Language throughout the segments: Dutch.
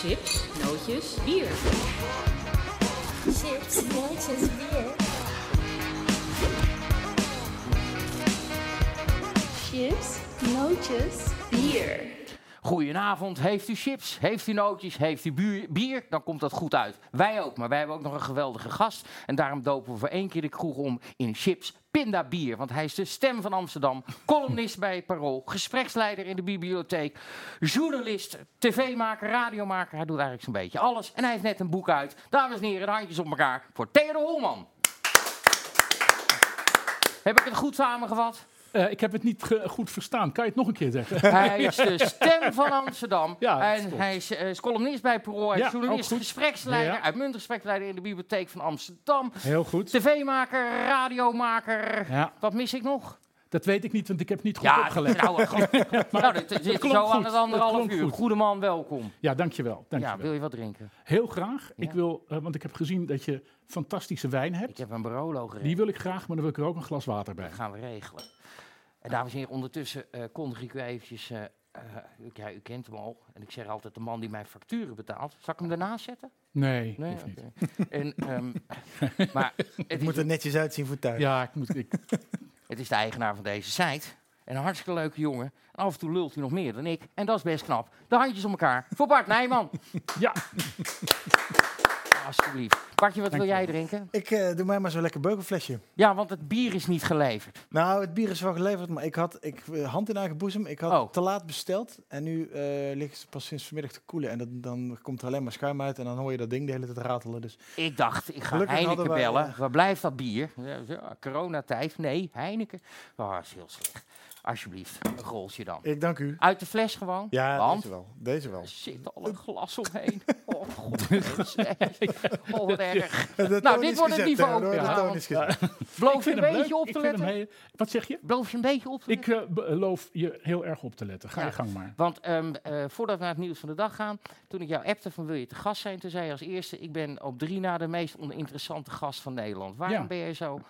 Chips, nootjes, bier. Chips, nootjes, bier. Chips, nootjes, bier. Goedenavond, heeft u chips, heeft u nootjes, heeft u bier, dan komt dat goed uit. Wij ook, maar wij hebben ook nog een geweldige gast. En daarom dopen we voor één keer de kroeg om in chips Pinda Bier. Want hij is de stem van Amsterdam, columnist bij Parool, gespreksleider in de bibliotheek, journalist, tv-maker, radiomaker. Hij doet eigenlijk zo'n beetje alles. En hij heeft net een boek uit. Dames en heren, de handjes op elkaar voor Theodor Holman. Heb ik het goed samengevat? Eh, ik heb het niet goed verstaan. Kan je het nog een keer zeggen? Hij is de stem van Amsterdam. Ja, en hij is, eh, is columnist bij Parool. Hij is Ja, journalist, gespreksleider, Ja. uitmuntend gespreksleider in de bibliotheek van Amsterdam. Heel goed. TV-maker, radiomaker. Ja, Wat mis ik nog? dat weet ik niet, want ik heb niet goed ja, opgelet. nou, nou, dit zit klonk zo aan het anderhalf uur. goed. Goede man, welkom. Ja, dankjewel. Ja, dankjewel. wil je wat drinken? Heel graag. Ja. Ik wil, eh, want ik heb gezien dat je fantastische wijn Ik hebt. heb een Barolo geregeld. Die wil ik graag, maar dan wil ik er ook een glas water bij. Dat gaan we regelen. En dames en heren, ondertussen eh kondig ik u eventjes... eh, eh, u- ja, u kent hem al. En ik zeg altijd de man die mijn facturen betaalt. Zal ik hem ernaast zetten? Nee, Nee, hoeft niet. En, ehm, maar het moet er netjes uitzien voor thuis. Ja, ik moet, ik, het is de eigenaar van deze site. En een hartstikke leuke jongen. En af en toe lult hij nog meer dan ik. En dat is best knap. De handjes om elkaar. Voor Bart Nijman. ja, Alsjeblieft. Bartje, wat wil Dank jij drinken? Ik eh, doe mij maar zo'n lekker beugelflesje. Ja, want het bier is niet geleverd. Nou, het bier is wel geleverd, maar ik had ik, eh, hand in eigen boezem. Ik had Oh. te laat besteld en nu eh ligt ze pas sinds vanmiddag te koelen. En dat, dan komt er alleen maar schuim uit en dan hoor je dat ding de hele tijd ratelen. Dus Ik dacht, ik ga Gelukkig Heineken wij, bellen. Waar blijft dat bier? Ja, ja, coronatijd. Nee, Heineken. Oh, dat is heel slecht. Alsjeblieft, een rolsje dan. ik dank u. Uit de fles gewoon? Ja, Want? deze wel. Deze wel. Er zit al een glas omheen. Oh, god. Oh, wat erg. De Nou, dit wordt het niveau. Theodor, Ja, De toon want- is gezet. Beloof ik je vind een hem beetje leuk. op Ik te letten? heel- Wat zeg je? Beloof je een beetje op te Ik letten? eh, beloof je heel erg op te letten. Ga Ja. je gang maar. Want ehm, eh, voordat we naar het nieuws van de dag gaan, toen ik jou appte van wil je te gast zijn, toen zei je als eerste, ik ben op drie na de meest oninteressante gast van Nederland. Waarom Ja. ben je zo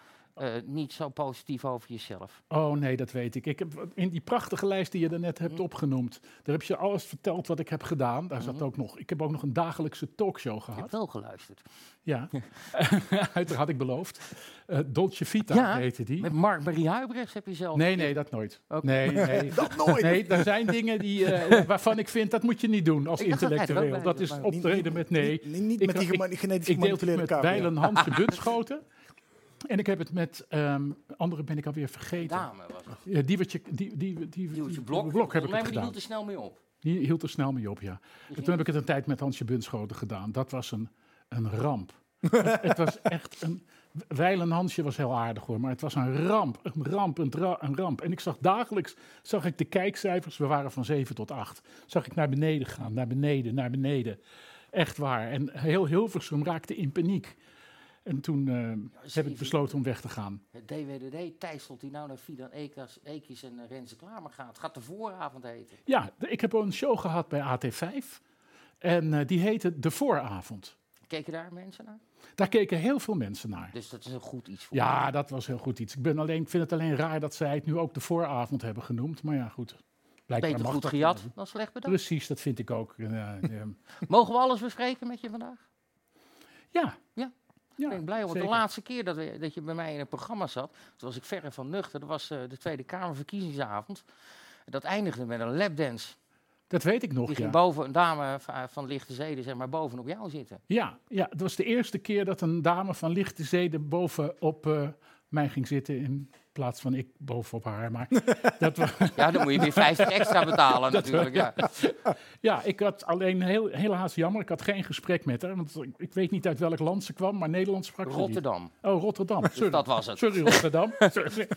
eh, niet zo positief over jezelf? Oh nee, dat weet ik. ik heb, in die prachtige lijst die je daarnet hebt Mhm. opgenoemd, daar heb je alles verteld wat ik heb gedaan. Daar zat Mhm. ook nog, ik heb ook nog een dagelijkse talkshow Ik heb gehad. wel geluisterd. Ja, uiteraard had ik beloofd. Eh Dolce Vita Ja, heette die. Met Mark-Marie Huibrechts heb je zelf. Nee, nee, dat nooit. Nee, nee. Dat nooit. Nee, er zijn dingen die, eh, waarvan ik vind dat moet je niet doen als Ik dat intellectueel. Dat is optreden niet- met nee. Niet, niet Ik- met die ik- gema- genetisch Ik deel met kaart. Weilen Hansje Bunschoten. En ik heb het met, ehm andere ben ik alweer vergeten. Dame was het. Ja, Diewertje, die, die, die, Blok, heb ik het gedaan. hield er snel mee op. Die hield er snel mee op, ja. En toen heb ik het een tijd met Hansje Bunschoten gedaan. Dat was een, een ramp. het, het was echt een... Weilen Hansje was heel aardig hoor, maar het was een ramp, een ramp, een, een ramp. En ik zag dagelijks, zag ik de kijkcijfers, we waren van 7 tot 8, zag ik naar beneden gaan, naar beneden, naar beneden. Echt waar. En heel Hilversum raakte in paniek. En toen eh, heb ik besloten om weg te gaan. Het DWDD, Thijsselt die nou naar Fidan Ekas, Ekis en eh, Renze Klamer gaat. Gaat de vooravond heten. Ja, ik heb een show gehad bij AT5 en eh, die heette De Vooravond. Keken daar mensen naar? Daar keken heel veel mensen naar. Dus dat is een goed iets voor Ja, dat was heel goed iets. Ik, ben alleen, ik vind het alleen raar dat zij het nu ook de vooravond hebben genoemd. Maar ja, goed. Blijkbaar Beter goed gejat dan slecht bedacht. Precies, dat vind ik ook. Mogen we alles bespreken met je vandaag? ja. Ja. Ja, ik ben blij, want zeker. de laatste keer dat, we, dat je bij mij in een programma zat, toen was ik verre van nuchter. Dat was eh, de Tweede Kamerverkiezingsavond. Dat eindigde met een lapdance. Dat weet ik nog, Die ging ja. boven een dame va- van Lichte Zeden, zeg maar, bovenop jou zitten. Ja, ja, het was de eerste keer dat een dame van lichte zeden bovenop eh mij ging zitten in plaats van ik bovenop haar. Maar dat was, Ja, dan moet je weer 50 extra betalen natuurlijk. Ja. ja, ik had alleen heel, helaas jammer. Ik had geen gesprek met haar, want ik, weet niet uit welk land ze kwam, maar Nederlands sprak. Rotterdam. Oh, Rotterdam. Dus Sorry. dat was het. Sorry, Rotterdam. Sorry.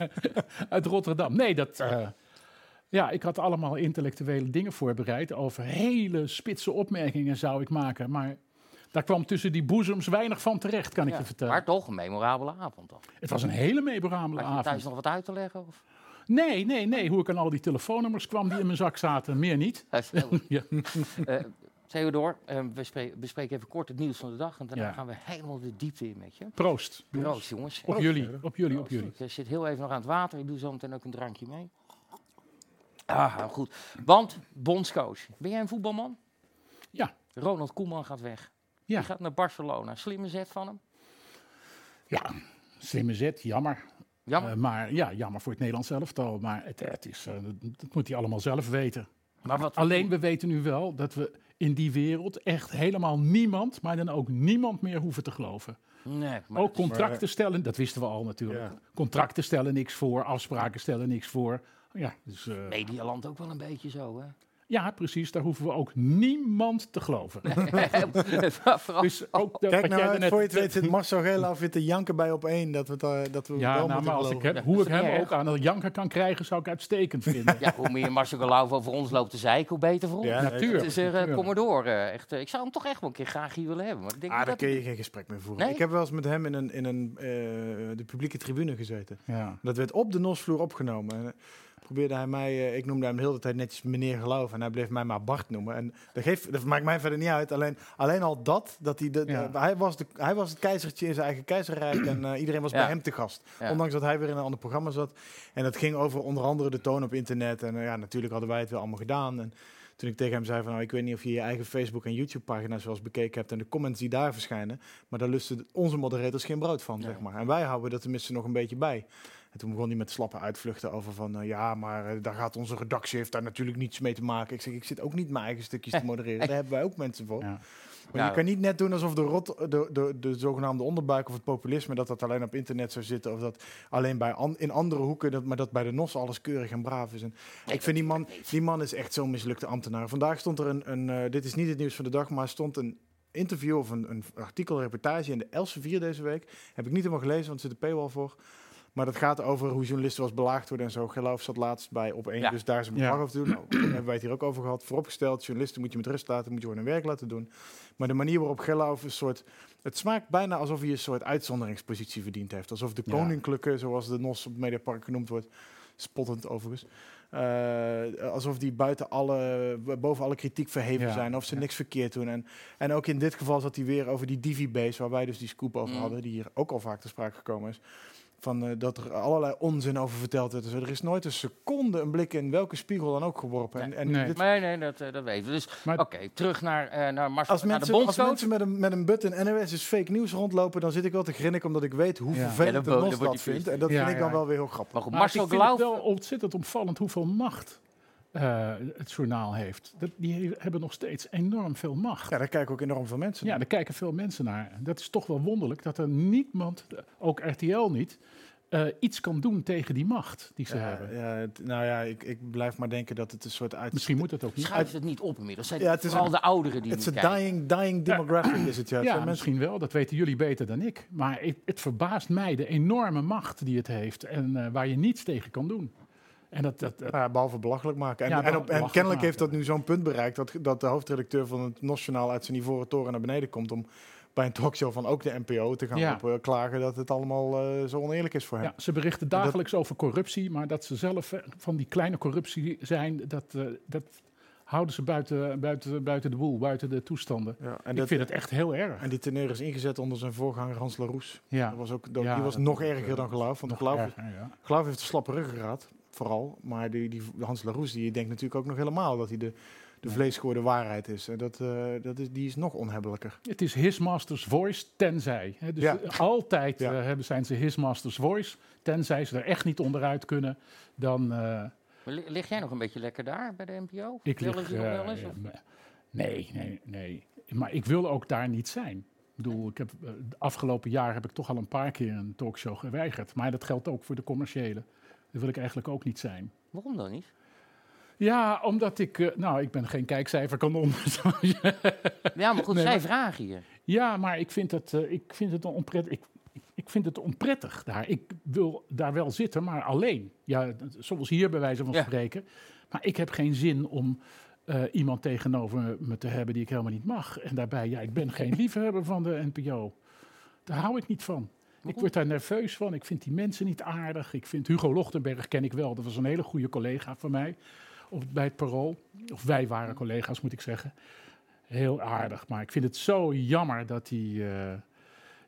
Uit Rotterdam. Nee, dat. eh, ja, ik had allemaal intellectuele dingen voorbereid. Over hele spitse opmerkingen zou ik maken. Maar daar kwam tussen die boezems weinig van terecht, kan ik Ja, je vertellen. Maar toch een memorabele avond dan. Het was een hele memorabele Had je thuis avond. nog wat uit te leggen? Of? Nee, nee, nee. Hoe ik aan al die telefoonnummers kwam die in mijn zak zaten, meer niet. Ja. Eh, Theodor, eh, we spre- bespreken even kort het nieuws van de dag. En daarna Ja. gaan we helemaal de diepte in met je. Proost. Proost, jongens. Op jullie, op jullie, op jullie. Ik eh, zit heel even nog aan het water. Ik doe zo meteen ook een drankje mee. Ah, goed. Want, bondscoach. Ben jij een voetbalman? Ja, Ronald Koeman gaat weg. Ja. Die gaat naar Barcelona. Slimme zet van hem. Ja, slimme zet, jammer. Jammer. Eh, maar ja, jammer voor het Nederlands elftal. Maar het, het is, eh, dat, moet hij allemaal zelf weten. maar wat Alleen we weten nu wel dat we in die wereld echt helemaal niemand, maar dan ook niemand meer hoeven te geloven. Nee, maar ook contracten maar- stellen, dat wisten we al natuurlijk. Ja. Contracten stellen niks voor, afspraken stellen niks voor. Ja, dus, eh, Medialand ook wel een beetje zo, hè? Ja, precies, daar hoeven we ook niemand te geloven. Vooral- Dus ook dat, Kijk nou jij voor je het weet zit Marcel Geelauf weer te janken bij op één. Dat we, het, eh, dat we Ja, wel nou, moeten maar als ik heb, hoe dat ik hem ook aan het janken kan krijgen, zou ik uitstekend vinden. ja, hoe meer Marcel Gelauw over ons loopt te zeiken, hoe beter voor ons. Ja, Natuurlijk. Het is natuurlijk. kom maar door. eh, echt, ik zou hem toch echt wel een keer graag hier willen hebben. Maar ik denk Ah, niet daar dat kun je geen gesprek meer voeren. Nee? Ik heb wel eens met hem in, een, in een, eh, de publieke tribune gezeten. Ja. Dat werd op de nosvloer opgenomen. Probeerde hij mij, eh, ik noemde hem de tijd netjes meneer Geloof. En hij bleef mij maar Bart noemen. En dat, geeft, dat maakt mij verder niet uit. Alleen, alleen al dat, dat hij, de, Ja. hij, was de, hij was het keizertje in zijn eigen keizerrijk. en eh, iedereen was Ja. bij hem te gast. Ja. Ondanks dat hij weer in een ander programma zat. En dat ging over onder andere de toon op internet. En eh, ja, natuurlijk hadden wij het wel allemaal gedaan. En toen ik tegen hem zei van, nou, ik weet niet of je je eigen Facebook en YouTube pagina's wel eens bekeken hebt en de comments die daar verschijnen, maar daar lusten onze moderators geen brood van, zeg maar. En wij houden dat tenminste nog een beetje bij. En toen begon hij met slappe uitvluchten over van, eh, ja, maar eh, daar gaat onze redactie, heeft daar natuurlijk niets mee te maken. Ik zeg, ik zit ook niet mijn eigen stukjes te modereren, daar hebben wij ook mensen voor. Ja. Maar Ja. je kan niet net doen alsof de, rot, de, de, de zogenaamde onderbuik of het populisme, dat dat alleen op internet zou zitten. Of dat alleen bij an- in andere hoeken, dat, maar dat bij de NOS alles keurig en braaf is. En ik vind die man, die man is echt zo'n mislukte ambtenaar. Vandaag stond er een, een eh, dit is niet het nieuws van de dag, maar stond een interview of een, een artikel, reportage in de Elsevier deze week. Heb ik niet helemaal gelezen, want er zit een paywall voor. Maar dat gaat over hoe journalisten was belaagd worden en zo. Geloof zat laatst bij op één, Ja. dus daar is een Ja. verslag over te doen. Nou, daar hebben wij het hier ook over gehad. Vooropgesteld, journalisten moet je met rust laten, moet je gewoon hun werk laten doen. Maar de manier waarop Geloof een soort... Het smaakt bijna alsof hij een soort uitzonderingspositie verdiend heeft. Alsof de Ja. koninklijke, zoals de NOS op het Mediapark genoemd wordt, spottend overigens, eh, alsof die buiten alle, boven alle kritiek verheven Ja, zijn, of ze ja. niks verkeerd doen. En, en ook in dit geval zat hij weer over die Divi-base, waar wij dus die scoop over Mm. hadden, die hier ook al vaak te sprake gekomen is. Van, eh, dat er allerlei onzin over verteld werd. Dus er is nooit een seconde een blik in welke spiegel dan ook geworpen. En, en Nee. dit- Nee, nee, dat, eh, dat weten we. Dus oké, terug naar, eh naar Marcel, als naar mensen, de als mensen met een, met een button NOS is fake nieuws rondlopen, dan zit ik wel te grinniken omdat ik weet hoe Ja. Ja, vervelend dat de dat vindt. En dat Ja, vind ik dan ja. wel weer heel grappig. Maar goed, Maar Marcel ik vind het Gelauw... wel ontzettend opvallend hoeveel macht eh, het journaal heeft. Dat, die he- hebben nog steeds enorm veel macht. Ja, daar kijken ook enorm veel mensen Ja, naar. daar kijken veel mensen naar. Dat is toch wel wonderlijk dat er niemand, ook RTL niet, eh, iets kan doen tegen die macht die ze Ja, hebben. ja, het- nou ja, ik, ik blijf maar denken dat het een soort uit... Misschien moet het ook niet. Schuift het niet op inmiddels. Zijn Ja, het is vooral een- de ouderen die Het is niet een kijken. dying, dying demographic is het ja. Het Ja, mensen- misschien wel. Dat weten jullie beter dan ik. Maar het, het verbaast mij de enorme macht die het heeft en eh, waar je niets tegen kan doen. En dat, dat, dat- Ja, behalve belachelijk maken. En, Ja, en, op- en belachelijk kennelijk heeft dat nu zo'n punt bereikt dat, dat de hoofdredacteur van het Nationaal uit zijn ivoren toren naar beneden komt om bij een talkshow van ook de NPO te gaan Ja. op, eh, klagen dat het allemaal eh, zo oneerlijk is voor hem. ja, ze berichten dagelijks over corruptie, maar dat ze zelf eh, van die kleine corruptie zijn, dat, dat houden ze buiten, buiten, buiten de boel, buiten de toestanden. Ja, en, ik dat, vind het echt heel erg. en die teneur is ingezet onder zijn voorganger Hans Laroes. ja. Dat was ook, dat, Ja, die was nog erger dan Geloof. Want erger, heeft een slappe ruggengraat, vooral. Maar die, die Hans Laroes die denkt natuurlijk ook nog helemaal dat hij de, de waarheid is. En dat, eh, dat is, die is nog onhebbelijker. Het is his master's voice, tenzij. Hè. Dus Ja. eh, altijd Ja. eh, hebben, zijn ze his master's voice. Tenzij ze er echt niet onderuit kunnen, dan... eh, Lig jij nog een beetje lekker daar bij de NPO? ik lig, nog wel eens? of- nee, nee, nee. Maar ik wil ook daar niet zijn. Ik bedoel, ik heb, de afgelopen jaar heb ik toch al een paar keer een talkshow geweigerd. Maar dat geldt ook voor de commerciële. Daar wil ik eigenlijk ook niet zijn. Waarom dan niet? Ja, omdat ik... eh, nou, ik ben geen kijkcijferkanon. Ja, maar goed, Nee, zij vragen hier. Ja, maar ik vind het, eh, ik vind het onprettig. Ik, ik, vind het onprettig daar. Ik wil daar wel zitten, maar alleen. Ja, zoals hier bij wijze van Ja. spreken. Maar ik heb geen zin om eh, iemand tegenover me te hebben die ik helemaal niet mag. En daarbij, ja, ik ben geen liefhebber van de NPO. Daar hou ik niet van. Ik word daar nerveus van. Ik vind die mensen niet aardig. Ik vind Hugo Lochtenberg ken ik wel. Dat was een hele goede collega van mij op, bij het Parool. Of wij waren collega's, moet ik zeggen. Heel aardig. Maar ik vind het zo jammer dat hij, eh,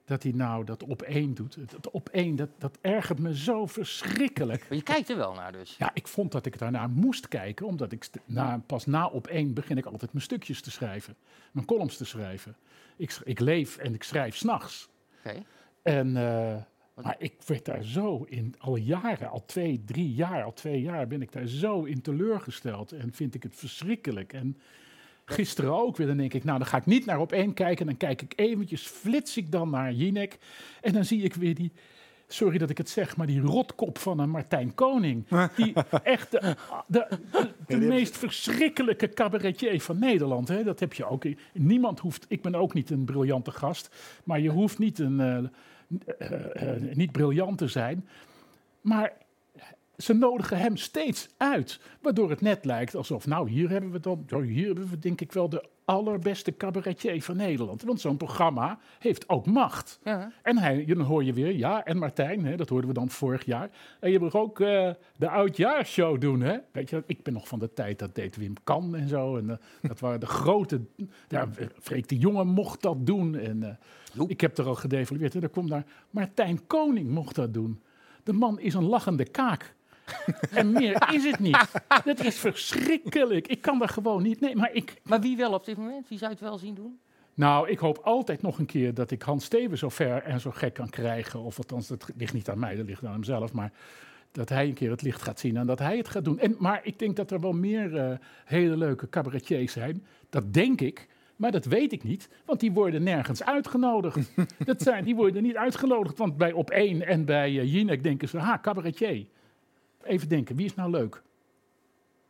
dat hij nou dat op één doet. Dat op één, dat, dat ergert me zo verschrikkelijk. Maar je kijkt er wel naar dus. Ja, ik vond dat ik daarnaar moest kijken, omdat ik na, pas na op één begin ik altijd mijn stukjes te schrijven, mijn columns te schrijven. Ik, ik leef en ik schrijf s'nachts. Oké. En, eh, maar ik werd daar zo in, al jaren, al twee, drie jaar, al twee jaar ben ik daar zo in teleurgesteld en vind ik het verschrikkelijk. En gisteren ook weer, dan denk ik, nou dan ga ik niet naar op één kijken, dan kijk ik eventjes, flits ik dan naar Jinek en dan zie ik weer die, sorry dat ik het zeg, maar die rotkop van een Martijn Koning. Die echt de, de, de, de meest verschrikkelijke cabaretier van Nederland. Hè? Dat heb je ook. Niemand hoeft, ik ben ook niet een briljante gast, maar je hoeft niet, een, eh, eh, eh, niet briljant te zijn. Maar ze nodigen hem steeds uit. Waardoor het net lijkt alsof, nou, hier hebben we dan, hier hebben we denk ik wel de allerbeste cabaretier van Nederland. Want zo'n programma heeft ook macht. Ja. En hij, dan hoor je weer, ja, en Martijn, hè, dat hoorden we dan vorig jaar. En je mag ook eh, de oudjaarshow doen, hè? Weet je, ik ben nog van de tijd dat deed Wim Kan en zo. En eh, dat waren de grote, ja, Freek de Jonge mocht dat doen. En eh, ik heb er al gedevalueerd. En daar komt daar, Martijn Koning mocht dat doen. De man is een lachende kaak. en meer is het niet. Dat is verschrikkelijk. Ik kan daar gewoon niet. Nee, maar ik, Maar wie wel op dit moment? Wie zou het wel zien doen? nou, ik hoop altijd nog een keer dat ik Hans Steven zo ver en zo gek kan krijgen. Of althans, dat ligt niet aan mij, dat ligt aan hemzelf. Maar dat hij een keer het licht gaat zien en dat hij het gaat doen. En, maar ik denk dat er wel meer eh, hele leuke cabaretiers zijn. Dat denk ik. Maar dat weet ik niet, want die worden nergens uitgenodigd. dat zijn, die worden niet uitgenodigd, want bij Op 1 en bij uh, Jinek denken ze, ha, cabaretier. Even denken, wie is nou leuk?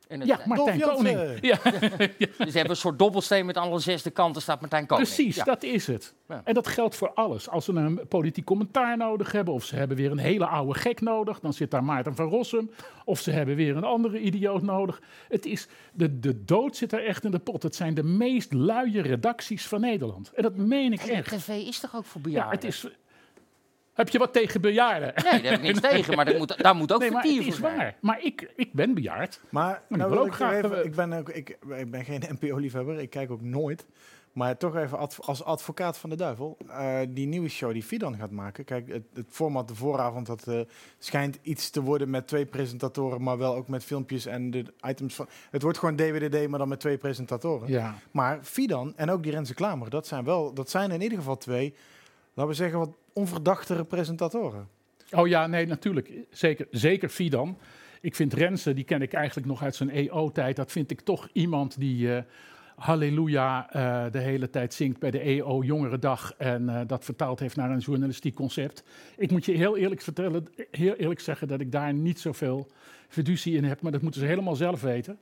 En het- Ja, Martijn Dolf Koning. Jansen. Ja, Dus ze hebben een soort dobbelsteen met alle zesde kanten staat Martijn Koning. Precies, Ja. dat is het. Ja. En dat geldt voor alles. Als ze een politiek commentaar nodig hebben, of ze hebben weer een hele oude gek nodig, dan zit daar Maarten van Rossum. Of ze hebben weer een andere idioot nodig. Het is, de, de dood zit er echt in de pot. Het zijn de meest luie redacties van Nederland. En dat meen ik En echt. tv is toch ook voor Ja, bejaarden? het is. Heb je wat tegen bejaarden? Nee, daar heb ik niks tegen, maar dat moet, daar moet ook Nee, maar vertier voor is zijn. waar. Maar ik, ik ben bejaard. Maar ik nou wil ook ik, graag, even, ik, ben ook, ik, ik ben geen NPO-liefhebber, ik kijk ook nooit. Maar toch even adv- als advocaat van de duivel. eh, die nieuwe show die Fidan gaat maken. Kijk, het, het format de vooravond dat eh, schijnt iets te worden met twee presentatoren, maar wel ook met filmpjes en de items van. Het wordt gewoon DWDD, maar dan met twee presentatoren. Ja. Maar Fidan en ook die Renze Klamer, dat zijn wel, dat zijn in ieder geval twee, laten we zeggen, wat onverdachtere presentatoren. Oh ja, nee, natuurlijk. Zeker, zeker Fidan. Ik vind Rensen, die ken ik eigenlijk nog uit zijn EO-tijd. Dat vind ik toch iemand die eh, Halleluja eh, de hele tijd zingt bij de EO Jongerendag. En eh, dat vertaald heeft naar een journalistiek concept. Ik moet je heel eerlijk vertellen, heel eerlijk zeggen dat ik daar niet zoveel fiducie in heb. Maar dat moeten ze helemaal zelf weten.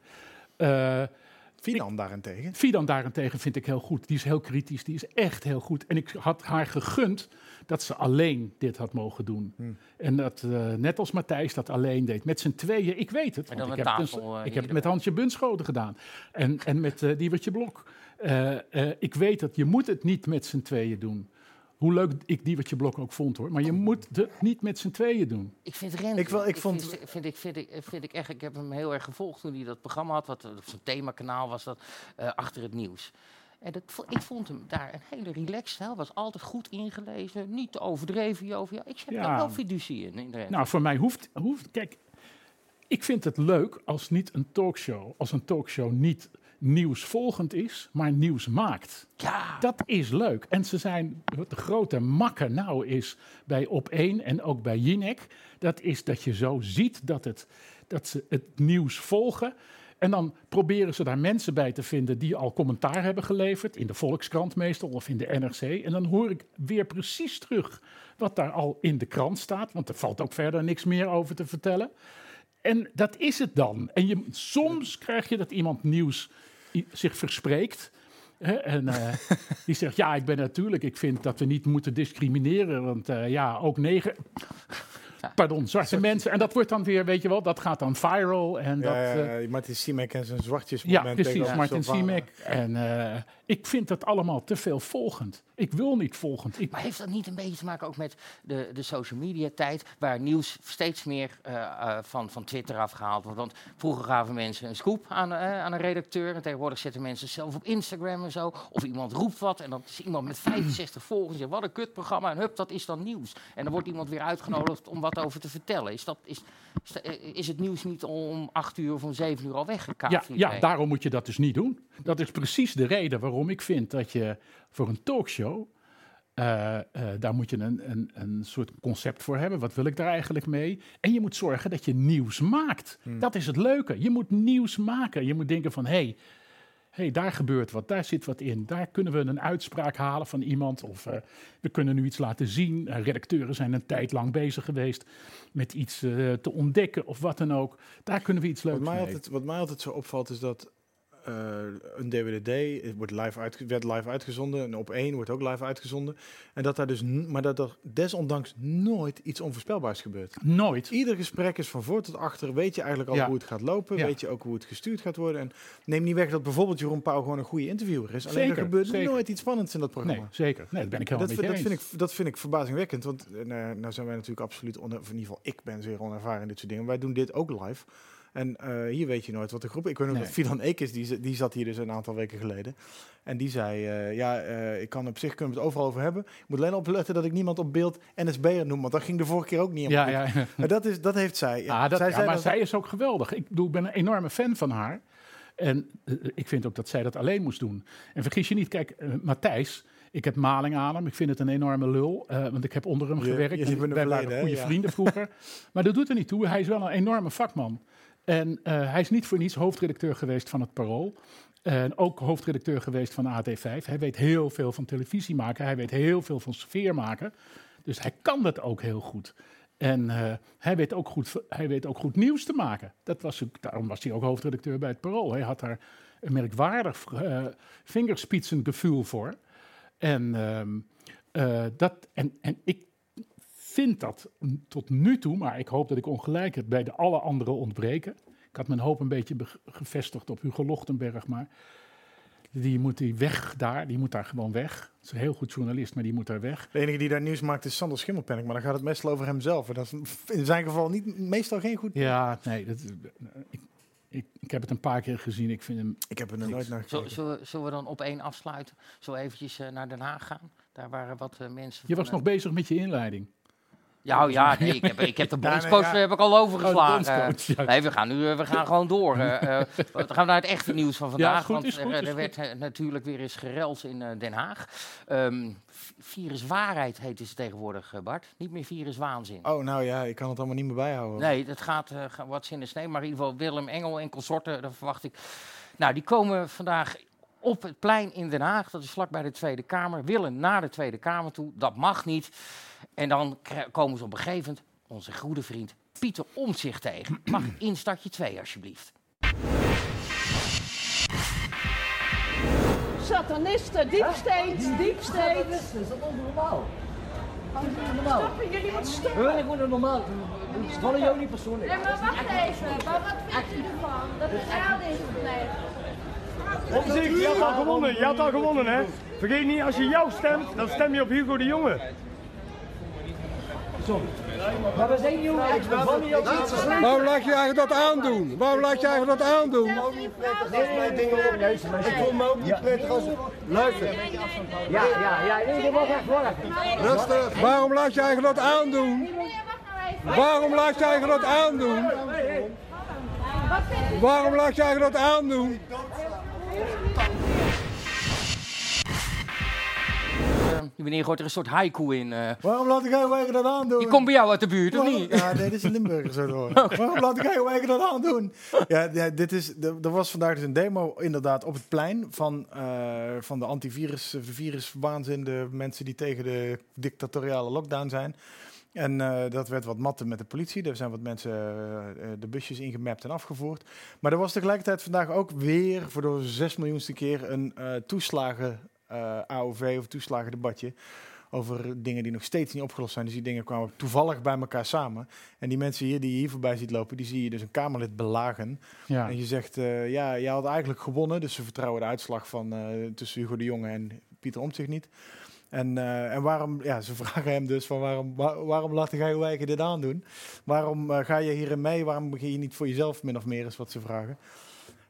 Eh, Fidan daarentegen. Fidan daarentegen vind ik heel goed. Die is heel kritisch, die is echt heel goed. En ik had haar gegund dat ze alleen dit had mogen doen. Hmm. En dat, eh, net als Matthijs dat alleen deed, met z'n tweeën. Ik weet het, want ik een heb, het, tafel, eh, ik heb het met Hansje Bunschoten gedaan. En, en met uh, Diewertje Blok. Eh, eh, ik weet dat je moet het niet met z'n tweeën doen. Hoe leuk ik Diewertje Blok ook vond hoor. Maar je moet het niet met z'n tweeën doen. Ik vind Rens, Ik wel- ik vond- vind, vind, ik, vind, ik, vind ik echt, ik heb hem heel erg gevolgd toen hij dat programma had, wat op zijn themakanaal was dat, eh, achter het nieuws. En dat, ik vond hem daar een hele relaxed. Hij was altijd goed ingelezen, niet te overdreven. Joviaal. Ik heb Ja. daar wel fiducie in. in de Rens. Nou, voor mij hoeft, hoeft. Kijk, ik vind het leuk als niet een talkshow, als een talkshow niet nieuwsvolgend is, maar nieuws maakt. ja, Dat is leuk. En ze zijn, wat de grote makker nou is bij Op1 en ook bij Jinek, dat is dat je zo ziet dat, het, dat ze het nieuws volgen. En dan proberen ze daar mensen bij te vinden die al commentaar hebben geleverd, in de Volkskrant meestal of in de NRC. En dan hoor ik weer precies terug wat daar al in de krant staat, want er valt ook verder niks meer over te vertellen. En dat is het dan. En je, soms krijg je dat iemand nieuws zich verspreekt. Hè, en eh, die zegt, ja, ik ben natuurlijk, ik vind dat we niet moeten discrimineren. Want eh, ja, ook negen... pardon, zwarte mensen. En dat wordt dan weer, weet je wel, dat gaat dan viral. En dat, eh, ja, Martin Siemek en zijn zwartjes ja, precies, Martin. Siemek. En eh, ik vind dat allemaal te veel volgend. Ik wil niet volgend. Ik, Maar heeft dat niet een beetje te maken ook met de, de social media tijd, waar nieuws steeds meer eh, eh, van, van Twitter afgehaald wordt? Want vroeger gaven mensen een scoop aan, eh, aan een redacteur en tegenwoordig zetten mensen zelf op Instagram en zo. Of iemand roept wat en dan is iemand met 65 volgers en wat een kutprogramma en hup, dat is dan nieuws. En dan wordt iemand weer uitgenodigd om wat over te vertellen. Is, dat, is, is, het nieuws niet om 8 uur of om 7 uur al weggekaapt? ja, ja, daarom moet je dat dus niet doen. Dat is precies de reden waarom ik vind dat je voor een talkshow. Eh, eh, daar moet je een, een, een soort concept voor hebben. Wat wil ik daar eigenlijk mee? En je moet zorgen dat je nieuws maakt. Dat is het leuke. Je moet nieuws maken. Je moet denken van, hé, hey, hey, daar gebeurt wat, daar zit wat in. Daar kunnen we een uitspraak halen van iemand. Of eh, we kunnen nu iets laten zien. Redacteuren zijn een tijd lang bezig geweest met iets te ontdekken of wat dan ook. Daar kunnen we iets leuks Wat mij, mee. altijd, wat mij altijd zo opvalt is dat een DWDD het wordt live uitge werd live uitgezonden en op één wordt ook live uitgezonden. En dat daar dus, maar dat er desondanks nooit iets onvoorspelbaars gebeurt. Nooit. Ieder gesprek is van voor tot achter. Weet je eigenlijk al Ja. hoe het gaat lopen. Ja. Weet je ook hoe het gestuurd gaat worden. En neem niet weg dat bijvoorbeeld Jeroen Pauw gewoon een goede interviewer is. Alleen Zeker, er gebeurt zeker. nooit iets spannends in dat programma. Nee, zeker. Nee, dat ben ik helemaal Dat, dat, vind ik, dat vind ik verbazingwekkend. Want eh, nou, nou zijn wij natuurlijk absoluut, in ieder geval ik ben zeer onervaren in dit soort dingen. Wij doen dit ook live. En eh, hier weet je nooit wat de groep... Ik weet nog Nee. dat Fidan Ekes, die, z- die zat hier dus een aantal weken geleden. En die zei, eh, ja, eh, ik kan op zich kunnen we het overal over hebben. Ik moet alleen opletten dat ik niemand op beeld NSB'er noem. Want dat ging de vorige keer ook niet Ja, ja. Maar dat, is, dat heeft zij. Ah, dat, zij ja, zei maar dat- zij is ook geweldig. Ik, bedoel, ik ben een enorme fan van haar. En ik vind ook dat zij dat alleen moest doen. En vergis je niet, kijk, eh, Matthijs, ik heb maling aan hem. Ik vind het een enorme lul, want ik heb onder hem gewerkt. je en wij waren goede Ja. vrienden vroeger. maar dat doet er niet toe. Hij is wel een enorme vakman. En eh, hij is niet voor niets hoofdredacteur geweest van het Parool. En ook hoofdredacteur geweest van AT5. Hij weet heel veel van televisie maken. Hij weet heel veel van sfeer maken. Dus hij kan dat ook heel goed. En eh, hij, weet ook goed, hij weet ook goed nieuws te maken. Dat was, daarom was hij ook hoofdredacteur bij het Parool. Hij had daar een merkwaardig uh, vingerspitsengevoel voor. En, ehm, eh, dat, en, en ik vind dat tot nu toe, maar ik hoop dat ik ongelijk heb, bij de alle anderen ontbreken. Ik had mijn hoop een beetje be- gevestigd op Hugo Lochtenberg, maar die moet die weg daar, die moet daar gewoon weg. Het is een heel goed journalist, maar die moet daar weg. De enige die daar nieuws maakt is Sander Schimmelpenninck. Maar dan gaat het meestal over hemzelf. En dat is in zijn geval niet, meestal geen goed... Ja, nee, dat, ik, ik, ik heb het een paar keer gezien. Ik vind hem. Ik heb er nog nooit naar Zullen, gekeken. zullen, we- zullen we dan op één afsluiten? Zo eventjes eh, naar Den Haag gaan? Daar waren wat eh, mensen Je was nog bezig met je inleiding. Ja, oh ja, nee, ik heb, ik heb de bondscoach eh, heb ik al overgeslagen. Oh, nee, we gaan nu eh, we gaan gewoon door. eh, we gaan naar het echte nieuws van vandaag. goed, want goed, er, er werd natuurlijk weer eens gereld in Den Haag. Ehm, virus waarheid heet het tegenwoordig, Bart. Niet meer virus waanzin. Oh, nou ja, ik kan het allemaal niet meer bijhouden. Nee, dat gaat ga- wat in de snee. Maar in ieder geval Willem Engel en consorten, daar verwacht ik. Nou, die komen vandaag op het plein in Den Haag. Dat is vlakbij de Tweede Kamer. Willen naar de Tweede Kamer toe. Dat mag niet. En dan komen ze op een gegeven moment onze goede vriend Pieter Omtzigt tegen. Mag instartje 2 alsjeblieft. Satanisten, deep state. Dat is onnormaal. Dat is normaal. Stoppen, jullie moeten stoppen. We willen gewoon normaal. Het vallen jou niet persoonlijk. Nee, maar wacht even. Maar wat vindt u ervan dat er fraude is gepleegd? Omzicht, je had al gewonnen, je had al gewonnen hè. Vergeet niet, als je jou stemt, dan stem je op Hugo de Jonge. Maar we zijn niet Waarom laat je eigenlijk dat aandoen? Waarom laat je eigenlijk dat aandoen? Ik voel me ook niet prettig als... Luister. Ja, ja, ja, dat mag echt worden. Rustig. Waarom laat je eigenlijk dat aandoen? Nou. Waarom laat je eigenlijk dat aandoen? Waarom laat je eigenlijk dat aandoen? Eh, die meneer gooit er een soort haiku in. eh. Waarom laat ik jou eigen dat aandoen? die komt bij jou uit de buurt, of Waarom- niet? Ja, nee, dit is Limburg zo te horen. Waarom laat ik jou eigen dat aandoen? Ja, ja dit is, er er was vandaag dus een demo inderdaad op het plein van, eh, van de antivirus, de viruswaanzin, de mensen die tegen de dictatoriale lockdown zijn. En eh, dat werd wat matten met de politie. Er zijn wat mensen eh, eh, de busjes ingemapt en afgevoerd. Maar er was tegelijkertijd vandaag ook weer voor de zes miljoenste keer een eh, toeslagen eh, AOV of toeslagendebatje over dingen die nog steeds niet opgelost zijn. Dus die dingen kwamen toevallig bij elkaar samen. En die mensen hier die je hier voorbij ziet lopen, die zie je dus een Kamerlid belagen. Ja. En je zegt, eh, ja, jij had eigenlijk gewonnen. Dus ze vertrouwen de uitslag van eh, tussen Hugo de Jonge en Pieter Omtzigt niet. En, en waarom, ja, ze vragen hem dus van waarom, waar- waarom laat jij je eigen dit aandoen? Waarom ga je hierin mee? Waarom begin je niet voor jezelf min of meer is wat ze vragen?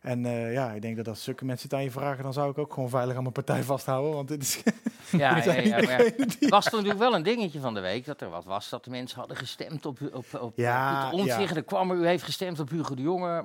En eh, ja, ik denk dat als zulke mensen het aan je vragen, dan zou ik ook gewoon veilig aan mijn partij vasthouden. Want dit is, Ja, ja, ja, was er natuurlijk wel een dingetje van de week dat er wat was dat de mensen hadden gestemd op, op, op Ja, Omtzigt. Er kwam er, u heeft gestemd op Hugo de Jonge.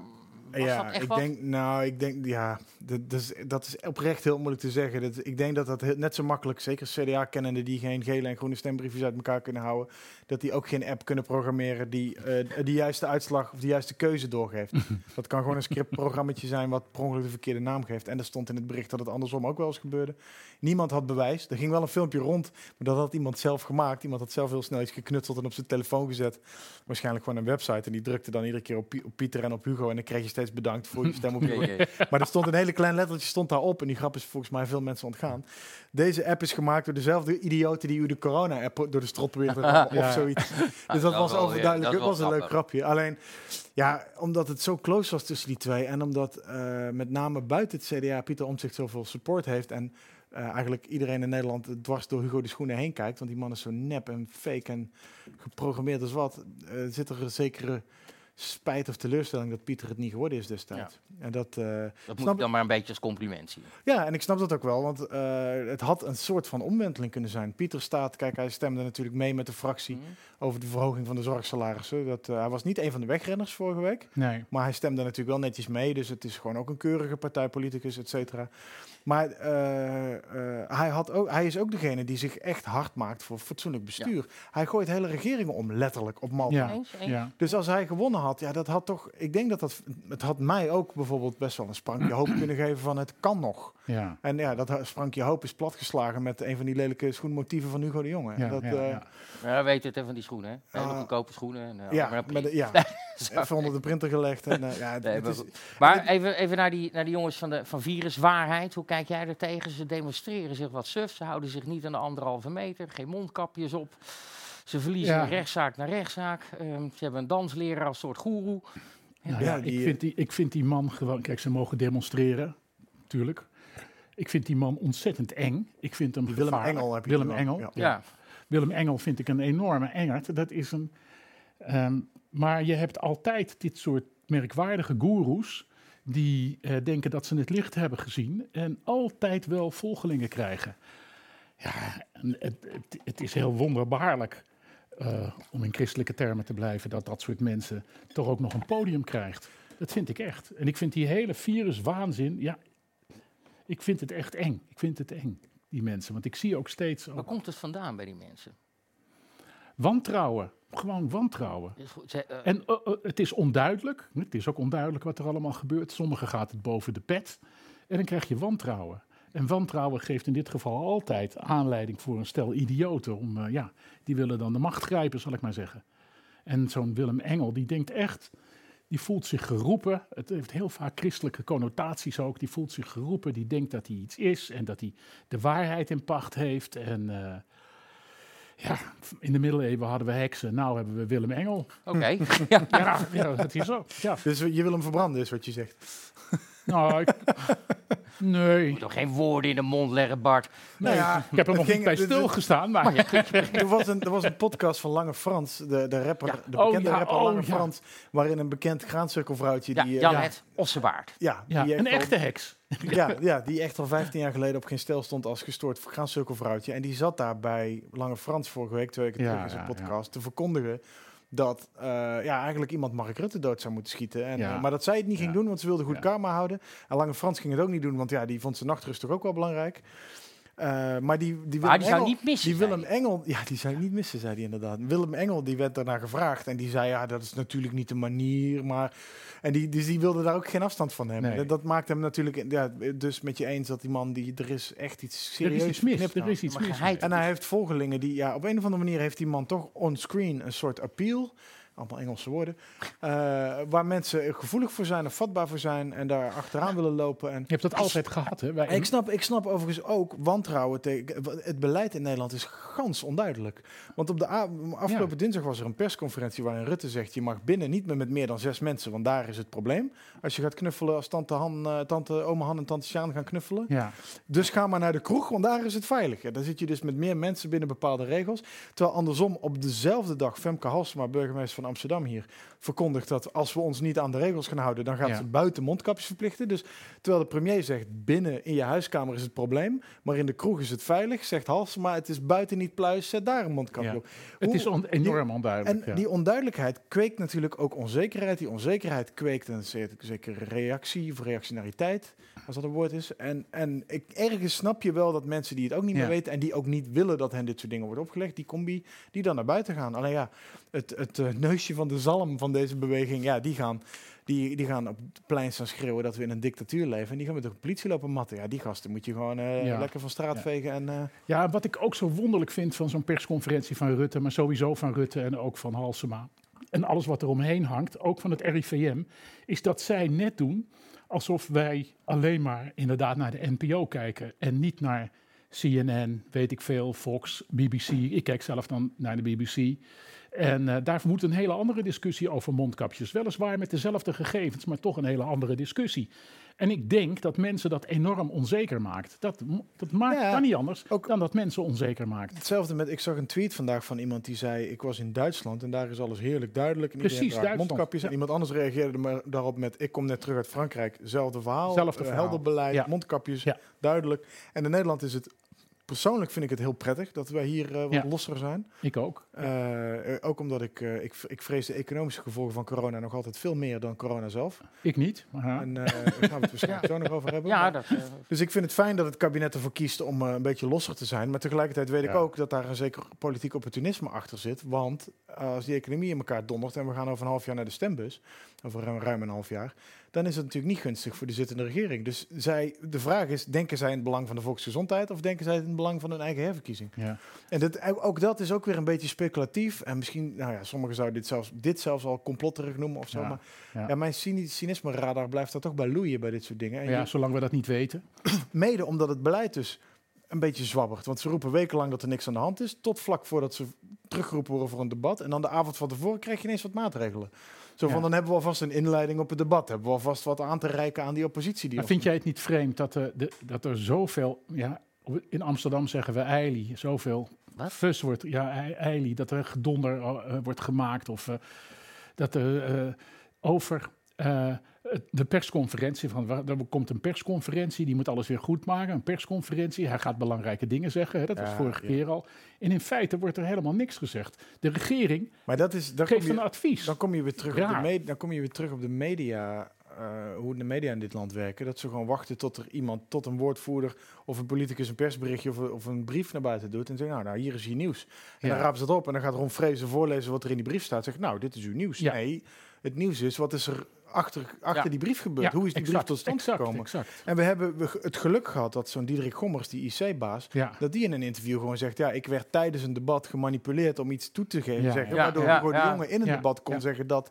Was ja, dat echt ik wat? denk, nou, ik denk, ja, dat, dat, is, dat is oprecht heel moeilijk te zeggen. Dat, ik denk dat dat heel- net zo makkelijk, zeker CDA-kennenden die geen gele en groene stembriefjes uit elkaar kunnen houden, dat die ook geen app kunnen programmeren die eh de juiste uitslag of de juiste keuze doorgeeft. dat kan gewoon een scriptprogrammaatje zijn wat per ongeluk de verkeerde naam geeft. En er stond in het bericht dat het andersom ook wel eens gebeurde. Niemand had bewijs. Er ging wel een filmpje rond, maar dat had iemand zelf gemaakt. Iemand had zelf heel snel iets geknutseld en op zijn telefoon gezet. Waarschijnlijk gewoon een website. En die drukte dan iedere keer op, Pie- op Pieter en op Hugo. En dan kreeg je steeds bedankt voor je stem op Hugo. Ja, ja. Maar er stond een hele klein lettertje stond daarop. En die grap is volgens mij veel mensen ontgaan. Deze app is gemaakt door dezelfde idioten die u de corona-app door de strot probeert te rammen Ja. Zoiets. Dus dat, dat was wel overduidelijk. Dat was een leuk grapje. Alleen, ja, omdat het zo close was tussen die twee. En omdat eh, met name buiten het CDA Pieter Omtzigt zoveel support heeft. En eh, eigenlijk iedereen in Nederland dwars door Hugo de Schoenen heen kijkt. Want die man is zo nep en fake en geprogrammeerd als wat. eh, zit er een zekere spijt of teleurstelling dat Pieter het niet geworden is destijds. En dat, eh, Dat moet ik dan maar een beetje als compliment zien. ja, en ik snap dat ook wel, want eh, het had een soort van omwenteling kunnen zijn. Pieter staat, kijk, hij stemde natuurlijk mee met de fractie Mhm. over de verhoging van de zorgsalarissen. Dat, eh, hij was niet een van de wegrenners vorige week, Nee. maar hij stemde natuurlijk wel netjes mee. Dus het is gewoon ook een keurige partijpoliticus, et cetera. Maar eh, eh, hij, had ook, hij is ook degene die zich echt hard maakt voor fatsoenlijk bestuur. Hij gooit hele regeringen om, letterlijk, op Malta. Ja. Eens? Eens? Ja. Dus als hij gewonnen had, ja, dat had toch. Ik denk dat dat. Het had mij ook bijvoorbeeld best wel een sprankje hoop kunnen geven van het kan nog. Ja. En ja, dat sprankje hoop is platgeslagen met een van die lelijke schoenmotieven van Hugo de Jonge. Ja, dat, ja, eh, ja. Ja, weet het, hè, van die schoenen. Hè? Hele Ah. goedkope schoenen. En, ja, maar de- ja. even onder de printer gelegd. En, eh, ja, Nee, maar is, goed. Maar even, even naar, die, naar die jongens van, de, van viruswaarheid. Hoe kijk jij er tegen? Ze demonstreren zich wat suf. Ze houden zich niet aan de anderhalve meter. Geen mondkapjes op. Ze verliezen Ja. rechtszaak naar rechtszaak. Ehm, ze hebben een dansleraar als soort goeroe. Nou Ja, ja, die, ik, vind die, ik vind die man gewoon... Kijk, ze mogen demonstreren, natuurlijk. Ik vind die man ontzettend eng. Ik vind hem Willem gevaarlijk. Engel heb je Willem. Engel. Ja. Ja. Willem Engel vind ik een enorme engert. Dat is een... ehm, maar je hebt altijd dit soort merkwaardige goeroes... die eh, denken dat ze het licht hebben gezien... en altijd wel volgelingen krijgen. Ja, het, het, het is heel wonderbaarlijk... eh, om in christelijke termen te blijven... dat dat soort mensen toch ook nog een podium krijgt. Dat vind ik echt. En ik vind die hele viruswaanzin... Ja, ik vind het echt eng. Ik vind het eng, die mensen. Want ik zie ook steeds... Waar ook komt het vandaan bij die mensen? wantrouwen. Gewoon wantrouwen. Eh, En eh, eh, het is onduidelijk. Het is ook onduidelijk wat er allemaal gebeurt. Sommigen gaat het boven de pet. En dan krijg je wantrouwen. En wantrouwen geeft in dit geval altijd aanleiding voor een stel idioten. Om, ja, die willen dan de macht grijpen, zal ik maar zeggen. En zo'n Willem Engel, die denkt echt, die voelt zich geroepen. Het heeft heel vaak christelijke connotaties ook. Die voelt zich geroepen, die denkt dat hij iets is en dat hij de waarheid in pacht heeft. En ja, in de middeleeuwen hadden we heksen, nou hebben we Willem Engel. Oké. ja. Ja, ja dat is zo. Ja. Dus je wil hem verbranden, is wat je zegt. Nou, ik, nee. Moet toch geen woorden in de mond leggen, Bart. nee. ja, ik heb er nog ging- niet bij stilgestaan, maar... er, was een, er was een podcast van Lange Frans, de, de rapper, Ja. de Oh, bekende ja, rapper oh, Lange ja. Frans, waarin een bekend graancirkelvrouwtje Ja, die, eh, Janet Ossebaard. ja, Ja, een al- echte heks. Ja, ja, die echt al 15 jaar geleden op geen stel stond als gestoord graancirkelvrouwtje. En die zat daar bij Lange Frans vorige week, twee weken Ja, terug in zijn ja, podcast, te verkondigen dat eh, ja, eigenlijk iemand Mark Rutte dood zou moeten schieten. En, Ja. eh, maar dat zij het niet ging Ja. doen, want ze wilde goed karma houden. En Lange Frans ging het ook niet doen, want ja, die vond zijn nachtrust toch ook wel belangrijk. Eh, maar die, die, Maar Willem die zou Engel- niet missen, Die zei Willem. Engel, ja, die zou niet missen, zei hij inderdaad. Willem Engel, die werd daarna gevraagd en die zei, ja, dat is natuurlijk niet de manier, maar... En die, dus die wilde daar ook geen afstand van hebben. Nee. Dat, dat maakt hem natuurlijk, ja, dus met je eens dat die man, die, er is echt iets Er serieus is iets mis. Er is iets mis. En hij heeft volgelingen die, ja, op een of andere manier heeft die man toch onscreen een soort appeal. Allemaal Engelse woorden, eh, waar mensen gevoelig voor zijn of vatbaar voor zijn en daar achteraan willen lopen. En Je hebt dat altijd gehad, hè? Ik snap, ik snap overigens ook wantrouwen tegen. Het beleid in Nederland is gans onduidelijk. Want op de afgelopen Ja. dinsdag was er een persconferentie waarin Rutte zegt: je mag binnen niet meer met meer dan zes mensen, want daar is het probleem. Als je gaat knuffelen, als tante, Han, eh, tante oma Han en tante Sjaan gaan knuffelen. Ja. Dus ga maar naar de kroeg, want daar is het veilig. Ja, dan zit je dus met meer mensen binnen bepaalde regels. Terwijl andersom op dezelfde dag Femke Halsema, burgemeester van Amsterdam hier, verkondigt dat als we ons niet aan de regels gaan houden, dan gaat Ja. ze buiten mondkapjes verplichten. Dus terwijl de premier zegt binnen in je huiskamer is het probleem, maar in de kroeg is het veilig, zegt Halsema het is buiten niet pluis, zet daar een mondkapje Ja. op. Het is on- enorm onduidelijk. en ja. die onduidelijkheid kweekt natuurlijk ook onzekerheid. Die onzekerheid kweekt een ze- zekere reactie of reactionariteit, als dat een woord is. En, en ik, ergens snap je wel dat mensen die het ook niet Ja. meer weten en die ook niet willen dat hen dit soort dingen wordt opgelegd, die combi, die dan naar buiten gaan. Alleen ja, het, het eh, neusje van de zalm van deze beweging, ja, die gaan, die, die gaan op het plein staan schreeuwen dat we in een dictatuur leven. En die gaan met de politie lopen matten. Ja, die gasten moet je gewoon eh, Ja. lekker van straat Ja. vegen. En, eh, Ja, wat ik ook zo wonderlijk vind van zo'n persconferentie van Rutte, maar sowieso van Rutte en ook van Halsema. En alles wat er omheen hangt, ook van het RIVM, is dat zij net doen alsof wij alleen maar inderdaad naar de NPO kijken en niet naar CNN, weet ik veel, Fox, BBC. Ik kijk zelf dan naar de BBC. En eh, daar moet een hele andere discussie over mondkapjes. Weliswaar met dezelfde gegevens, maar toch een hele andere discussie. En ik denk dat mensen dat enorm onzeker maakt. Dat, dat maakt Ja, kan niet anders ook- dan dat mensen onzeker maakt. Hetzelfde met, ik zag een tweet vandaag van iemand die zei, ik was in Duitsland en daar is alles heerlijk duidelijk. En Precies, Duitsland. mondkapjes. En iemand anders reageerde maar daarop met, ik kom net terug uit Frankrijk. Zelfde verhaal, Zelfde eh, verhaal. helder beleid, Ja. mondkapjes, duidelijk. En in Nederland is het, persoonlijk vind ik het heel prettig dat wij hier eh, wat Ja. losser zijn. Ik ook. Eh, eh, ook omdat ik, eh, ik, ik vrees de economische gevolgen van corona nog altijd veel meer dan corona zelf. Ik niet. En eh, daar gaan we het waarschijnlijk zo nog over hebben. Ja, dat, dus ik vind het fijn dat het kabinet ervoor kiest om eh, een beetje losser te zijn. Maar tegelijkertijd weet ik ook dat daar een zeker politiek opportunisme achter zit. Want als die economie in elkaar dondert en we gaan over een half jaar naar de stembus, over ruim, ruim een half jaar, dan is het natuurlijk niet gunstig voor de zittende regering. Dus zij, de vraag is, denken zij in het belang van de volksgezondheid of denken zij in het belang van hun eigen herverkiezing? ja. En dat, ook dat is ook weer een beetje speculatief. En misschien, nou ja, sommigen zouden dit zelfs, dit zelfs al complotterig noemen of zo. Ja, Maar ja. ja, mijn cyni- cynisme-radar blijft daar toch bij loeien bij dit soort dingen. En ja, je- zolang we dat niet weten. Mede omdat het beleid dus een beetje zwabbert. Want ze roepen wekenlang dat er niks aan de hand is. Tot vlak voordat ze teruggeroepen worden voor een debat. En dan de avond van tevoren krijg je ineens wat maatregelen. Zo van, Ja. dan hebben we alvast een inleiding op het debat. Hebben we alvast wat aan te reiken aan die oppositie. Die Maar vind jij het niet vreemd dat, er de, dat er zoveel... Ja, in Amsterdam zeggen we eilie. Zoveel Wat? fus wordt... Ja, ei- eilie. Dat er gedonder eh, wordt gemaakt. Of eh, dat er eh, over... de persconferentie, van, er komt een persconferentie, die moet alles weer goed maken. Een persconferentie, hij gaat belangrijke dingen zeggen, hè, dat was Ja, vorige ja. keer al. En in feite wordt er helemaal niks gezegd. De regering Maar dat is, dan, kom geeft je, een advies. dan, kom je weer terug op de dan kom je weer terug op de media. eh, hoe de media in dit land werken. Dat ze gewoon wachten tot er iemand, tot een woordvoerder of een politicus een persberichtje of, een- of een brief naar buiten doet. En zeggen, nou, nou hier is je nieuws. En Ja. dan rapen ze het op en dan gaat Ron Vrezen voorlezen wat er in die brief staat. Zegt, nou, dit is uw nieuws. Nee, het nieuws is, wat is er achter, achter Ja. die brief gebeurd? Ja, Hoe is die exact, brief tot stand exact, gekomen? Exact. En we hebben het geluk gehad dat zo'n Diederik Gommers, die IC-baas, Ja. dat die in een interview gewoon zegt, ja, ik werd tijdens een debat gemanipuleerd om iets toe te geven. Zeggen, waardoor Hugo de ja. Jonge in een debat kon zeggen dat...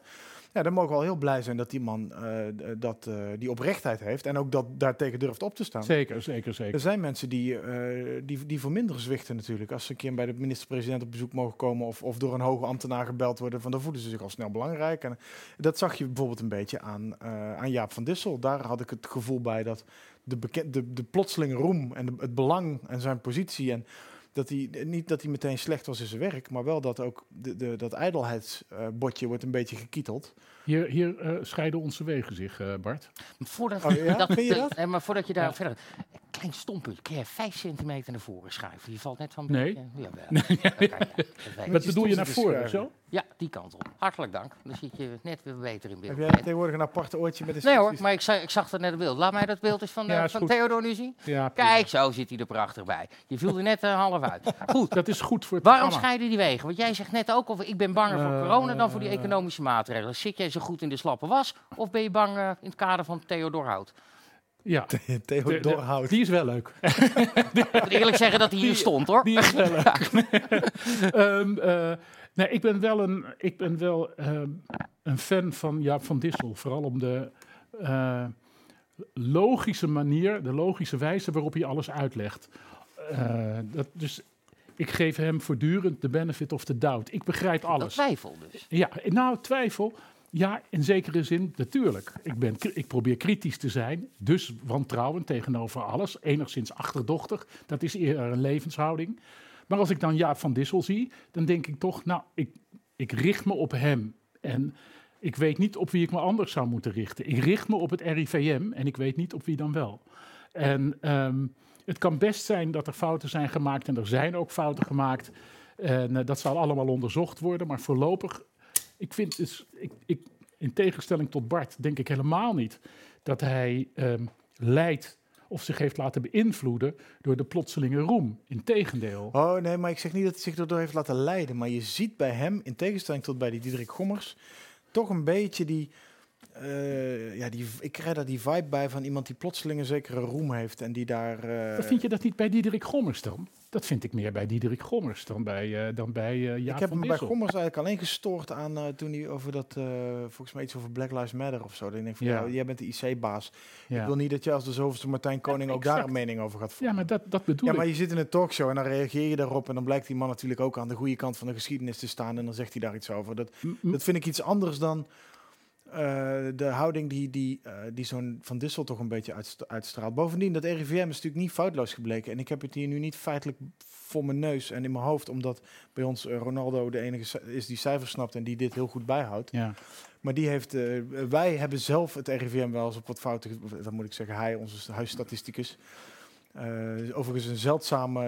Ja, dan mogen we al heel blij zijn dat die man eh, d- dat, eh, die oprechtheid heeft en ook dat daartegen durft op te staan. Zeker, zeker, Er zeker. zijn mensen die, eh, die, die voor minder zwichten natuurlijk. Als ze een keer bij de minister-president op bezoek mogen komen... Of, of door een hoge ambtenaar gebeld worden... Van, dan voelen ze zich al snel belangrijk. En dat zag je bijvoorbeeld een beetje aan, eh, aan Jaap van Dissel. Daar had ik het gevoel bij dat de, de, de plotselinge roem... en de- het belang en zijn positie... en dat hij, niet dat hij meteen slecht was in zijn werk... maar wel dat ook de, de, dat ijdelheidsbotje wordt een beetje gekieteld. Hier, hier eh, scheiden onze wegen zich, eh, Bart. Voordat, Oh, ja? Je dat? Nee, maar voordat je daar Ja. verder... Een klein stompunt. Kun je vijf centimeter naar voren schuiven? Je valt net van... Nee. Ja, wel. Dat weet Wat bedoel je naar voren? schuiven. Zo? Ja, die kant op. Hartelijk dank. Dan zit je net weer beter in beeld. Heb jij tegenwoordig een aparte oortje met een Nee hoor, maar ik, zag- ik zag er net een beeld. Laat mij dat beeld eens van, Ja, eh, van. Theodor nu zien. Ja, Kijk, zo zit hij er prachtig bij. Je viel er net een half uit. Goed, Dat is goed voor het waarom programma. scheiden die wegen? Want jij zegt net ook, of ik ben banger voor Eh, corona dan voor die economische maatregelen. Zit jij zo goed in de slappe was? Of ben je bang eh, in het kader van Theodor Hout? Ja, Theo Dorhout. die is wel leuk. Ik moet eerlijk zeggen dat hij hier stond hoor. Die is wel leuk. Ehm, eh, nee, ik ben wel een, ik ben wel, ehm, een fan van Jaap van Dissel. Vooral om de eh, logische manier, de logische wijze waarop hij alles uitlegt. Eh, dat, dus ik geef hem voortdurend de benefit of the doubt. Ik begrijp Dat alles. twijfel dus. Ja, nou, twijfel. Ja, in zekere zin, natuurlijk. Ik, ben, ik probeer kritisch te zijn, dus wantrouwend tegenover alles. Enigszins achterdochtig, dat is eerder een levenshouding. Maar als ik dan Jaap van Dissel zie, dan denk ik toch, nou, ik, ik richt me op hem. En ik weet niet op wie ik me anders zou moeten richten. Ik richt me op het RIVM en ik weet niet op wie dan wel. En ehm, het kan best zijn dat er fouten zijn gemaakt en er zijn ook fouten gemaakt. En eh, dat zal allemaal onderzocht worden, maar voorlopig ik vind dus, ik, ik, in tegenstelling tot Bart, denk ik helemaal niet dat hij ehm, leidt of zich heeft laten beïnvloeden door de plotselinge roem. Integendeel. Oh nee, maar ik zeg niet dat hij zich erdoor heeft laten leiden. Maar je ziet bij hem, in tegenstelling tot bij die Diederik Gommers, toch een beetje die. eh, ja, die, ik krijg daar die vibe bij van iemand die plotseling een zekere roem heeft en die daar. Maar vind je dat niet bij Diederik Gommers dan? Dat vind ik meer bij Diederik Gommers dan bij, eh dan bij eh Jaap ik heb van me bij. Gommers eigenlijk alleen gestoord aan eh, toen hij over dat, volgens mij iets over Black Lives Matter of zo. Dan denk ik van, Ja. ja. jij bent de IC-baas. Ja. Ik wil niet dat je als de zoveelste Martijn Koning ook daar een mening over gaat Ja, vormen. maar dat, dat bedoel Ja, maar ik. je zit in een talkshow en dan reageer je daarop en dan blijkt die man natuurlijk ook aan de goede kant van de geschiedenis te staan en dan zegt hij daar iets over. Dat, dat vind ik iets anders dan de houding die, die, eh, die zo'n Van Dissel toch een beetje uitst- uitstraalt. Bovendien, dat RIVM is natuurlijk niet foutloos gebleken. En ik heb het hier nu niet feitelijk voor mijn neus en in mijn hoofd, omdat bij ons eh, Ronaldo de enige is die cijfers snapt en die dit heel goed bijhoudt. Ja. Maar die heeft, eh, wij hebben zelf het RIVM wel eens op wat fouten, dat moet ik zeggen, hij, onze huisstatisticus. Eh, overigens een zeldzame,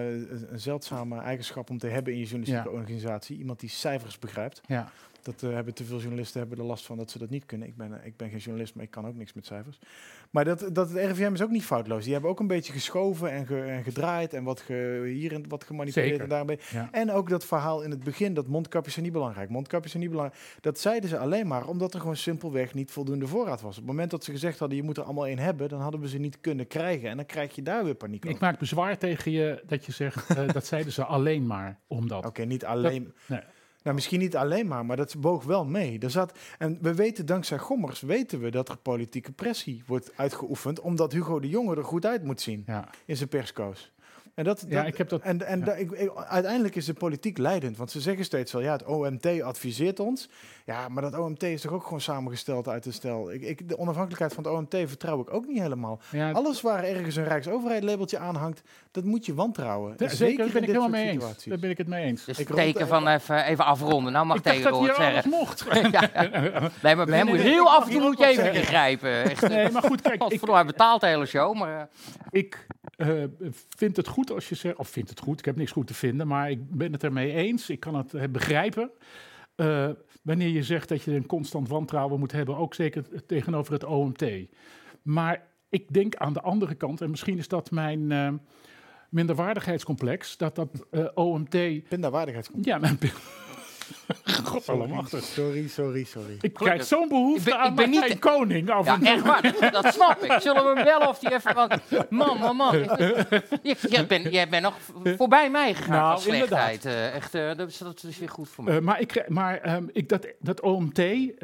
een zeldzame eigenschap om te hebben in je journalistieke Ja. organisatie. Iemand die cijfers begrijpt. Ja. Dat eh, hebben te veel journalisten hebben er last van dat ze dat niet kunnen. Ik ben, ik ben geen journalist, maar ik kan ook niks met cijfers. Maar dat, dat het RIVM is ook niet foutloos. Die hebben ook een beetje geschoven en, ge- en gedraaid en wat ge, hier en wat gemanipuleerd Zeker. en. Ja. En ook dat verhaal in het begin, dat mondkapjes zijn niet belangrijk. Mondkapjes zijn niet belangrijk. Dat zeiden ze alleen maar omdat er gewoon simpelweg niet voldoende voorraad was. Op het moment dat ze gezegd hadden, je moet er allemaal één hebben, dan hadden we ze niet kunnen krijgen. En dan krijg je daar weer paniek Ik over. maak bezwaar tegen je dat je zegt, eh, dat zeiden ze alleen maar omdat. Oké, niet alleen. nee. Nou, misschien niet alleen maar, maar dat boog wel mee. Er zat, en we weten, dankzij Gommers, weten we dat er politieke pressie wordt uitgeoefend, omdat Hugo de Jonge er goed uit moet zien Ja. in zijn perskoos. En, dat, Ja, dat- ik heb dat- en, en ja. da- ik, ik- uiteindelijk is de politiek leidend, want ze zeggen steeds wel, ja, het OMT adviseert ons. Ja, maar dat OMT is toch ook gewoon samengesteld uit een stel. Ik, ik, de onafhankelijkheid van het OMT vertrouw ik ook niet helemaal. Ja, Alles waar ergens een Rijksoverheid labeltje aanhangt, dat moet je wantrouwen. Ja, Zeker daar ben ik helemaal mee eens. situaties. Daar ben ik het mee eens. Dus Ik teken van even, even afronden. Nou mag alles zeggen. mocht. Ja, ja. Nee, maar bij hem moet je nee, heel af en toe moet je even. Echt, Nee, maar goed, kijk, ik, betaalt de hele show, maar... eh, ik eh, vind het goed als je zegt, of vind het goed, ik heb niks goed te vinden, maar ik ben het ermee eens, ik kan het eh, begrijpen. Eh, wanneer je zegt dat je een constant wantrouwen moet hebben, ook zeker tegenover het OMT. Maar ik denk aan de andere kant, en misschien is dat mijn minderwaardigheidscomplex, dat dat OMT... Pindawaardigheidscomplex. Ja, mijn... Godallemachtig. Sorry, sorry, sorry. Ik krijg zo'n behoefte Ik ben- aan ik ben niet- Koning. Af Ja, en echt waar. Dat, dat snap ik. Zullen we hem bellen of die even wat... Man, man, man. Je, jij, bent, jij bent nog voorbij mij gegaan Nou, van slechtheid. Eh, echt, eh, dat, is, dat is weer goed voor me. Eh, maar ik, krijg- maar ehm, ik, dat, dat OMT,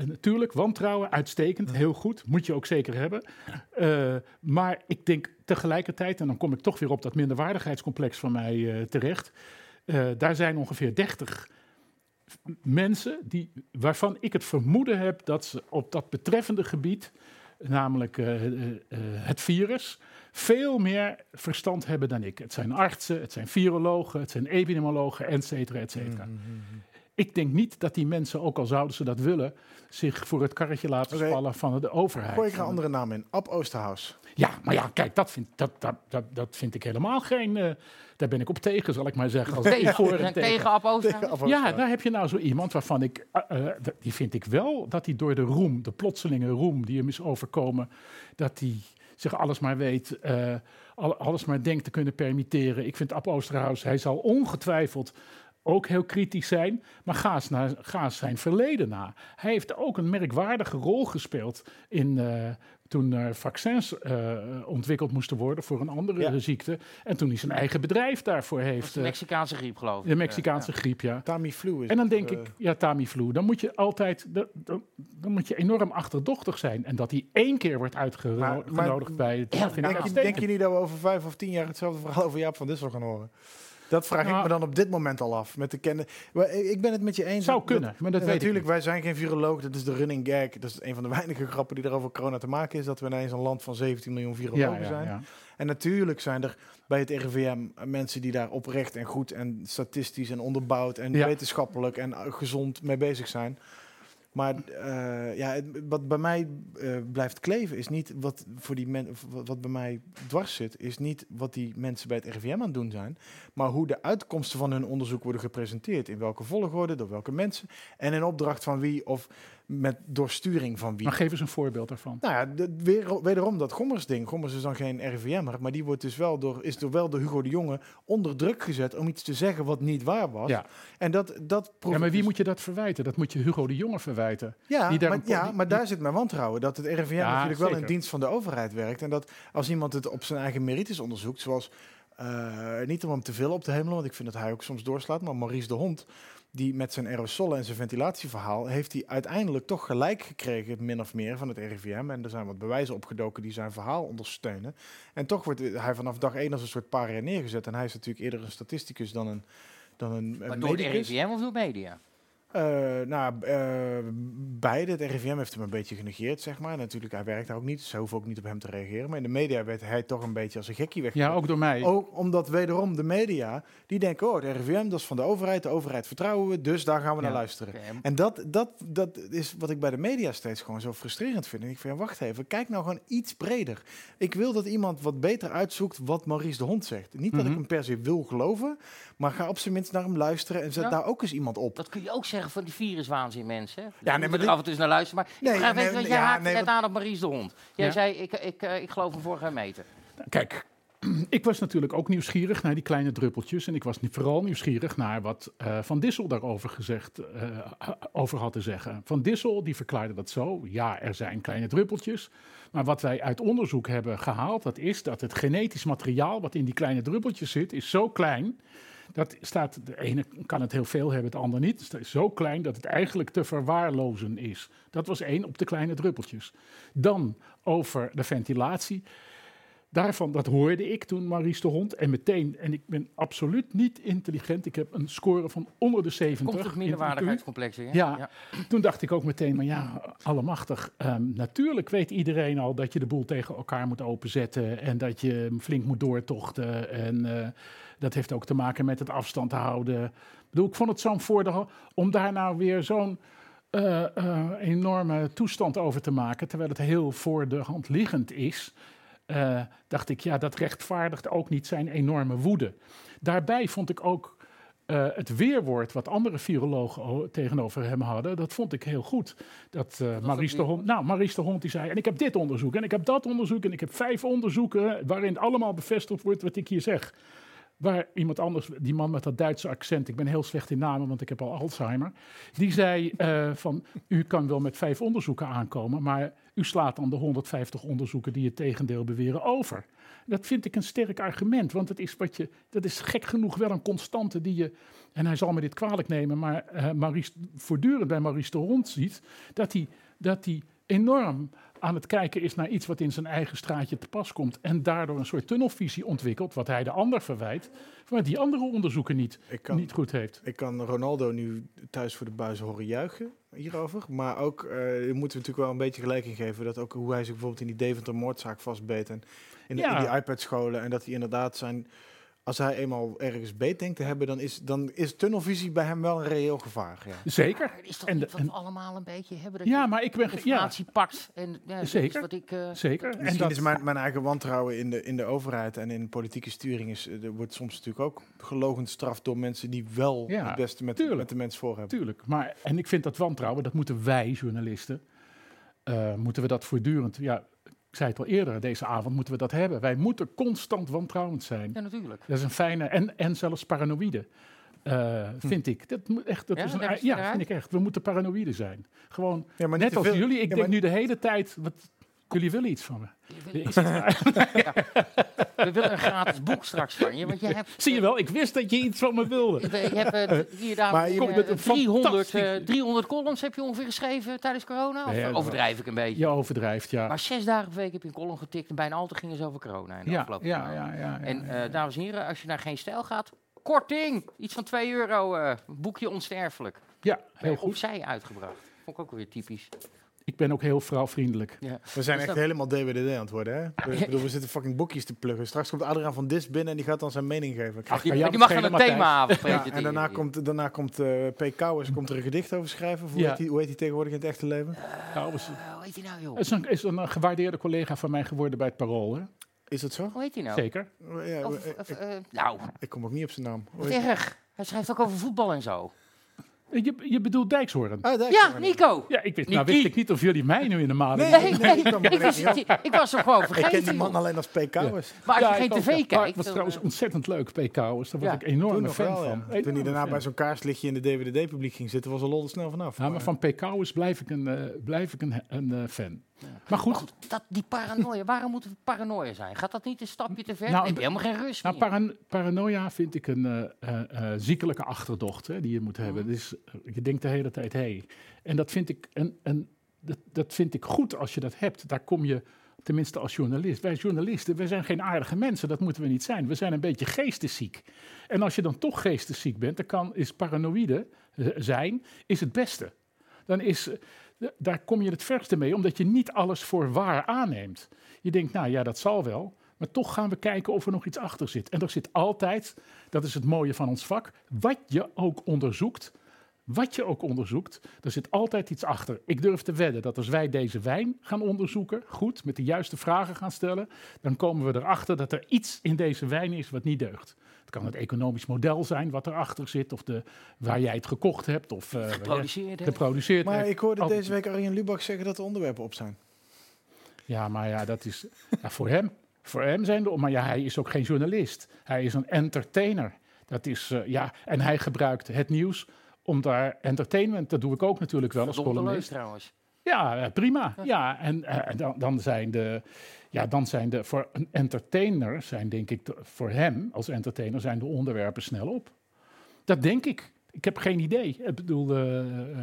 natuurlijk, wantrouwen, uitstekend, heel goed. Moet je ook zeker hebben. Eh, maar ik denk tegelijkertijd, en dan kom ik toch weer op dat minderwaardigheidscomplex van mij eh, terecht. eh, daar zijn ongeveer 30 mensen die, waarvan ik het vermoeden heb dat ze op dat betreffende gebied, namelijk eh, eh, eh, het virus, veel meer verstand hebben dan ik. Het zijn artsen, het zijn virologen, het zijn epidemiologen, et cetera, et cetera. Ik denk niet dat die mensen, ook al zouden ze dat willen, zich voor het karretje laten Oké. spallen van de overheid. Gooi ik een andere naam in. Ab Oosterhuis. Ja, maar ja, kijk, dat vind, dat, dat, dat, dat vind ik helemaal geen. eh, daar ben ik op tegen, zal ik maar zeggen. Als ik voor en Tegen, tegen. tegen Ab Oosterhuis? Tegen Ab Ja, daar heb je nou zo iemand waarvan ik, eh, eh, die vind ik wel, dat hij door de roem, de plotselinge roem die hem is overkomen, dat hij zich alles maar weet, eh, al- alles maar denkt te kunnen permitteren. Ik vind Ab Oosterhuis, hij zal ongetwijfeld ook heel kritisch zijn, maar ga eens, naar, ga eens zijn verleden na. Hij heeft ook een merkwaardige rol gespeeld in, eh, toen er vaccins eh, ontwikkeld moesten worden voor een andere Ja. ziekte. En toen hij zijn eigen bedrijf daarvoor heeft. de eh, Mexicaanse griep, geloof ik. de Mexicaanse griep, ja. Tamiflu is En dan het, denk ik, ja, Tamiflu, dan moet je altijd, dan, dan, moet je enorm achterdochtig zijn. En dat hij één keer wordt uitgenodigd maar- bij het Ja, Denk je, denk je niet dat we over vijf of tien jaar hetzelfde verhaal over Jaap van Dissel gaan horen? Dat vraag ik me dan op dit moment al af. Met de kennen. Ik ben het met je eens. Zou dat- kunnen, maar dat weet Natuurlijk, wij zijn geen viroloog. Dat is de running gag. Dat is een van de weinige grappen die er over corona te maken is. Dat we ineens een land van 17 miljoen virologen Ja, ja, zijn. ja. En natuurlijk zijn er bij het RIVM mensen die daar oprecht en goed en statistisch en onderbouwd en wetenschappelijk en eh, gezond mee bezig zijn. Maar eh, ja, wat bij mij eh, blijft kleven is niet wat voor die men, wat bij mij dwars zit, is niet wat die mensen bij het RIVM aan het doen zijn, maar hoe de uitkomsten van hun onderzoek worden gepresenteerd. In welke volgorde, door welke mensen en in opdracht van wie of met doorsturing van wie. Maar geef eens een voorbeeld daarvan. Nou ja, de, weer, wederom dat Gommers ding. Gommers is dan geen RIVM'er, maar die wordt dus wel door, is door wel door Hugo de Jonge onder druk gezet om iets te zeggen wat niet waar was. Ja. En dat, dat Ja, maar wie moet je dat verwijten? Dat moet je Hugo de Jonge verwijten. ja, die daar maar, ja, maar daar zit mijn wantrouwen. Dat het RIVM Ja, natuurlijk wel in dienst van de overheid werkt. En dat als iemand het op zijn eigen merites onderzoekt, zoals eh, niet om hem te veel op te hemelen, want ik vind dat hij ook soms doorslaat, maar Maurice de Hond, die met zijn aerosolen en zijn ventilatieverhaal, heeft hij uiteindelijk toch gelijk gekregen, min of meer, van het RIVM. En er zijn wat bewijzen opgedoken die zijn verhaal ondersteunen. En toch wordt hij vanaf dag één als een soort paria neergezet. En hij is natuurlijk eerder een statisticus dan een, dan een Maar door de. RIVM of door media? Eh, nou, eh, beide. Het RIVM heeft hem een beetje genegeerd, zeg maar. Natuurlijk, hij werkt daar ook niet, dus ze hoeven ook niet op hem te reageren. Maar in de media werd hij toch een beetje als een gekkie weg. Ja, ook door mij. Ook omdat wederom de media, die denken, oh, het RIVM, dat is van de overheid. De overheid vertrouwen we, dus daar gaan we Ja. naar luisteren. En dat, dat, dat is wat ik bij de media steeds gewoon zo frustrerend vind. En ik vind, ja, wacht even, kijk nou gewoon iets breder. Ik wil dat iemand wat beter uitzoekt wat Maurice de Hond zegt. Niet dat ik Mhm. hem per se wil geloven, maar ga op zijn minst naar hem luisteren en zet Ja. daar ook eens iemand op. Dat kun je ook zeggen van die viruswaanzin mensen. nee, Daar maar moet dit- af en toe eens naar luisteren. Maar Nee, ik nee, nee, jij ja, haakt nee, net aan op Maurice de Hond. Jij Ja. zei, ik, ik, eh, ik geloof hem voor geen meter. Kijk, ik was natuurlijk ook nieuwsgierig naar die kleine druppeltjes. En ik was vooral nieuwsgierig naar wat eh, Van Dissel daarover gezegd, eh, over had te zeggen. Van Dissel die verklaarde dat zo. Ja, er zijn kleine druppeltjes. Maar wat wij uit onderzoek hebben gehaald, dat is dat het genetisch materiaal wat in die kleine druppeltjes zit, is zo klein. Dat staat, de ene kan het heel veel hebben, het ander niet. Het is zo klein dat het eigenlijk te verwaarlozen is. Dat was één op de kleine druppeltjes. Dan over de ventilatie. Daarvan, dat hoorde ik toen Maurice de Hond. En meteen, en ik ben absoluut niet intelligent. Ik heb een score van onder de 70. Komt het in minderwaardigheidscomplex weer? Ja. Toen dacht ik ook meteen, maar ja, allemachtig. ehm, natuurlijk weet iedereen al dat je de boel tegen elkaar moet openzetten. En dat je flink moet doortochten. En eh, dat heeft ook te maken met het afstand houden. Ik bedoel, ik vond het zo'n voordeel om daar nou weer zo'n eh, eh, enorme toestand over te maken. Terwijl het heel voor de hand liggend is. eh, dacht ik, ja, dat rechtvaardigt ook niet zijn enorme woede. Daarbij vond ik ook het weerwoord wat andere virologen tegenover hem hadden, dat vond ik heel goed. Dat eh Maurice de Hond, nou, Maurice de Hond die zei, en ik heb dit onderzoek en ik heb dat onderzoek en ik heb vijf onderzoeken waarin allemaal bevestigd wordt wat ik hier zeg. Waar iemand anders, die man met dat Duitse accent, ik ben heel slecht in namen, want ik heb al Alzheimer. Die zei eh, van, u kan wel met vijf onderzoeken aankomen, maar u slaat dan de 150 onderzoeken die het tegendeel beweren over. Dat vind ik een sterk argument, want het is wat je, dat is gek genoeg wel een constante die je, en hij zal me dit kwalijk nemen, maar Maurice, voortdurend bij Maurice de Hond ziet, dat hij, dat hij enorm aan het kijken is naar iets wat in zijn eigen straatje te pas komt. En daardoor een soort tunnelvisie ontwikkelt, wat hij de ander verwijt, maar die andere onderzoeken niet, kan, niet goed heeft. ik kan Ronaldo nu thuis voor de buis horen juichen hierover. Maar ook, eh moeten we natuurlijk wel een beetje gelijk in geven, dat ook hoe hij zich bijvoorbeeld in die Deventer moordzaak vastbeet. En in, de, Ja. in die iPad-scholen. En dat hij inderdaad zijn... Als hij eenmaal ergens beet denkt te hebben, dan is, dan is tunnelvisie bij hem wel een reëel gevaar. Ja. Zeker. Is toch En de- en- we allemaal een beetje hebben? Dat Ja, maar ik ben, ja, informatie pakt. En, ja, dat is Zeker. wat ik... eh, zeker. En Misschien dat, is mijn, mijn eigen wantrouwen in de, in de overheid en in politieke sturing is, eh, er wordt soms natuurlijk ook gelogen straft door mensen die wel Ja, het beste met, tuurlijk. met de mens voor hebben. Tuurlijk, maar en ik vind dat wantrouwen, dat moeten wij journalisten, eh, moeten we dat voortdurend, ja, ik zei het al eerder, deze avond moeten we dat hebben. Wij moeten constant wantrouwend zijn. ja, natuurlijk. Dat is een fijne, en, en zelfs paranoïde. Eh, vind ik. Dat moet echt. Dat Ja, is een, ja, vind ik echt. We moeten paranoïde zijn. Gewoon Ja, net als veel. jullie. Ik Ja, denk nu de hele tijd. Wat, jullie willen iets van me. Is het- We willen een gratis boek straks van je, want je hebt... Zie je wel? Ik wist dat je iets van me wilde. Je hebt eh, hier daar Maar je eh, komt met een 300, fantastisch- eh, 300 columns heb je ongeveer geschreven tijdens corona? Of Nee, ja, dat overdrijf ik een beetje? Je overdrijft, ja. Maar zes dagen per week heb je een column getikt en bijna altijd gingen ze over corona in de Ja, afgelopen ja, ja, ja, ja, En ja. eh, dames en heren, als je naar geen stijl gaat, korting! Iets van 2 euro, eh, boekje onsterfelijk. Ja, heel goed. zij uitgebracht. Vond ik ook weer typisch. Ik ben ook heel vrouwvriendelijk. Ja. We zijn Dus echt helemaal DWDD aan het worden, hè? Ik bedoel, we zitten fucking boekjes te pluggen. Straks komt Adriaan van Dis binnen en die gaat dan zijn mening geven. Ach, je, je mag het een schelen, themaavond Ja, en daarna hier. komt, daarna komt eh, P. Kouwers komt er een gedicht over schrijven. Hoe, Ja. heet die, hoe heet die tegenwoordig in het echte leven? Nou, is, hoe heet hij nou, joh? is, een, is een eh, gewaardeerde collega van mij geworden bij het Parool, hè? Is dat zo? Hoe heet hij nou? Zeker. Ja, Of, ik, nou, ik kom ook niet op zijn naam. Hij schrijft ook over voetbal en zo. Je, je bedoelt Dijkshoorn? Ah, Ja. Nico! Ja, ik wist, nou wist ik niet of jullie mij nu in de maling Nee, Nee, nee, nee, ik me ik, er ik was hem gewoon Ik vergeten. ken die man alleen als P. Kouwers. Maar als Ja, je geen ik ook, tv. Maar het kijkt... was trouwens eh, ontzettend leuk, PK'ers. Daar was Ja. ik enorm fan wel, van. ja. Toen hij daarna fan. bij zo'n kaarslichtje in de DWDD-publiek ging zitten, was er lol er snel vanaf. Ja, maar van PK'ers blijf ik een, eh, blijf ik een, een Maar goed, Maar goed, dat, die paranoia, waarom moeten we paranoia zijn? Gaat dat niet een stapje te ver? Nou, heb je helemaal geen rust nou, meer. paran- paranoia vind ik een eh, eh, eh, ziekelijke achterdocht hè, die je moet hebben. Dus, je denkt de hele tijd, hé. Hey. En dat vind, ik een, dat, dat vind ik goed als je dat hebt. Daar kom je, tenminste als journalist. Wij journalisten, wij zijn geen aardige mensen. Dat moeten we niet zijn. We zijn een beetje geestesziek. En als je dan toch geestesziek bent, dan kan, is paranoïde zijn is het beste. Dan is, daar kom je het verste mee, omdat je niet alles voor waar aanneemt. Je denkt, nou ja, dat zal wel. Maar toch gaan we kijken of er nog iets achter zit. En er zit altijd, dat is het mooie van ons vak, wat je ook onderzoekt, wat je ook onderzoekt, er zit altijd iets achter. Ik durf te wedden dat als wij deze wijn gaan onderzoeken, goed, met de juiste vragen gaan stellen, dan komen we erachter dat er iets in deze wijn is wat niet deugt. Het kan het economisch model zijn wat erachter zit, of de, waar jij het gekocht hebt, of eh, jij Geproduceerd, geproduceerd Maar hebt. ik hoorde Altijd- deze week Arjen Lubach zeggen dat de onderwerpen op zijn. Ja, maar ja, dat is ja, voor hem. Voor hem zijn de, maar ja, hij is ook geen journalist. Hij is een entertainer. Dat is, eh, ja, en hij gebruikt het nieuws om daar entertainment, dat doe ik ook natuurlijk wel als columnist. trouwens. Ja, eh, prima. Ja, en, en dan, dan zijn de, ja, dan zijn de, voor een entertainer zijn denk ik, de- voor hem als entertainer zijn de onderwerpen snel op. Dat denk ik. Ik heb geen idee. Ik bedoel, eh, eh,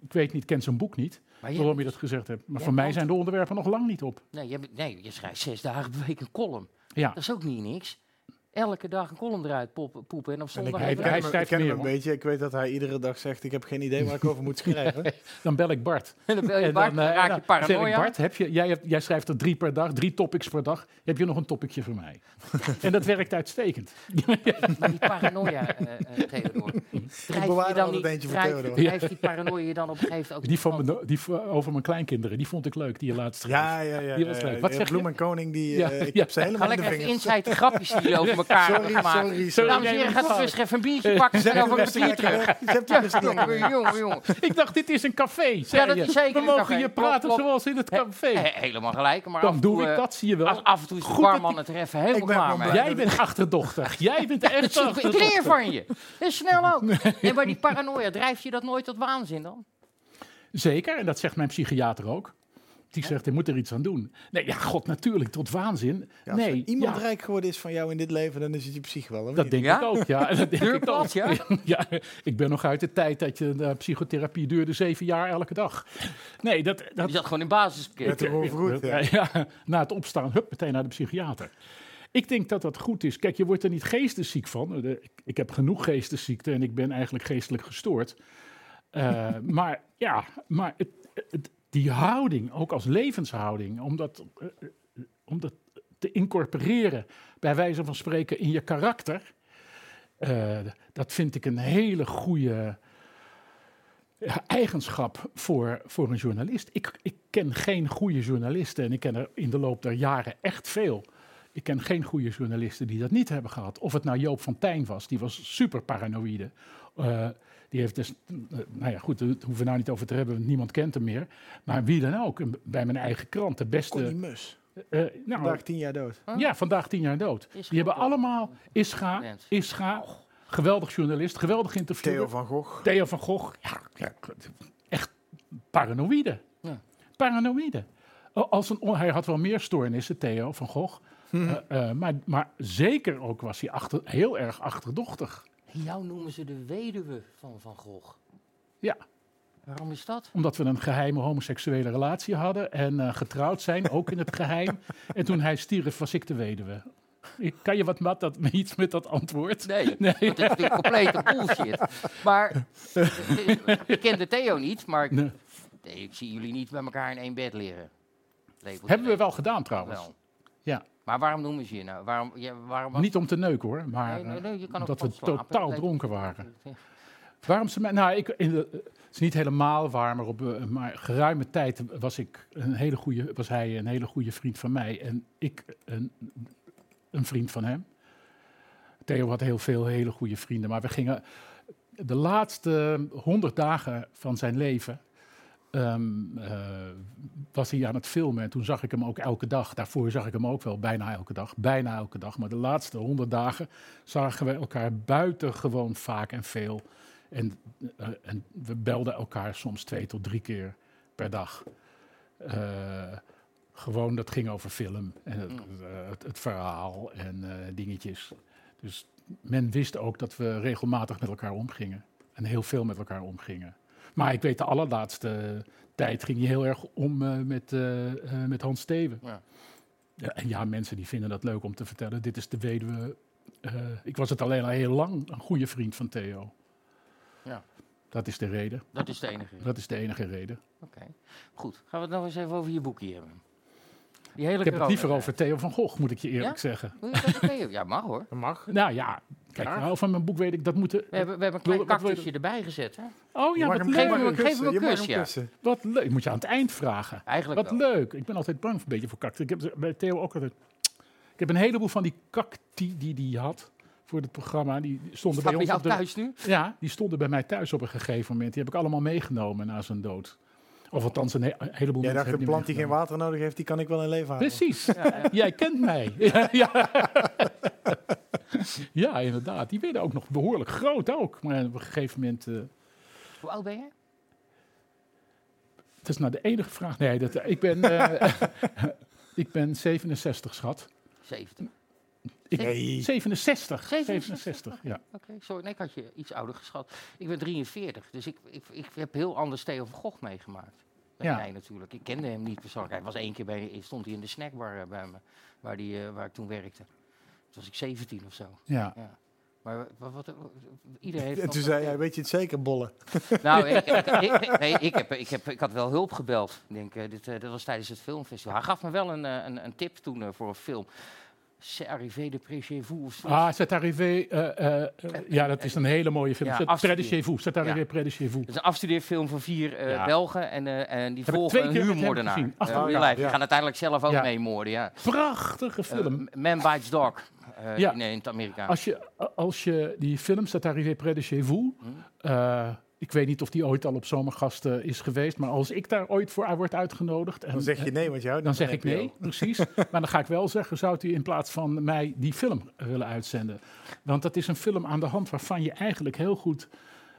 ik weet niet, ik ken zijn boek niet, Maar waarom je dat gezegd hebt. Maar voor mij zijn de onderwerpen nog lang niet op. Nee, je, nee, je schrijft zes dagen per week een column. Ja. Dat is ook niet niks. Elke dag een column eruit poepen en op En ik, zondag hij- ik hij hem, ik ken hem een beetje. Ik weet dat hij iedere dag zegt, ik heb geen idee waar ik over moet schrijven. Dan bel ik Bart. En dan bel je En Bart, dan eh, raak nou, je zeg ik, paranoia. Bart, heb je, jij, hebt, jij schrijft er drie per dag, drie topics per dag. Heb je nog een topicje voor mij? en dat werkt uitstekend. Maar die paranoia, eh eh Theodor. Drijft bewaar je dan altijd niet, eentje voor Theodor. drijft die paranoia je dan op een gegeven moment ook Die, van mijn, die over mijn kleinkinderen, die vond ik leuk, die je laatst schreef. Ja, ja, ja. Die was leuk. Wat zeg je? Bloem en Koning, die, Ja, eh, ik heb ze Ga helemaal in de lekker even vingers. inside de grapjes die over elkaar Sorry, gemaakt. sorry, sorry. Dames en heren, ga toch rustig even een biertje pakken. Zet en over een hem kwartier terug. Jongen, jongen, jongen. Ik dacht, dit is een café. zei dat je. is zeker We een mogen hier praten zoals in het café. He- helemaal gelijk. Maar af Dan en doe toe, ik eh, dat, zie je wel. Als af en toe is de barman het er even helemaal klaar. Jij bent achterdochtig. Jij bent echt Ik leer achterdochtig. van je. Dat is snel ook. En maar die paranoia, drijft je dat nooit tot waanzin dan? Zeker, en dat zegt mijn psychiater ook. Die zegt, je moet er iets aan doen. Nee, ja, god, natuurlijk, tot waanzin. Ja, als nee, iemand ja, rijk geworden is van jou in dit leven, dan is het je psych wel. dat denk Ja? ik ook. Ja, dat denk ik ook. ja? ja, ik ben nog uit de tijd dat je de psychotherapie duurde zeven jaar elke dag. Nee, dat, dat, Die zat gewoon in basispakket. Met de overgoed, ja. ja, na het opstaan, hup, meteen naar de psychiater. Ik denk dat dat goed is. Kijk, je wordt er niet geestesziek van. Ik heb genoeg geestesziekte en ik ben eigenlijk geestelijk gestoord. Eh, maar ja, maar het, het- die houding, ook als levenshouding, om dat, eh, eh, om dat te incorporeren, bij wijze van spreken, in je karakter, eh, dat vind ik een hele goede eigenschap voor, voor een journalist. Ik, ik ken geen goede journalisten en ik ken er in de loop der jaren echt veel. Ik ken geen goede journalisten die dat niet hebben gehad. Of het nou Joop van Tijn was, die was super paranoïde. Eh, die heeft dus, eh, nou ja, goed, daar hoeven we nou niet over te hebben, want niemand kent hem meer. Maar wie dan ook, bij mijn eigen krant, de beste. Connie Mus. eh, nou, Vandaag tien jaar dood. ja, vandaag tien jaar dood. Is die hebben allemaal Ischa, Mens. Ischa. Geweldig journalist, geweldig interview. Theo van Gogh. Theo van Gogh, ja, ja, echt paranoïde. Ja. Paranoïde. Als een, hij had wel meer stoornissen, Theo van Gogh. Hm. Eh, eh, maar, maar zeker ook was hij achter, heel erg achterdochtig. Jou noemen ze de weduwe van Van Gogh. Ja, Waarom is dat? omdat we een geheime homoseksuele relatie hadden en eh, getrouwd zijn, ook in het geheim. En toen hij stierf, was ik de weduwe. Ik- Kan je wat met dat, iets met dat antwoord? Nee, Nee. dat is natuurlijk complete bullshit. Maar ik kende Theo niet, maar ik, Nee. nee, ik zie jullie niet bij elkaar in één bed leren. Hebben we wel gedaan trouwens. Wel. Ja. Maar waarom noemen ze je nou? Waarom, ja, waarom Niet om te neuken hoor, maar Nee, nee, nee, je eh, kan ook omdat we slapen. totaal dronken waren. Waarom ze mij, nou, ik, in de, het is niet helemaal waar, maar op eh, maar geruime tijd was, ik een hele goede, was hij een hele goede vriend van mij en ik een, een vriend van hem. Theo had heel veel hele goede vrienden, maar we gingen de laatste honderd dagen van zijn leven ehm, eh, was hij aan het filmen. En toen zag ik hem ook elke dag. Daarvoor zag ik hem ook wel bijna elke dag. Bijna elke dag. Maar de laatste honderd dagen zagen we elkaar buitengewoon vaak en veel. En, eh, en we belden elkaar soms twee tot drie keer per dag. Eh, gewoon, dat ging over film en het, Mm. het, het verhaal en dingetjes. Dus men wist ook dat we regelmatig met elkaar omgingen. En heel veel met elkaar omgingen. Maar ik weet, de allerlaatste tijd ging je heel erg om eh, met, eh, eh, met Hans Steven. Ja. Ja, en ja, mensen die vinden dat leuk om te vertellen. Dit is de weduwe. eh, ik was het alleen al heel lang een goede vriend van Theo. Ja. Dat is de reden. Dat is de enige. Dat is de enige reden. Oké, goed. Gaan we het nog eens even over je boekje hebben. Die hele Ik heb het liever over Theo van Gogh, moet ik je eerlijk Ja? zeggen. Wil je het over Theo? Ja, mag hoor. Dat mag. Nou ja, kijk, nou, van mijn boek weet ik dat moeten. We hebben, we hebben een klein cactusje erbij gezet. Hè? Oh ja, wat hem- leuk. geef kussen, hem een kus, ja. kussen. Wat leuk. Moet je aan het eind vragen. Eigenlijk Wat wel. leuk. Ik ben altijd bang een beetje voor cactus. Ik heb bij Theo ook altijd. Ik heb een heleboel van die cacti die hij had voor het programma. Die stonden Staat bij ons op de, thuis nu? Ja, die stonden bij mij thuis op een gegeven moment. Die heb ik allemaal meegenomen na zijn dood. Of althans, een, he- een heleboel Jij mensen dacht, een plant die geen water nodig heeft, die kan ik wel in leven houden. Precies. Jij kent mij. ja, ja. ja, inderdaad. Die werden ook nog behoorlijk groot ook. Maar op een gegeven moment... eh, Hoe oud ben je? Het is nou de enige vraag. Nee, dat, ik, ben, eh, ik ben 67, schat. 70. Ik, Nee. 67. 67, 67, ja. Oké, sorry. Nee, ik had je iets ouder geschat. Ik ben 43, dus ik, ik, ik heb heel anders Theo van Gogh meegemaakt. Dan Ja. jij natuurlijk. Ik kende hem niet persoonlijk. Hij was één keer bij, stond hij in de snackbar eh, bij me, waar, die, eh, waar ik toen werkte. Toen was ik 17 of zo. ja. Ja. Maar wat, wat, iedereen heeft En toen zei jij, weet je het zeker, bollen? Nou, ik, ik, ik- nee, ik, heb, ik, heb, ik had wel hulp gebeld. Ik denk, eh, dit, dat was tijdens het filmfestival. Hij gaf me wel een, een, een tip toen voor een film. C'est arrivé de près chez vous. of. Ah, C'est arrivé. eh, eh, ja, dat is een hele mooie film. Ja. Près de chez vous. C'est arrivé Ja. près de chez vous. Het is een afstudeerfilm van vier Ja. Belgen en, eh, en die Heb volgen een huurmoordenaar. Eh, Ach, real ja. Die gaan uiteindelijk zelf ook meemoorden. Ja. Prachtige film. Man Bites Dog Ja. in, het Amerika. Als je, als je die film C'est arrivé près de chez vous. Hm. Eh, ik weet niet of die ooit al op zomergasten is geweest. Maar als ik daar ooit voor word uitgenodigd. En, Dan zeg je nee, want je houdt Dan zeg ik nee, precies. maar dan ga ik wel zeggen, zou u in plaats van mij die film willen uitzenden? Want dat is een film aan de hand waarvan je eigenlijk heel goed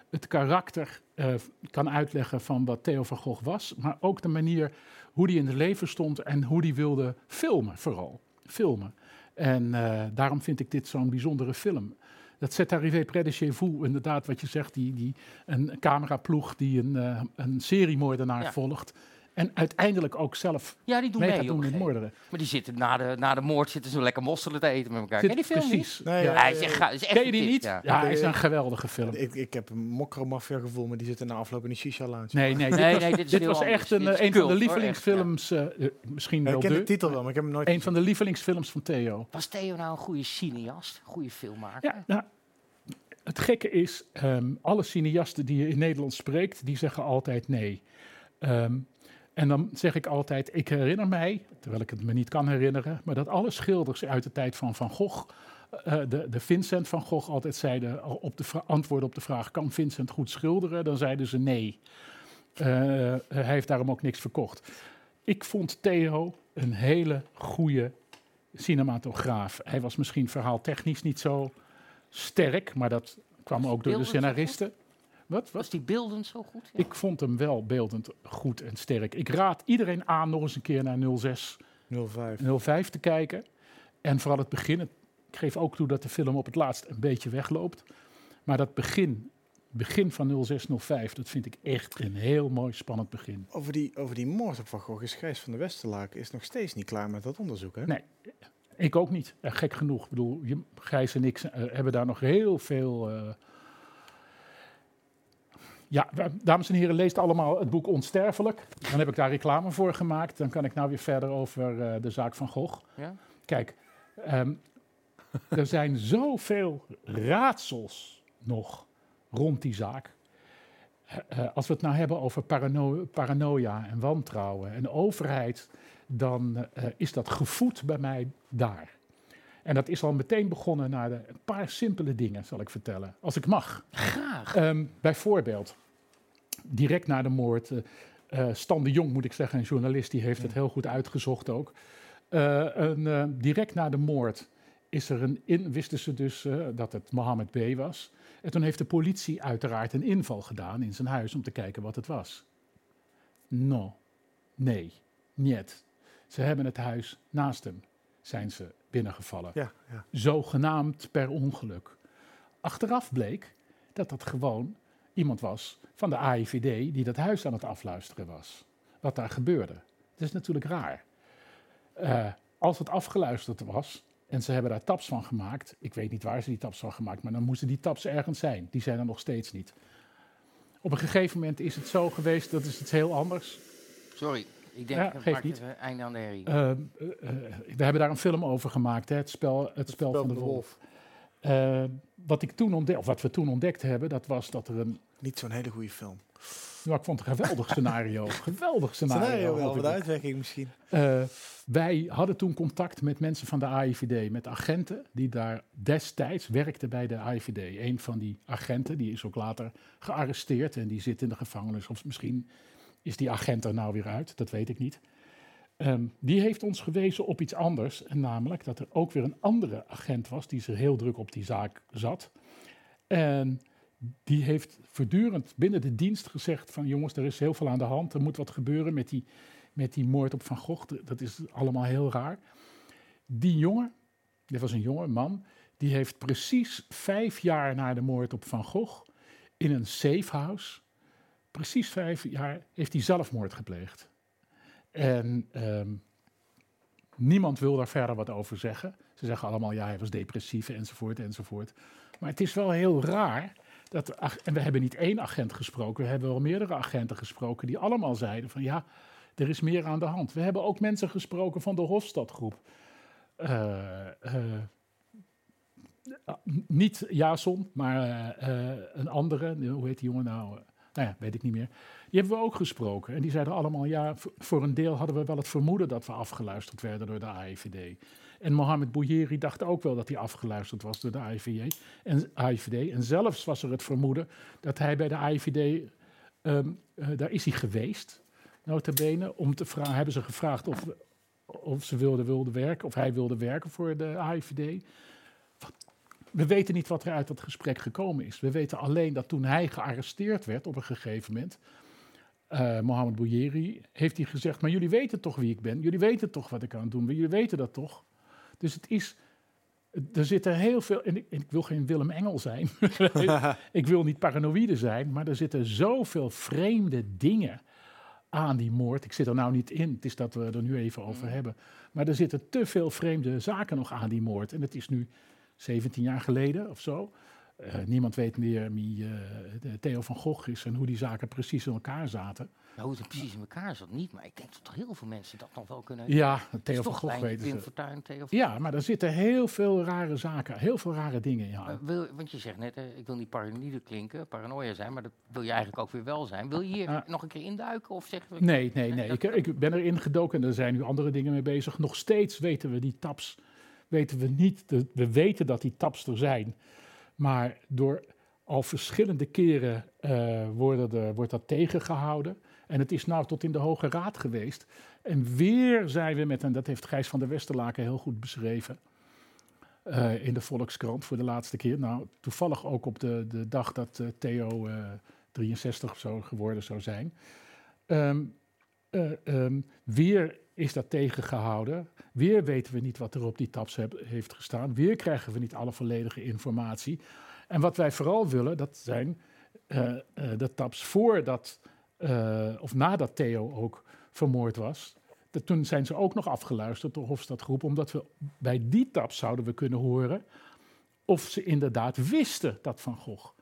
het karakter eh, kan uitleggen van wat Theo van Gogh was. Maar ook de manier hoe hij in het leven stond en hoe hij wilde filmen vooral. Filmen. En eh, daarom vind ik dit zo'n bijzondere film. Dat C'est arrivé près de chez vous, inderdaad wat je zegt, die, die, een cameraploeg die een, eh, een seriemoordenaar Ja. volgt. En uiteindelijk ook zelf ja, die doen mee mee. doen gegeven moorderen. Maar die zitten na de, na de moord zitten zo lekker mosselen te eten met elkaar. Zit- Ken je die film precies. niet? Nee, Ja. ja, Hij is echt, ga- is echt Ken je die een niet? Ja, Ja. hij is een geweldige film. Ik, ik heb een mokromafia gevoel, maar die zitten na afloop in de shisha lounge. Nee, nee, dit Nee, was, nee, dit is dit was echt een, Dit is eh, een van de hoor, lievelingsfilms, eh, eh, misschien wel ik ken de de, titel wel, maar ik heb hem nooit een van de lievelingsfilms van Theo. Was Theo nou een goede cineast? Goede filmmaker? Ja, nou, het gekke is, ehm, alle cineasten die je in Nederland spreekt, die zeggen altijd nee. Ehm, en dan zeg ik altijd, ik herinner mij, terwijl ik het me niet kan herinneren, maar dat alle schilders uit de tijd van Van Gogh, eh, de, de Vincent van Gogh altijd zeiden, op de antwoorden op de vraag, kan Vincent goed schilderen? Dan zeiden ze nee. Eh, hij heeft daarom ook niks verkocht. Ik vond Theo een hele goede cinematograaf. Hij was misschien verhaaltechnisch niet zo sterk, maar dat kwam ook door de scenaristen. Wat? Was die beelden zo goed? Ja. Ik vond hem wel beeldend goed en sterk. Ik raad iedereen aan nog eens een keer naar 06 05. 05 te kijken. En vooral het begin. Ik geef ook toe dat de film op het laatst een beetje wegloopt. Maar dat begin, begin van 0605, dat vind ik echt een heel mooi spannend begin. Over die, over die moord op Van Gogh is Gijs van der Westerlaak is nog steeds niet klaar met dat onderzoek, hè? Nee, ik ook niet. Eh, gek genoeg. Ik bedoel, je- Gijs en ik eh, hebben daar nog heel veel. eh, Ja, dames en heren, leest allemaal het boek Onsterfelijk. Dan heb ik daar reclame voor gemaakt. Dan kan ik nou weer verder over eh, de zaak van Gogh. Ja? Kijk, ehm, er zijn zoveel raadsels nog rond die zaak. Eh, eh, als we het nou hebben over parano- paranoia en wantrouwen en overheid, dan is dat gevoed bij mij daar. En dat is al meteen begonnen naar de, een paar simpele dingen, zal ik vertellen. Als ik mag. Graag. Ehm, bijvoorbeeld, direct na de moord, eh, Stan de Jong moet ik zeggen, een journalist, die heeft het heel goed uitgezocht ook. Eh, een, direct na de moord is er een in, wisten ze dus dat het Mohammed B. was. En toen heeft de politie uiteraard een inval gedaan in zijn huis om te kijken wat het was. No, nee, niet. Ze hebben het huis naast hem, zijn ze binnengevallen Ja, ja. zogenaamd per ongeluk. Achteraf bleek dat dat gewoon iemand was van de AIVD die dat huis aan het afluisteren was. Wat daar gebeurde. Dat is natuurlijk raar. Eh, als het afgeluisterd was en ze hebben daar taps van gemaakt, ik weet niet waar ze die taps van gemaakt, maar dan moesten die taps ergens zijn. Die zijn er nog steeds niet. Op een gegeven moment is het zo geweest, dat is iets heel anders. Sorry, ik denk, Ja, dat geeft niet. even einde aan de herrie. Eh, eh, eh, we hebben daar een film over gemaakt, hè, het, spel, het, spel van de wolf. Eh, wat, ik toen ontdek, of wat we toen ontdekt hebben, dat was dat er een. Niet zo'n hele goede film. Nou, ik vond het een geweldig scenario. geweldig scenario. Scenario wel, wat uitwerking misschien. Eh, wij hadden toen contact met mensen van de AIVD, met agenten die daar destijds werkten bij de AIVD. Een van die agenten, die is ook later gearresteerd en die zit in de gevangenis. Of misschien is die agent er nou weer uit, dat weet ik niet. Ehm, die heeft ons gewezen op iets anders, en namelijk dat er ook weer een andere agent was die zich heel druk op die zaak zat. En die heeft voortdurend binnen de dienst gezegd van jongens, er is heel veel aan de hand, er moet wat gebeuren met die, met die moord op Van Gogh. Dat is allemaal heel raar. Die jongen, dit was een jonge man, die heeft precies vijf jaar na de moord op Van Gogh in een safehouse, precies vijf jaar, heeft hij zelfmoord gepleegd. En ehm, niemand wil daar verder wat over zeggen. Ze zeggen allemaal, ja, hij was depressief enzovoort enzovoort. Maar het is wel heel raar dat, en we hebben niet één agent gesproken, we hebben wel meerdere agenten gesproken die allemaal zeiden van ja, er is meer aan de hand. We hebben ook mensen gesproken van de Hofstadgroep. Eh, eh, niet Jason, maar eh, een andere, hoe heet die jongen nou? Nou ja, weet ik niet meer. Die hebben we ook gesproken. En die zeiden allemaal, ja, voor een deel hadden we wel het vermoeden dat we afgeluisterd werden door de AIVD. En Mohamed Bouyeri dacht ook wel dat hij afgeluisterd was door de AIVD. En, en zelfs was er het vermoeden dat hij bij de AIVD, ehm, eh, daar is hij geweest, nota bene, om te vragen, hebben ze gevraagd of, of ze wilden, wilden werken, of hij wilde werken voor de AIVD. We weten niet wat er uit dat gesprek gekomen is. We weten alleen dat toen hij gearresteerd werd op een gegeven moment, eh Mohamed Bouyeri, heeft hij gezegd: Maar jullie weten toch wie ik ben? Jullie weten toch wat ik aan het doen ben? Jullie weten dat toch? Dus het is. Er zitten heel veel. En ik, en ik wil geen Willem Engel zijn. ik wil niet paranoïde zijn. Maar er zitten zoveel vreemde dingen aan die moord. Ik zit er nou niet in. Het is dat we er nu even over hebben. Maar er zitten te veel vreemde zaken nog aan die moord. En het is nu 17 jaar geleden of zo. Eh, niemand weet meer wie de Theo van Gogh is en hoe die zaken precies in elkaar zaten. Nou, hoe het precies in elkaar zat, niet. Maar ik denk dat toch heel veel mensen dat nog wel kunnen Ja, Het Theo van Gogh. Fortuyn, Theo van Ja, maar er zitten heel veel rare zaken, heel veel rare dingen in. Wil, want je zegt net, eh, ik wil niet paranoïde klinken, paranoia zijn, maar dat wil je eigenlijk ook weer wel zijn. Wil je hier Ja. nog een keer induiken of zeggen we... Nee, nee, nee. Ik, ik ben erin gedoken en er zijn nu andere dingen mee bezig. Nog steeds weten we die taps, weten we niet. We weten dat die taps er zijn. Maar door al verschillende keren eh, worden wordt dat tegengehouden. En het is nou tot in de Hoge Raad geweest. En weer zijn we met, en dat heeft Gijs van der Westerlaken heel goed beschreven. eh, in de Volkskrant voor de laatste keer. Nou, toevallig ook op de, de dag dat eh, Theo eh, 63 of zo geworden zou zijn. Ehm, weer is dat tegengehouden. Weer weten we niet wat er op die tabs heb- heeft gestaan. Weer krijgen we niet alle volledige informatie. En wat wij vooral willen, dat zijn eh, eh, de tabs voordat eh, of nadat Theo ook vermoord was. Dat, toen zijn ze ook nog afgeluisterd door Hofstadgroep, omdat we bij die tabs zouden we kunnen horen of ze inderdaad wisten dat Van Gogh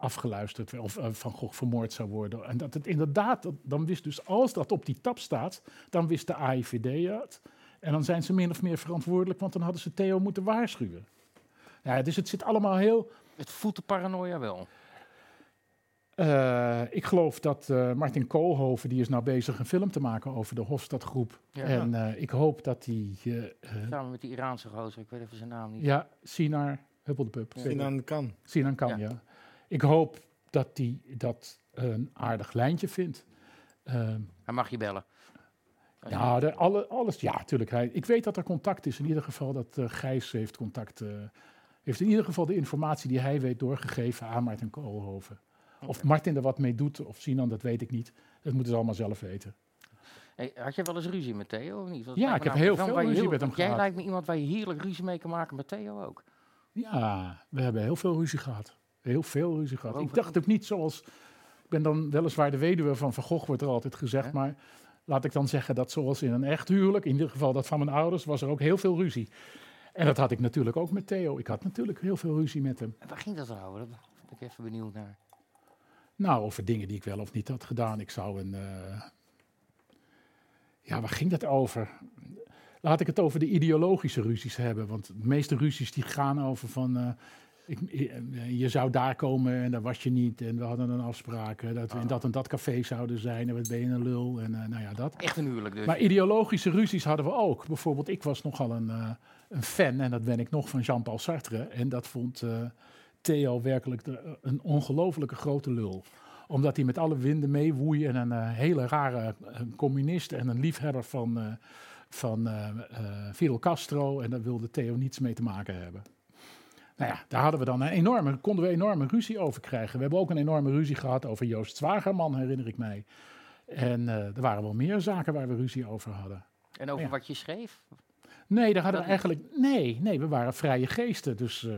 afgeluisterd of eh, Van Gogh vermoord zou worden. En dat het inderdaad, dat- dan wist dus als dat op die tab staat, dan wist de AIVD het. En dan zijn ze min of meer verantwoordelijk, want dan hadden ze Theo moeten waarschuwen. Ja, dus het zit allemaal heel. Het voedt de paranoia wel. Eh, ik geloof dat eh, Martin Koolhoven, die is nou bezig een film te maken over de Hofstadgroep. Ja. En eh, ik hoop dat die, Samen met die Iraanse gozer, ik weet even zijn naam niet. ja, Sinar Huppeldepup. Sinan kan. Sinan kan, Ja. ja. Ik hoop dat die dat een aardig lijntje vindt. Ehm, Hij mag je bellen. ja, de, alle, alles, ja, natuurlijk. Hij, ik weet dat er contact is. In ieder geval dat eh, Gijs heeft contact. eh, heeft in ieder geval de informatie die hij weet doorgegeven aan Martin Koolhoven. Of Martin er wat mee doet, of Sinan, dat weet ik niet. Dat moeten ze allemaal zelf weten. Hey, had je wel eens ruzie met Theo of niet? Dat Ja, ik heb nou heel veel ruzie met hem want Jij gehad. lijkt me iemand waar je heerlijk ruzie mee kan maken met Theo ook. Ja, we hebben heel veel ruzie gehad. Heel veel ruzie gehad. Ik dacht ook niet zoals... Ik ben dan weliswaar de weduwe van Van Gogh, wordt er altijd gezegd. Maar laat ik dan zeggen dat zoals in een echt huwelijk... in ieder geval dat van mijn ouders, was er ook heel veel ruzie. En dat had ik natuurlijk ook met Theo. Ik had natuurlijk heel veel ruzie met hem. En waar ging dat dan over? Daar ben ik even benieuwd naar. Nou, over dingen die ik wel of niet had gedaan. Ik zou een... eh, Ja, waar ging dat over? Laat ik het over de ideologische ruzies hebben. Want de meeste ruzies die gaan over van... eh, ik, eh, je zou daar komen en daar was je niet. En we hadden een afspraak eh, dat we in dat en dat café zouden zijn. En wat ben je een lul? En eh, nou ja, dat. Echt een huwelijk dus. Maar ideologische ruzies hadden we ook. Bijvoorbeeld, ik was nogal een, eh, een fan, en dat ben ik nog, van Jean-Paul Sartre. En dat vond eh, Theo werkelijk de- een ongelofelijke grote lul. Omdat hij met alle winden meewoei en een eh, hele rare eh, communist en een liefhebber van, eh, van eh, eh, Fidel Castro. En daar wilde Theo niets mee te maken hebben. Nou ja, daar hadden we dan een enorme, konden we enorme ruzie over krijgen. We hebben ook een enorme ruzie gehad over Joost Zwagerman, herinner ik mij. En eh, er waren wel meer zaken waar we ruzie over hadden. en over ja. wat je schreef? Nee, daar hadden Dat we eigenlijk. Nee, nee, we waren vrije geesten. Dus.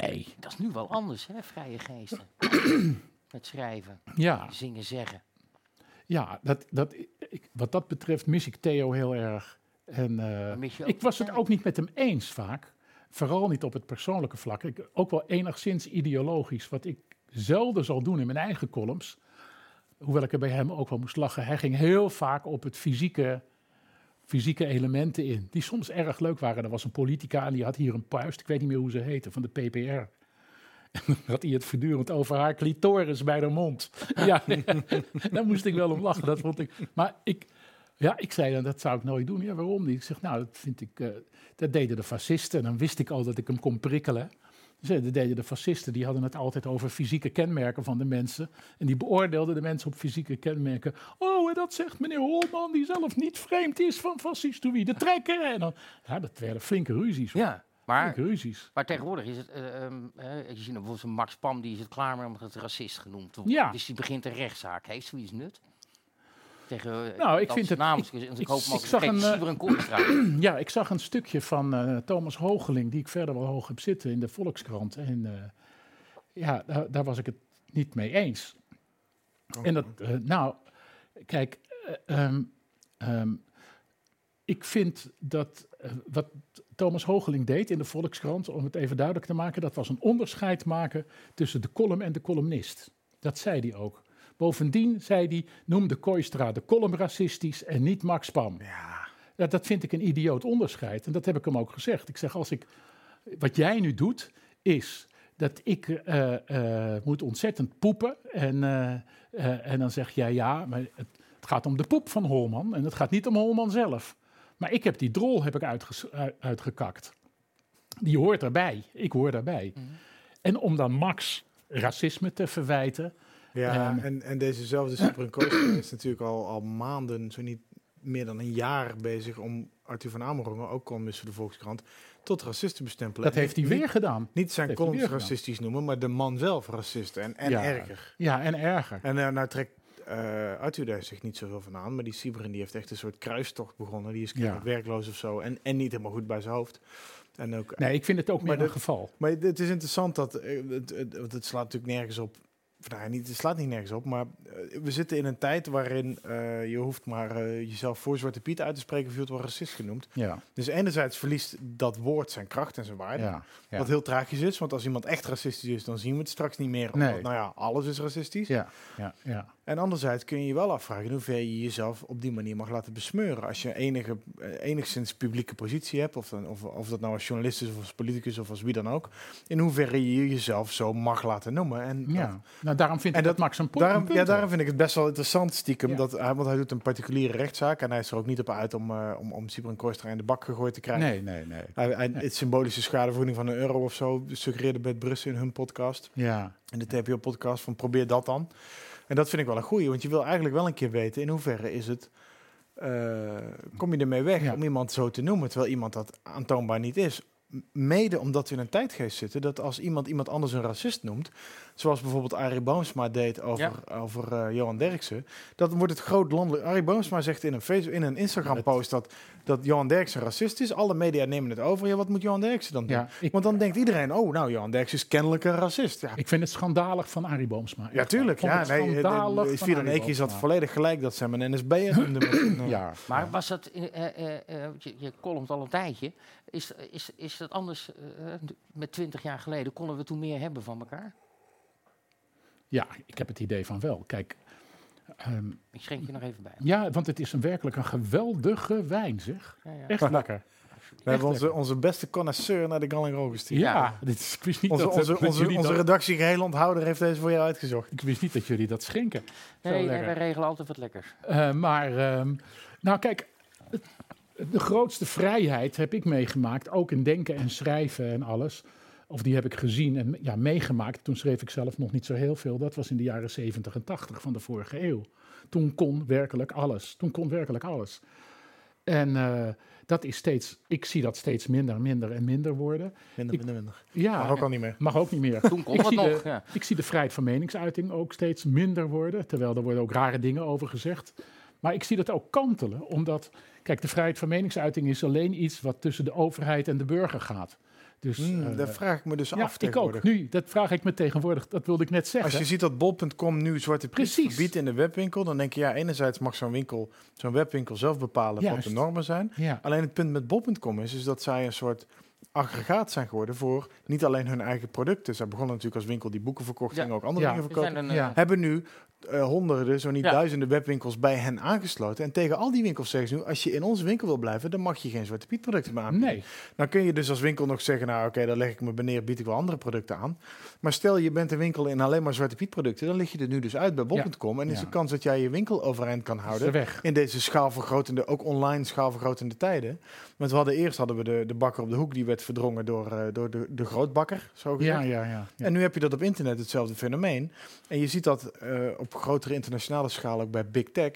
nee. Dat is nu wel anders, hè, vrije geesten. Met schrijven, Ja, zingen, zeggen. ja dat, dat, ik, wat dat betreft mis ik Theo heel erg. En, eh, ik was het ook niet met hem eens vaak. Vooral niet op het persoonlijke vlak. Ik, ook wel enigszins ideologisch. Wat ik zelden zal doen in mijn eigen columns. Hoewel ik er bij hem ook wel moest lachen. Hij ging heel vaak op het fysieke, fysieke elementen in. Die soms erg leuk waren. Er was een politica en die had hier een puist. Ik weet niet meer hoe ze heette, van de PPR. En dan had hij het voortdurend over haar clitoris bij de mond. Ja, daar moest ik wel om lachen. Dat vond ik. Maar ik, ja, ik zei dan, dat zou ik nooit doen. Ja, waarom niet? Ik zeg, nou, dat vind ik, eh, dat deden de fascisten. En dan wist ik al dat ik hem kon prikkelen. Dus, dat deden de fascisten, die hadden het altijd over fysieke kenmerken van de mensen. En die beoordeelden de mensen op fysieke kenmerken. Oh, en dat zegt meneer Holman, die zelf niet vreemd is van fascistoïde trekken. En dan, ja, dat werden flinke ruzies. hoor. Ja, maar, maar tegenwoordig is het... eh, ehm, eh, je ziet bijvoorbeeld zo'n Max Pam, die is het klaar mee omdat het racist genoemd wordt. Ja. Dus die begint een rechtszaak. Heeft zoiets nut? Tegen, eh, Nou, ik vind het- naam, ik- ik, ik- hoop ik zag een een, eh. Ja, ik zag een stukje van eh, Thomas Hoogeling, die ik verder wel hoog heb zitten in de Volkskrant. En eh, ja, daar, daar was ik het niet mee eens. En dat, eh, nou, kijk, eh, ehm, ehm, ik vind dat wat Thomas Hoogeling deed in de Volkskrant, om het even duidelijk te maken, dat was een onderscheid maken tussen de column en de columnist. Dat zei hij ook. Bovendien zei hij, noem de Kooistra de column racistisch en niet Max Pam. Ja. Ja, dat vind ik een idioot onderscheid. En dat heb ik hem ook gezegd. Ik zeg, als ik, wat jij nu doet, is dat ik eh, eh, moet ontzettend poepen. En, eh, en dan zeg jij, ja, maar het, het gaat om de poep van Holman. En het gaat niet om Holman zelf. Maar ik heb die drol heb ik uitgekakt. Die hoort erbij. Ik hoor daarbij. En om dan Max racisme te verwijten. Ja, Ehm. en, en dezezelfde Super Coaster is natuurlijk al, al maanden, zo niet meer dan een jaar bezig om Arthur van Amerongen, ook columnist voor de Volkskrant, tot racisten bestempelen. Dat heeft hij niet- weer gedaan. Niet zijn columns gedaan. racistisch noemen, maar de man zelf racist en, en Ja. erger. Ja, en erger. En eh, nou trekt eh Arthur daar zich niet zoveel van aan, maar die Sibrin die heeft echt een soort kruistocht begonnen. Die is werkloos of zo en, en niet helemaal goed bij zijn hoofd. En ook, Nee, ik vind het ook meer Maar een dat- geval. maar het is interessant dat eh, het, het, want het slaat natuurlijk nergens op. Nou, niet, het slaat niet nergens op, maar eh, we zitten in een tijd waarin eh, je hoeft maar eh, jezelf voor Zwarte Piet uit te spreken, of je wordt wel racist genoemd. Ja, Dus enerzijds verliest dat woord zijn kracht en zijn waarde. ja, ja. Wat heel tragisch is, want als iemand echt racistisch is, dan zien we het straks niet meer. Omdat, Nee. nou ja, alles is racistisch. ja, ja, ja. En anderzijds kun je je wel afvragen in hoeverre je jezelf op die manier mag laten besmeuren. Als je enige, eh, enigszins publieke positie hebt, of, dan, of, of dat nou als journalist is of als politicus of als wie dan ook. In hoeverre je jezelf zo mag laten noemen. En dat- ja. Nou, daarom vind en ik dat, dat- Max een Daarom, punt ja, daarom vind ik het best wel interessant stiekem. Ja. Dat, want hij doet een particuliere rechtszaak en hij is er ook niet op uit om, eh om, om Sibren in de bak gegooid te krijgen. Nee, nee, nee. Hij, hij, Het symbolische schadevergoeding van een euro of zo suggereerde Bert Brussen in hun podcast. Ja, In de TPO-podcast van probeer dat dan. En dat vind ik wel een goeie, want je wil eigenlijk wel een keer weten in hoeverre is het... eh, kom je ermee weg Ja. om iemand zo te noemen, terwijl iemand dat aantoonbaar niet is. Mede omdat we in een tijdgeest zitten dat als iemand iemand anders een racist noemt, zoals bijvoorbeeld Arie Boomsma deed over, over eh, Johan Derksen, dan wordt het groot landelijk. Arie Boomsma zegt in een, Facebook, in een Instagram-post dat, dat Johan Derksen racist is. Alle media nemen het over. Ja, wat moet Johan Derksen dan doen? ja. Ik, Want dan denkt iedereen, oh, nou, Johan Derksen is kennelijk een racist. Ja, ik vind het schandalig van Arie Boomsma. ja, tuurlijk. Ja, nee, schandalig de, van Vier Arie Eekjes had Boomsma. volledig gelijk dat ze hem een NSB'er noemde. Ja, Maar was dat, eh, eh, eh, je, je columnt al een tijdje, is, is, is dat anders eh, eh, met twintig jaar geleden? Konden we toen meer hebben van elkaar? ja, ik heb het idee van wel. Kijk, ehm, Ik schenk je nog even bij. ja, want het is een werkelijk een geweldige wijn, zeg. Ja, ja. Echt lekker. We hebben onze, onze beste connoisseur naar de Galling Roog gestuurd. Ja, dit is, ik wist niet Onze, dat, onze, onze, jullie onze dat- redactie geheel onthouder heeft deze voor jou uitgezocht. ik wist niet dat jullie dat schenken. Zo Nee, nee, lekker. wij regelen altijd wat lekkers. Eh, maar, ehm, nou kijk, het- de grootste vrijheid heb ik meegemaakt, ook in denken en schrijven en alles. Of die heb ik gezien en ja, meegemaakt. Toen schreef ik zelf nog niet zo heel veel. Dat was in de jaren 70 en 80 van de vorige eeuw. Toen kon werkelijk alles. Toen kon werkelijk alles. En eh, dat is steeds, ik zie dat steeds minder, minder en minder worden. Minder, Ik- minder, minder. Ja, Mag ook al niet meer. mag ook niet meer. Toen kon ik, nog, de, ja. ik zie de vrijheid van meningsuiting ook steeds minder worden. Terwijl er worden ook rare dingen over gezegd. Maar ik zie dat ook kantelen. Omdat, kijk, de vrijheid van meningsuiting is alleen iets wat tussen de overheid en de burger gaat. Dus, Hmm, eh, daar vraag ik me dus ja, af ik ook. Nu, dat vraag ik me tegenwoordig. Dat wilde ik net zeggen. Als je ziet dat bol.com nu Zwarte Precies. verbiedt in de webwinkel, dan denk je, ja, enerzijds mag zo'n winkel, zo'n webwinkel zelf bepalen wat de normen zijn. ja. Alleen het punt met bol.com is, is dat zij een soort aggregaat zijn geworden voor niet alleen hun eigen producten. Zij begonnen natuurlijk als winkel die boeken verkocht, Ja. gingen ook andere Ja. dingen We verkopen. zijn een, Ja. eh, Hebben nu eh, honderden, zo niet Ja. duizenden webwinkels bij hen aangesloten. En tegen al die winkels zeggen ze nu, als je in onze winkel wil blijven, dan mag je geen Zwarte Piet producten meer aanbieden. Nee, Dan kun je dus als winkel nog zeggen, nou oké, dan leg ik me beneden, bied ik wel andere producten aan. Maar stel je bent een winkel in alleen maar Zwarte Piet producten, dan lig je er nu dus uit bij bol.com. En is de kans dat jij je winkel overeind kan houden weg. in deze schaalvergrotende, ook online schaalvergrotende tijden. Want we hadden eerst hadden we de, de bakker op de hoek, die werd verdrongen door, eh, door de, de grootbakker, zo. Ja, ja, ja. ja. En nu heb je dat op internet hetzelfde fenomeen. En je ziet dat eh, op grotere internationale schaal ook bij big tech.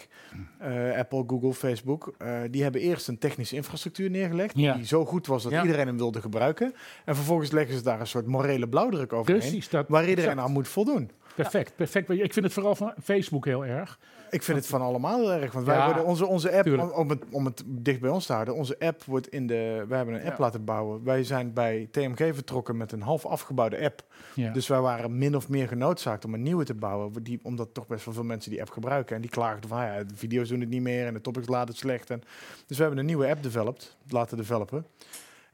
Eh, Apple, Google, Facebook. die hebben eerst een technische infrastructuur neergelegd. Ja. Die zo goed was dat iedereen hem wilde gebruiken. En vervolgens leggen ze daar een soort morele blauwdruk overheen. Precies, dat, Waar iedereen exact. aan moet voldoen. Perfect, perfect. Ik vind het vooral van Facebook heel erg. Ik vind het van allemaal heel erg. Want wij Ja, worden onze, onze app, om, het, om het dicht bij ons te houden, onze app wordt in de. Wij hebben een app Ja. laten bouwen. Wij zijn bij TMG vertrokken met een half afgebouwde app. Ja. Dus wij waren min of meer genoodzaakt om een nieuwe te bouwen. Die, omdat toch best wel veel mensen die app gebruiken. En die klaagden van ja, de video's doen het niet meer en de topics laten het slecht. En, dus we hebben een nieuwe app developed, laten developen.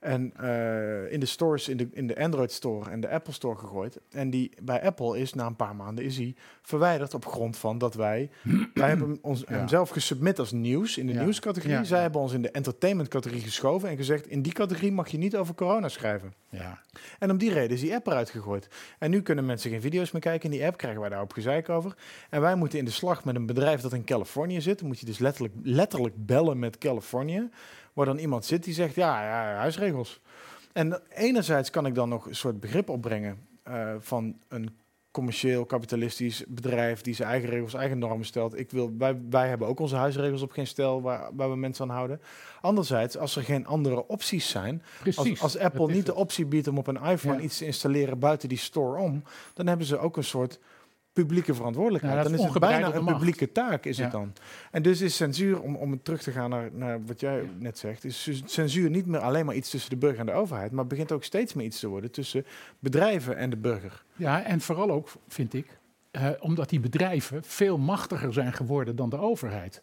En eh, in de stores, in de, in de Android Store en de Apple Store gegooid. En die bij Apple is na een paar maanden is die verwijderd op grond van dat wij. wij hebben ons, Ja. hem zelf gesubmit als nieuws in de Ja. nieuwscategorie. Ja, Zij ja. hebben ons in de entertainment categorie geschoven en gezegd: in die categorie mag je niet over corona schrijven. ja. En om die reden is die app eruit gegooid. En nu kunnen mensen geen video's meer kijken in die app, krijgen wij daar op gezeik over. En wij moeten in de slag met een bedrijf dat in Californië zit. Dan moet je dus letterlijk, letterlijk bellen met Californië. Waar dan iemand zit die zegt, ja, ja huisregels. En enerzijds kan ik dan nog een soort begrip opbrengen eh, van een commercieel, kapitalistisch bedrijf die zijn eigen regels, eigen normen stelt. Ik wil, wij, wij hebben ook onze huisregels op geen stel waar, waar we mensen aan houden. Anderzijds, als er geen andere opties zijn, Precies. als, als Apple niet de optie biedt om op een iPhone Ja. iets te installeren buiten die store om, dan hebben ze ook een soort publieke verantwoordelijkheid. Ja, dan is is het bijna een publieke taak, is het dan. En dus is censuur, om, om terug te gaan naar, naar wat jij net zegt, is censuur niet meer alleen maar iets tussen de burger en de overheid, maar begint ook steeds meer iets te worden tussen bedrijven en de burger. Ja, en vooral ook, vind ik, eh, omdat die bedrijven veel machtiger zijn geworden dan de overheid.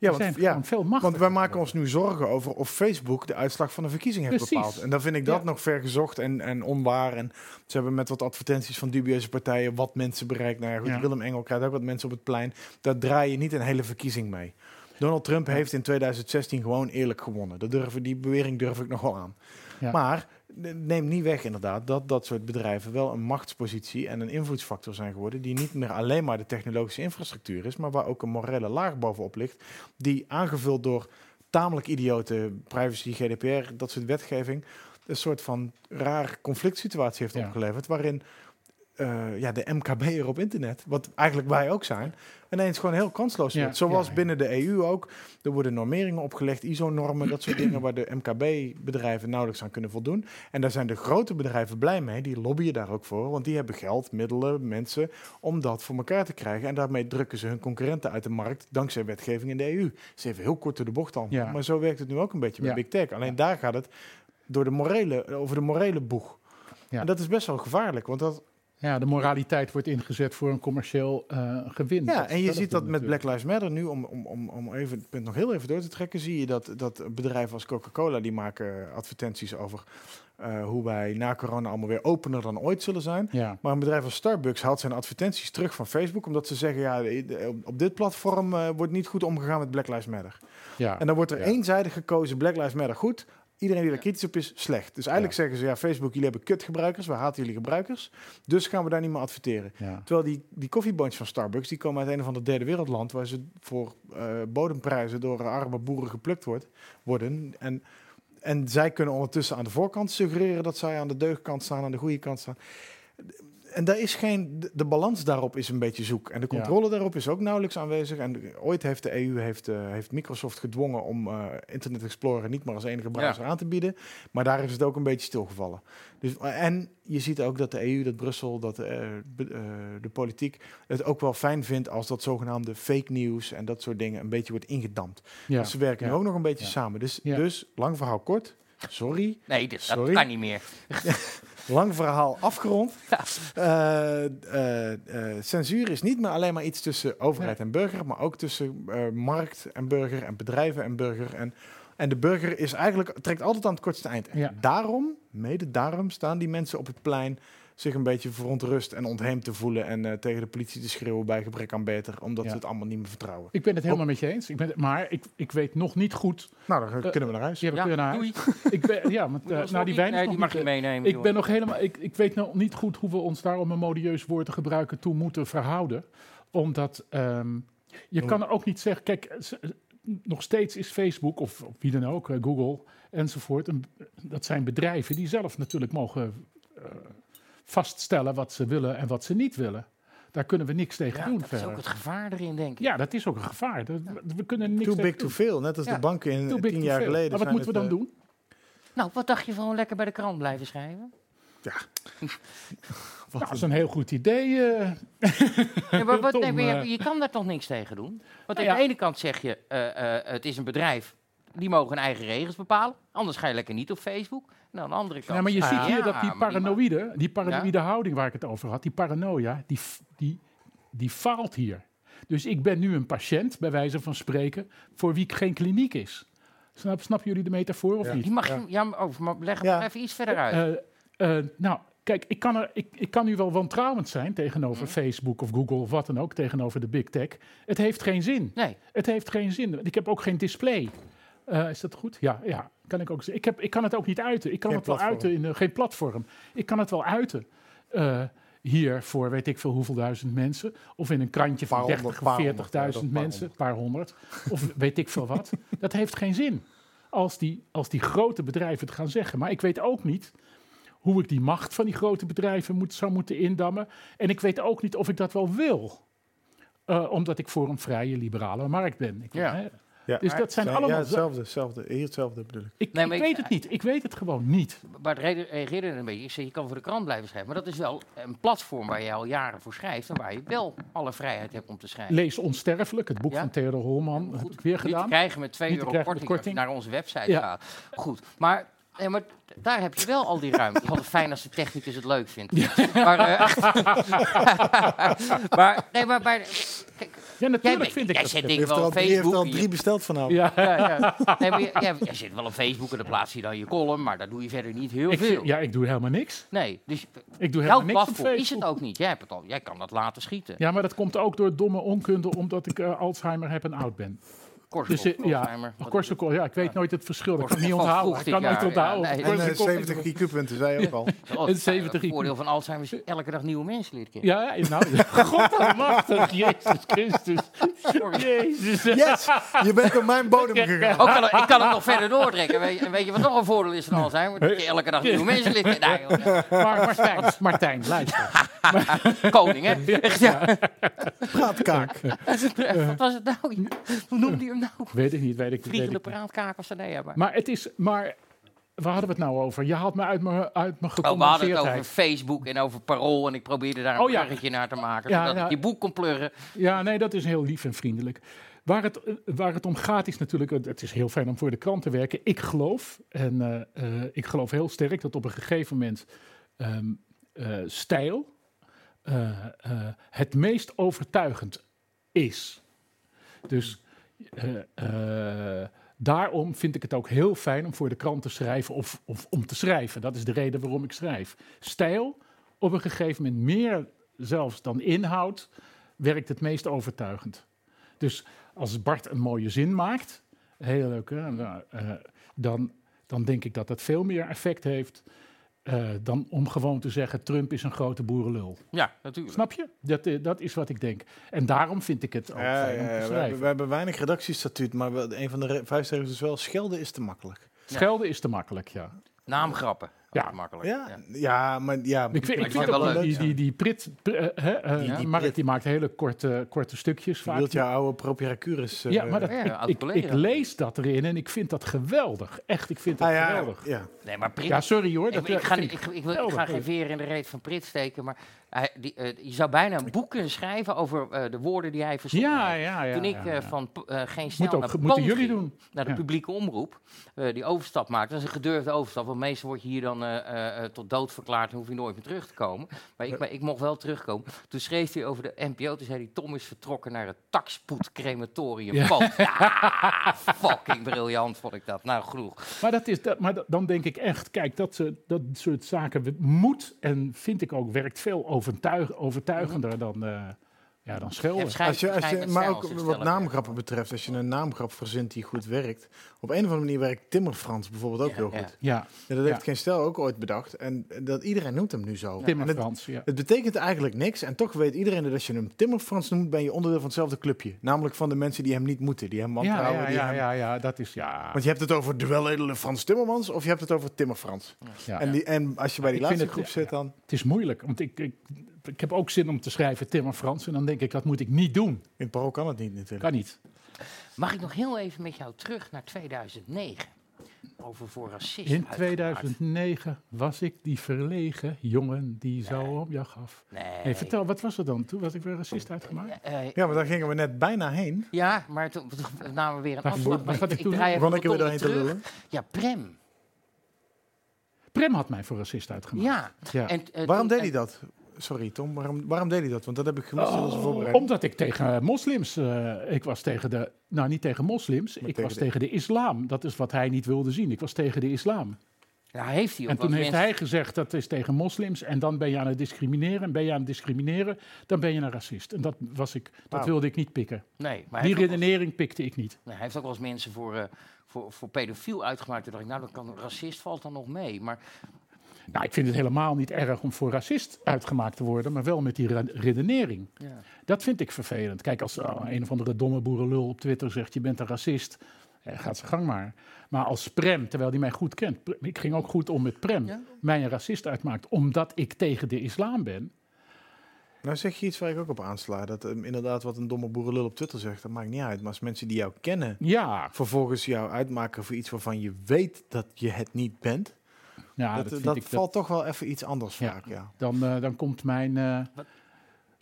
Ja, want, ja, veel want wij maken ons nu zorgen over of Facebook de uitslag van de verkiezing heeft Precies. bepaald. En dan vind ik dat Ja. nog vergezocht en, en onwaar. En ze hebben met wat advertenties van dubieuze partijen wat mensen bereikt. Nou ja, goed, Ja. Willem Engel krijgt ook wat mensen op het plein. Daar draai je niet een hele verkiezing mee. Donald Trump heeft in 2016 gewoon eerlijk gewonnen. Dat durven, die bewering durf ik nog wel aan. Maar neem niet weg inderdaad dat dat soort bedrijven wel een machtspositie en een invloedsfactor zijn geworden. Die niet meer alleen maar de technologische infrastructuur is, maar waar ook een morele laag bovenop ligt. Die aangevuld door tamelijk idiote privacy, GDPR, dat soort wetgeving. Een soort van raar conflict situatie heeft Ja. opgeleverd. Waarin eh, ja, de MKB'er op internet, wat eigenlijk wij ook zijn, ineens gewoon heel kansloos Ja, wordt. Zoals ja, ja. binnen de EU ook. Er worden normeringen opgelegd, ISO-normen, dat soort dingen waar de MKB-bedrijven nauwelijks aan kunnen voldoen. En daar zijn de grote bedrijven blij mee, die lobbyen daar ook voor, want die hebben geld, middelen, mensen om dat voor elkaar te krijgen. En daarmee drukken ze hun concurrenten uit de markt dankzij wetgeving in de EU. Ze even heel kort door de bocht al. Ja. Maar zo werkt het nu ook een beetje Ja. Big Tech. Alleen daar gaat het door de morele, over de morele boeg. Ja. En dat is best wel gevaarlijk, want dat, Ja, de moraliteit wordt ingezet voor een commercieel eh, gewin. Ja, en je ziet dat met natuurlijk. Black Lives Matter nu, om, om, om, om even het punt nog heel even door te trekken, zie je dat, dat bedrijven als Coca-Cola, die maken advertenties over eh, hoe wij na corona allemaal weer opener dan ooit zullen zijn. Ja, Maar een bedrijf als Starbucks haalt zijn advertenties terug van Facebook, omdat ze zeggen, ja, op dit platform eh, wordt niet goed omgegaan met Black Lives Matter. ja. En dan wordt er Ja. eenzijdig gekozen, Black Lives Matter goed, iedereen die daar kritisch op is, slecht. Dus eigenlijk zeggen ze, ja, Facebook, jullie hebben kutgebruikers, we haten jullie gebruikers, dus gaan we daar niet meer adverteren. Terwijl die, die koffiebandjes van Starbucks, die komen uit een of ander derde wereldland, waar ze voor eh, bodemprijzen door arme boeren geplukt wordt, worden. En, en zij kunnen ondertussen aan de voorkant suggereren dat zij aan de deugdkant staan, aan de goede kant staan. En daar is geen, de, de balans daarop is een beetje zoek. En de Ja. controle daarop is ook nauwelijks aanwezig. En ooit heeft de EU heeft, eh, heeft Microsoft gedwongen om eh, Internet Explorer niet meer als enige browser aan te bieden. Maar daar is het ook een beetje stilgevallen. Dus, en je ziet ook dat de EU, dat Brussel, dat eh, de politiek het ook wel fijn vindt als dat zogenaamde fake news en dat soort dingen een beetje wordt ingedampt. ja. Dus ze werken nu ook nog een beetje samen. Dus, dus lang verhaal kort. Sorry. Nee, dit, dat kan niet meer. Lang verhaal afgerond. Ja. Eh, eh, eh, censuur is niet meer alleen maar iets tussen overheid en burger, maar ook tussen markt en burger en bedrijven en burger. En, en de burger is eigenlijk, trekt altijd aan het kortste eind. En Ja. Daarom, mede daarom, staan die mensen op het plein zich een beetje verontrust en ontheemd te voelen en eh, tegen de politie te schreeuwen bij gebrek aan beter, omdat Ja. ze het allemaal niet meer vertrouwen. Ik ben het helemaal met je eens. Ik ben, maar ik, ik weet nog niet goed. Nou, dan Eh, kunnen we naar huis. Ja, we Ja, kunnen naar doei. huis. Ik ben, ja, want, eh, nou, nog die wijn nee, nog mag niet, je eh, meenemen. Ik ben nog helemaal. Ik, ik weet nog niet goed hoe we ons daar om een modieus woord te gebruiken toe moeten verhouden. Omdat ehm, je kan er ook niet zeggen. Kijk, eh, eh, nog steeds is Facebook of, of wie dan ook, eh, Google enzovoort. Een, dat zijn bedrijven die zelf natuurlijk mogen eh, vaststellen wat ze willen en wat ze niet willen. Daar kunnen we niks tegen Ja, doen dat is verder. ook het gevaar erin, denk ik. Ja, dat is ook een gevaar. Dat- we kunnen niks Too tegen big to fail, net als Ja. de banken in Too eh, big tien to jaar fail. geleden. Maar wat moeten we dan het, doen? Nou, wat dacht je van lekker bij de krant blijven schrijven? Nou, dat is een heel goed idee. eh. Ja, maar wat, Tom, nee, maar je, eh. je kan daar toch niks tegen doen? Want Nou aan de ja. ene kant zeg je, eh, eh, het is een bedrijf, die mogen hun eigen regels bepalen. Anders ga je lekker niet op Facebook. En aan de andere kant... Ja, maar je ah, ziet hier ja, dat die paranoïde, die paranoïde houding waar ik het over had, die paranoia, die, die, die faalt hier. Dus ik ben nu een patiënt, bij wijze van spreken, voor wie geen kliniek is. Snap, snappen jullie de metafoor of Ja. niet? Die mag je, ja, maar, oh, maar leg Ja. even iets verder uit. Eh, eh, nou, kijk, ik kan, er, ik, ik kan nu wel wantrouwend zijn tegenover Facebook of Google of wat dan ook, tegenover de big tech. Het heeft geen zin. nee, Het heeft geen zin. Ik heb ook geen display. Eh, is dat goed? Ja, ja, kan ik ook zeggen. Ik, heb, ik kan het ook niet uiten. Ik kan Geen het wel platform. uiten in eh, geen platform. Ik kan het wel uiten. eh, hier voor weet ik veel hoeveel duizend mensen. Of in een krantje van Paar 30 honderd, of paar honderd, 40.000 ja, dat paar mensen, een paar honderd. Of weet ik veel wat. Dat heeft geen zin. Als die, als die grote bedrijven het gaan zeggen. Maar ik weet ook niet hoe ik die macht van die grote bedrijven moet, zou moeten indammen. En ik weet ook niet of ik dat wel wil. Omdat ik voor een vrije liberale markt ben. Ik, Ja. hè, Ja. Dus dat zijn Ja, allemaal... Ja, hetzelfde, hetzelfde. Hier hetzelfde bedoel ik. ik Nee, ik maar ik- weet het niet. Ik weet het gewoon niet. Maar het reden- reageerde er een beetje. Ik zei, je kan voor de krant blijven schrijven. Maar dat is wel een platform waar je al jaren voor schrijft. En waar je wel alle vrijheid hebt om te schrijven. Lees Onsterfelijk, het boek Ja. van Theodor Holman. Heb ik weer Niet te gedaan. krijgen met 2 Niet te euro krijgen met korting, als je korting. naar onze website Ja. gaat. Goed, maar, nee, maar daar heb je wel al die ruimte. Altijd fijn als de technicus het leuk vindt. Maar, eh, maar, nee, maar, maar kijk, Ja, jij, natuurlijk bent- vind ik jij dat. zet Je er wel al heeft Facebook. al drie besteld vanavond. Ja, ja, ja. Nee, maar je, jij, jij zit wel op Facebook en dan plaats je dan je column, maar daar doe je verder niet heel ik, veel. ja, ik doe helemaal niks. Nee, dus Ik doe jouw helemaal niks op platform is het ook niet. Jij, hebt het al, jij kan dat laten schieten. Ja, maar dat komt ook door domme onkunde, omdat ik eh, Alzheimer heb en oud ben. Korsakoff, Dus, eh, ja, Korsakoff, ik weet nooit het verschil. Dat kan ik niet onthouden. Ik kan nooit ja, nee. En eh, Korsakoff- 70 IQ-punten, zei je ook al. Oh, en 70 Het voordeel van Alzheimer is elke dag nieuwe mensen leren kennen. Ja, ja, nou, godalmachtig, Jezus Christus. Jezus. Yes, je bent op mijn bodem gegaan. Ook kan, ik kan het nog verder doortrekken. Weet je, en weet je wat nog een voordeel is van Alzheimer? Dat je elke dag nieuwe mensen leren kennen. Nee. Maar, Martijn, Martijn, luister. Koning, hè? Echt, ja. Praatkaak. Wat was het nou? Hoe noemde hij hem nou? Weet ik niet, weet ik niet. weet Vliegende praatkaak of zo? Nee, ja, maar... Maar het is, maar waar hadden we het nou over? Je haalt me uit mijn, uit mijn Oh, we hadden het over. Facebook en over Parool en ik probeerde daar een Oh, ja. bruggetje naar te maken, Ja, zodat ja. ik je boek kon pluggen. Ja, nee, dat is heel lief en vriendelijk. Waar het, waar het om gaat is natuurlijk, het- is heel fijn om voor de krant te werken. Ik geloof, en eh, eh, ik geloof heel sterk dat op een gegeven moment ehm, eh, stijl het meest overtuigend is. Dus eh, eh, daarom vind ik het ook heel fijn om voor de krant te schrijven of, of om te schrijven. Dat is de reden waarom ik schrijf. Stijl, op een gegeven moment meer zelfs dan inhoud, werkt het meest overtuigend. Dus als Bart een mooie zin maakt, heel leuk, hè? Nou, eh, dan, dan denk ik dat dat veel meer effect heeft eh, dan om gewoon te zeggen: Trump is een grote boerenlul. Ja, natuurlijk. Snap je? Dat, eh, dat is wat ik denk. En daarom vind ik het ook Ja, fijn om ja, te ja, we, hebben, we hebben weinig redactiestatuut, maar we- een van de vijf regels is wel: schelden is te makkelijk. Schelden is te makkelijk, ja. Naamgrappen. Ja. Makkelijk. Ja, ja. maar ja. Ik vind, ik vind wel leuk, die, die, die Prit, pr- eh, hè, eh, Die- die Mark Prit. die maakt hele korte, korte stukjes. Je Vaak. wilt jouw oude Propiracurus... eh, ja, maar dat, Ja, ik, ik, lees dat erin en ik vind dat geweldig. Echt, ik vind dat ah, ja, geweldig. ja. Nee, maar Prit, Ja, sorry hoor. ik, Dat, ik, ga, ik, ik, wil, ik ga geen veer in de reet van Prit steken, maar hij, die, eh, je zou bijna een boek kunnen schrijven over eh, de woorden die hij verzon. Ja, ja, ja. Toen ik eh, van geen snel Moet ook, naar moeten jullie doen. naar de publieke omroep, die overstap maakte. Dat is een gedurfde overstap, want meestal word je hier dan tot dood verklaard en hoef je nooit meer terug te komen. Maar ik, maar ik mocht wel terugkomen. Toen schreef hij over de NPO, toen zei hij, Tom is vertrokken naar het takspoed crematorium Ja. Poon. Ja, fucking briljant vond ik dat. Nou, genoeg. Maar, dat is, dat, maar dat- dan denk ik echt, kijk, dat, dat soort zaken moet en vind ik ook werkt veel overtuig, overtuigender dan, eh ja, dan schelden. Ja, Als je, als je, maar ook wat naamgrappen betreft, als je een naamgrap verzint die goed werkt. Op een of andere manier werkt Timmer Frans bijvoorbeeld ook Ja, heel goed. Ja, Ja, dat Ja. heeft geen stel ook ooit bedacht. En dat iedereen noemt hem nu zo. Tim En en het, Frans, ja. het betekent eigenlijk niks. En toch weet iedereen dat als je hem Timmer Frans noemt, ben je onderdeel van hetzelfde clubje. Namelijk van de mensen die hem niet moeten, die hem wantrouwen. ja, ja, ja, ja, dat is, ja. Want je hebt het over de weledele Frans Timmermans of je hebt het over Timmer Frans. ja. En, die, en als je bij die laatste het- groep zit dan... Het is moeilijk, want ik, ik, ik heb ook zin om te schrijven Tim en Frans. En dan denk ik, dat moet ik niet doen. In Parool kan het niet natuurlijk. Kan niet. Mag ik nog heel even met jou terug naar 2009? Over voor racisme. In 2009 was ik die verlegen jongen die zo om jou gaf. Nee. Hey, vertel, wat was er dan? Toen was ik weer racist uitgemaakt? Eh, Ja, maar daar gingen we net bijna heen. ja, maar toen toen namen we weer een afslag. gaat ik, toen? Begon ik er weer doorheen te lullen. Ja, Prem. Prem had mij voor racist uitgemaakt. Ja. Ja. En, eh, Waarom toen- deed hij dat? Sorry Tom, waarom, waarom deed hij dat? Want dat heb ik gemist Oh, voorbereiding. omdat ik tegen moslims, eh, ik was tegen de, nou niet tegen moslims, ik tegen was de- tegen de islam. Dat is wat hij niet wilde zien. Ik was tegen de islam. Ja, heeft hij ook En toen heeft mensen- hij gezegd dat is tegen moslims en dan ben je aan het discrimineren. En ben je aan het discrimineren, dan ben je een racist. En dat, was ik, dat wilde ik niet pikken. Nee, maar Die redenering pikte ik niet. nee, hij heeft ook wel eens mensen voor, eh, voor, voor pedofiel uitgemaakt. Toen dacht ik, nou, dan kan racist valt dan nog mee. Maar Nou, ik vind het helemaal niet erg om voor racist uitgemaakt te worden, maar wel met die re- redenering. ja. Dat vind ik vervelend. Kijk, als uh, een of andere domme boerenlul op Twitter zegt je bent een racist, gaat zijn gang maar. Maar als Prem, terwijl hij mij goed kent, ik ging ook goed om met Prem, Ja? mij een racist uitmaakt, omdat ik tegen de islam ben. Nou zeg je iets waar ik ook op aansla. Dat ehm, inderdaad wat een domme boerenlul op Twitter zegt, dat maakt niet uit. Maar als mensen die jou kennen, Ja, vervolgens jou uitmaken voor iets waarvan je weet dat je het niet bent, ja dat, dat, dat, vind ik, dat- valt toch wel even iets anders Ja. vaak, ja. dan, eh, dan komt mijn. eh, Wat?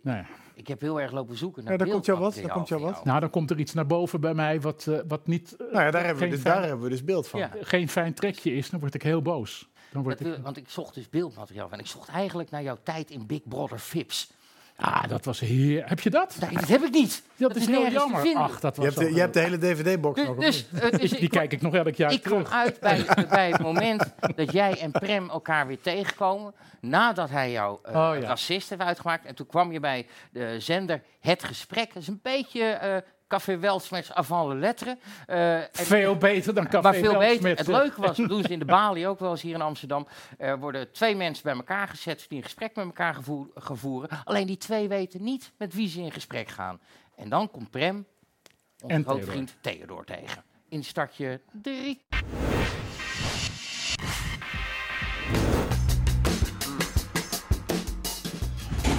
nou, ja. Ik heb heel erg lopen zoeken naar Ja, daar komt jou wat, daar komt jou van wat. nou, dan komt er iets naar boven bij mij wat, eh, wat niet. eh, Nou ja, daar hebben, we dus, fijn- daar hebben we dus beeld van. Ja. geen fijn trekje is, dan word ik heel boos. Dan word Dat ik, wil- want ik zocht dus beeldmateriaal en ik zocht eigenlijk naar jouw tijd in Big Brother Vips. Ah, dat was heer. Heb je dat? Nee, dat heb ik niet. Dat, is heel jammer. Ach, dat Je was hebt, de, zo je hebt de hele DVD-box nog. Dus, dus, eh, dus Die ik, kijk ik nog elk jaar ik kwam terug. uit bij, bij het moment dat jij en Prem elkaar weer tegenkomen. Nadat hij jou eh, Oh, ja. racist heeft uitgemaakt. En toen kwam je bij de zender Het Gesprek. Dat is een beetje eh Café Welsmets avant le lettre. Eh, en- Veel beter dan Café maar veel beter. Het leuke was, dat doen ze in de Bali ook wel eens hier in Amsterdam. Er worden twee mensen bij elkaar gezet die een gesprek met elkaar gevoer, gaan voeren. Alleen die twee weten niet met wie ze in gesprek gaan. En dan komt Prem, onze En grote vriend Theodor tegen. In startje 3.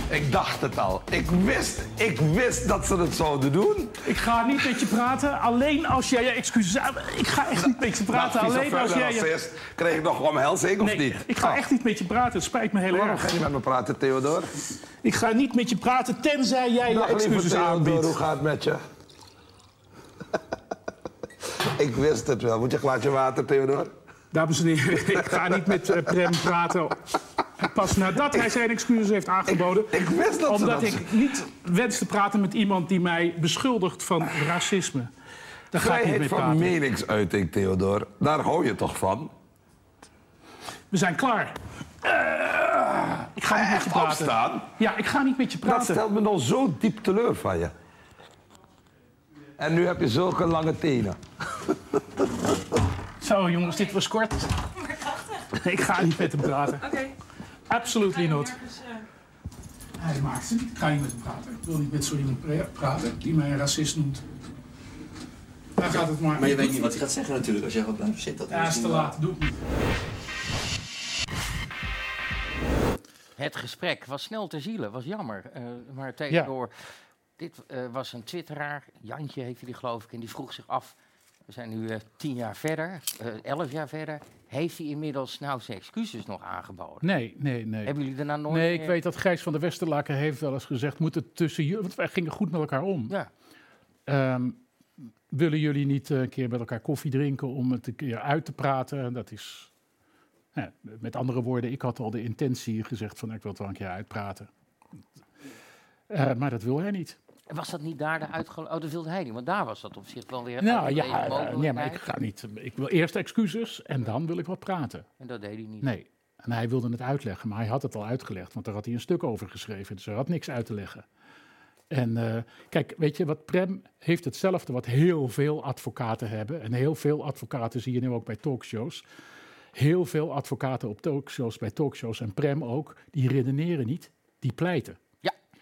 Ik dacht het al. Ik wist, ik wist dat ze het zouden doen. Ik ga niet met je praten, alleen als jij je excuses... Ik ga echt niet met je praten, Nou, alleen als jij je... Kreeg ik nog omhelzing of Nee, niet? ik ga Oh. echt niet met je praten. Het spijt me heel Waarom erg. ga je niet met me praten, Theodor? Ik ga niet met je praten, tenzij jij je Dag, excuses Theodor, aanbiedt. hoe gaat het met je? ik wist het wel. Moet je een glaasje water, Theodor? Dames en heren, ik ga niet met eh, Prem praten. Pas nadat hij zijn excuses heeft aangeboden. Ik wist dat Omdat dat... ik niet wens te praten met iemand die mij beschuldigt van racisme. Daar ga ik niet mee van praten. meningsuiting, Theodor. Daar hou je toch van? We zijn klaar. Ik ga niet met je Echt praten. opstaan? Ja, ik ga niet met je Dat praten. stelt me nog zo diep teleur van je. En nu heb je zulke lange tenen. Zo, jongens, dit was kort. Ik ga niet met hem praten. Oké. Absolutely not. Hij maakt het. Ik ga niet met hem praten. Ik wil niet met zo iemand pra- praten die mij een racist noemt. Daar gaat het maar. Maar je weet niet wat hij gaat zeggen natuurlijk als jij gaat blijven zitten. Dat Ja, is te niet laat. Doe het niet. Het gesprek was snel ter ziele, was jammer. Eh, maar Theodor, dit eh, was een twitteraar, Jantje heette die geloof ik, en die vroeg zich af, we zijn nu eh, tien jaar verder, eh, elf jaar verder, heeft hij inmiddels nou zijn excuses nog aangeboden? Nee, nee, nee. Hebben jullie daarna nooit Nee, ik weet dat Gijs van der Westerlaken heeft wel eens gezegd... moet het tussen jullie... Want wij gingen goed met elkaar om. Ja. Ehm, willen jullie niet eh, een keer met elkaar koffie drinken om het een keer uit te praten? Dat is... Ja, met andere woorden, ik had al de intentie gezegd van ik wil het wel een keer uitpraten. Eh, maar dat wil hij niet. En Was dat niet daar de uitge... Oh, dat wilde hij niet, want daar was dat op zich wel weer Nou ja, eh, nee, maar ik ga niet. Ik wil eerst excuses en dan wil ik wat praten. En dat deed hij niet. Nee. En hij wilde het uitleggen, maar hij had het al uitgelegd, want daar had hij een stuk over geschreven. Dus er had niks uit te leggen. En eh, kijk, weet je, wat Prem heeft hetzelfde wat heel veel advocaten hebben. En heel veel advocaten zie je nu ook bij talkshows. Heel veel advocaten op talkshows, bij talkshows en Prem ook, die redeneren niet, die pleiten.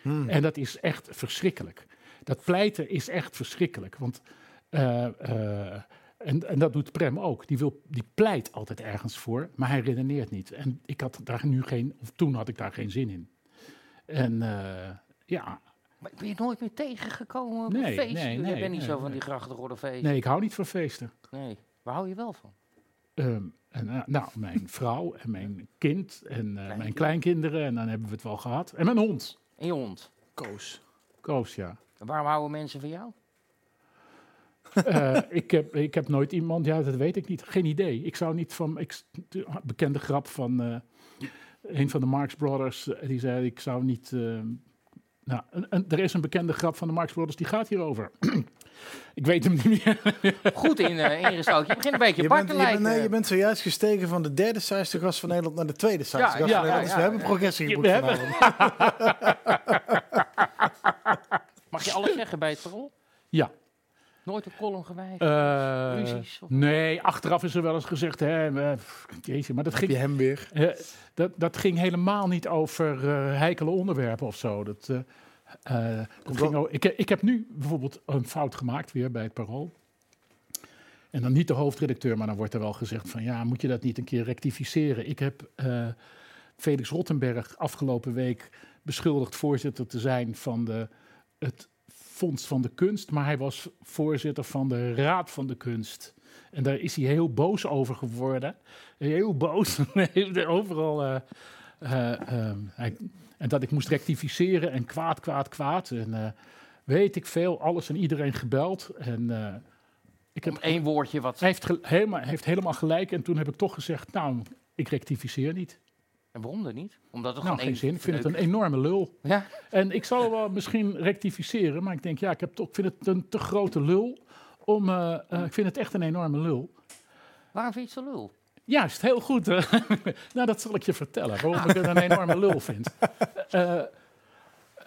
Ja. En dat is echt verschrikkelijk. Dat pleiten is echt verschrikkelijk. Want, eh, eh, en, en dat doet Prem ook. Die, wil, die pleit altijd ergens voor, maar hij redeneert niet. En ik had daar nu geen, of toen had ik daar geen zin in. En eh, ja, Maar ben je nooit meer tegengekomen op Nee, een feestje? nee, Je nee, bent niet nee, zo van die grachtengorde feesten. nee, ik hou niet van feesten. Nee. Waar hou je wel van? Ehm, en, nou, mijn vrouw en mijn kind en eh, mijn kleinkinderen. En dan hebben we het wel gehad. En mijn hond. En je hond? Koos. Koos, ja. En waarom houden mensen van jou? Eh, ik, heb, ik heb nooit iemand, ja, dat weet ik niet. Geen idee. Ik zou niet van. Ik, de bekende grap van eh, een van de Marx Brothers. eh, die zei: Ik zou niet. nou, een- een- er is een bekende grap van de Marx Brothers die gaat hierover. ik weet hem niet meer. Goed in, eh ingestoken. Je begint een beetje Je bent, te je, bent, lijken. nee, je bent zojuist gestegen van de derde saaiste gast van Nederland naar de tweede saaiste Ja, gast ja, van Nederland. ja, dus ja. we hebben progressie geboekt we hebben- vanavond. Mag je alles zeggen bij het parool? ja. Nooit een column? Eh, Ruzies? Of... nee, achteraf is er wel eens gezegd. Hè, eh, jeetje, maar dat Heb ging, je hem weer? Eh, dat, dat ging helemaal niet over eh, heikele onderwerpen of zo. Dat, eh, dat ging o- ik, ik heb nu bijvoorbeeld een fout gemaakt weer bij het parool. En dan niet de hoofdredacteur, maar dan wordt er wel gezegd van ja, moet je dat niet een keer rectificeren? Ik heb eh, Felix Rottenberg afgelopen week beschuldigd voorzitter te zijn van de, het Fonds van de Kunst, maar hij was voorzitter van de Raad van de Kunst. En daar is hij heel boos over geworden. Heel boos. Heeft Overal. ehm, hij- en dat ik moest rectificeren en kwaad, kwaad, kwaad. En eh, weet ik veel, alles en iedereen gebeld. En eh, ik heb één woordje wat. Hij heeft, helemaal, heeft helemaal gelijk. En toen heb ik toch gezegd, nou, ik rectificeer niet. En waarom dan niet? Omdat het Nou, gewoon geen zin. Ik vind het een enorme lul. Ja. En ik zal wel misschien rectificeren, maar ik denk, ja, ik, heb toch, ik vind het een te grote lul. Om, eh, ik vind het echt een enorme lul. Waarom vind je het zo lul? Juist, heel goed. nou, dat zal ik je vertellen, waarom ik het een enorme lul vind. Eh,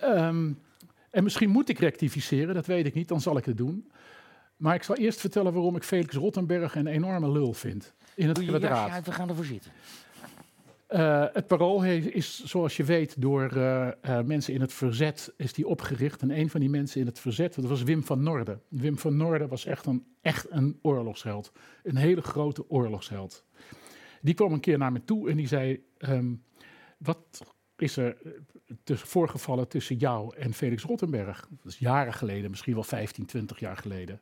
ehm, en misschien moet ik rectificeren, dat weet ik niet, dan zal ik het doen. Maar ik zal eerst vertellen waarom ik Felix Rottenberg een enorme lul vind. In het Doe je jasje kwadraat. uit, we gaan ervoor zitten. Eh, het Parool he- is, zoals je weet, door eh, eh, mensen in het verzet is die opgericht. En een van die mensen in het verzet, dat was Wim van Noorden. Wim van Noorden was echt een, echt een oorlogsheld. Een hele grote oorlogsheld. Die kwam een keer naar me toe en die zei... ehm, wat is er voorgevallen tussen jou en Felix Rottenberg? Dat is jaren geleden, misschien wel 15, 20 jaar geleden.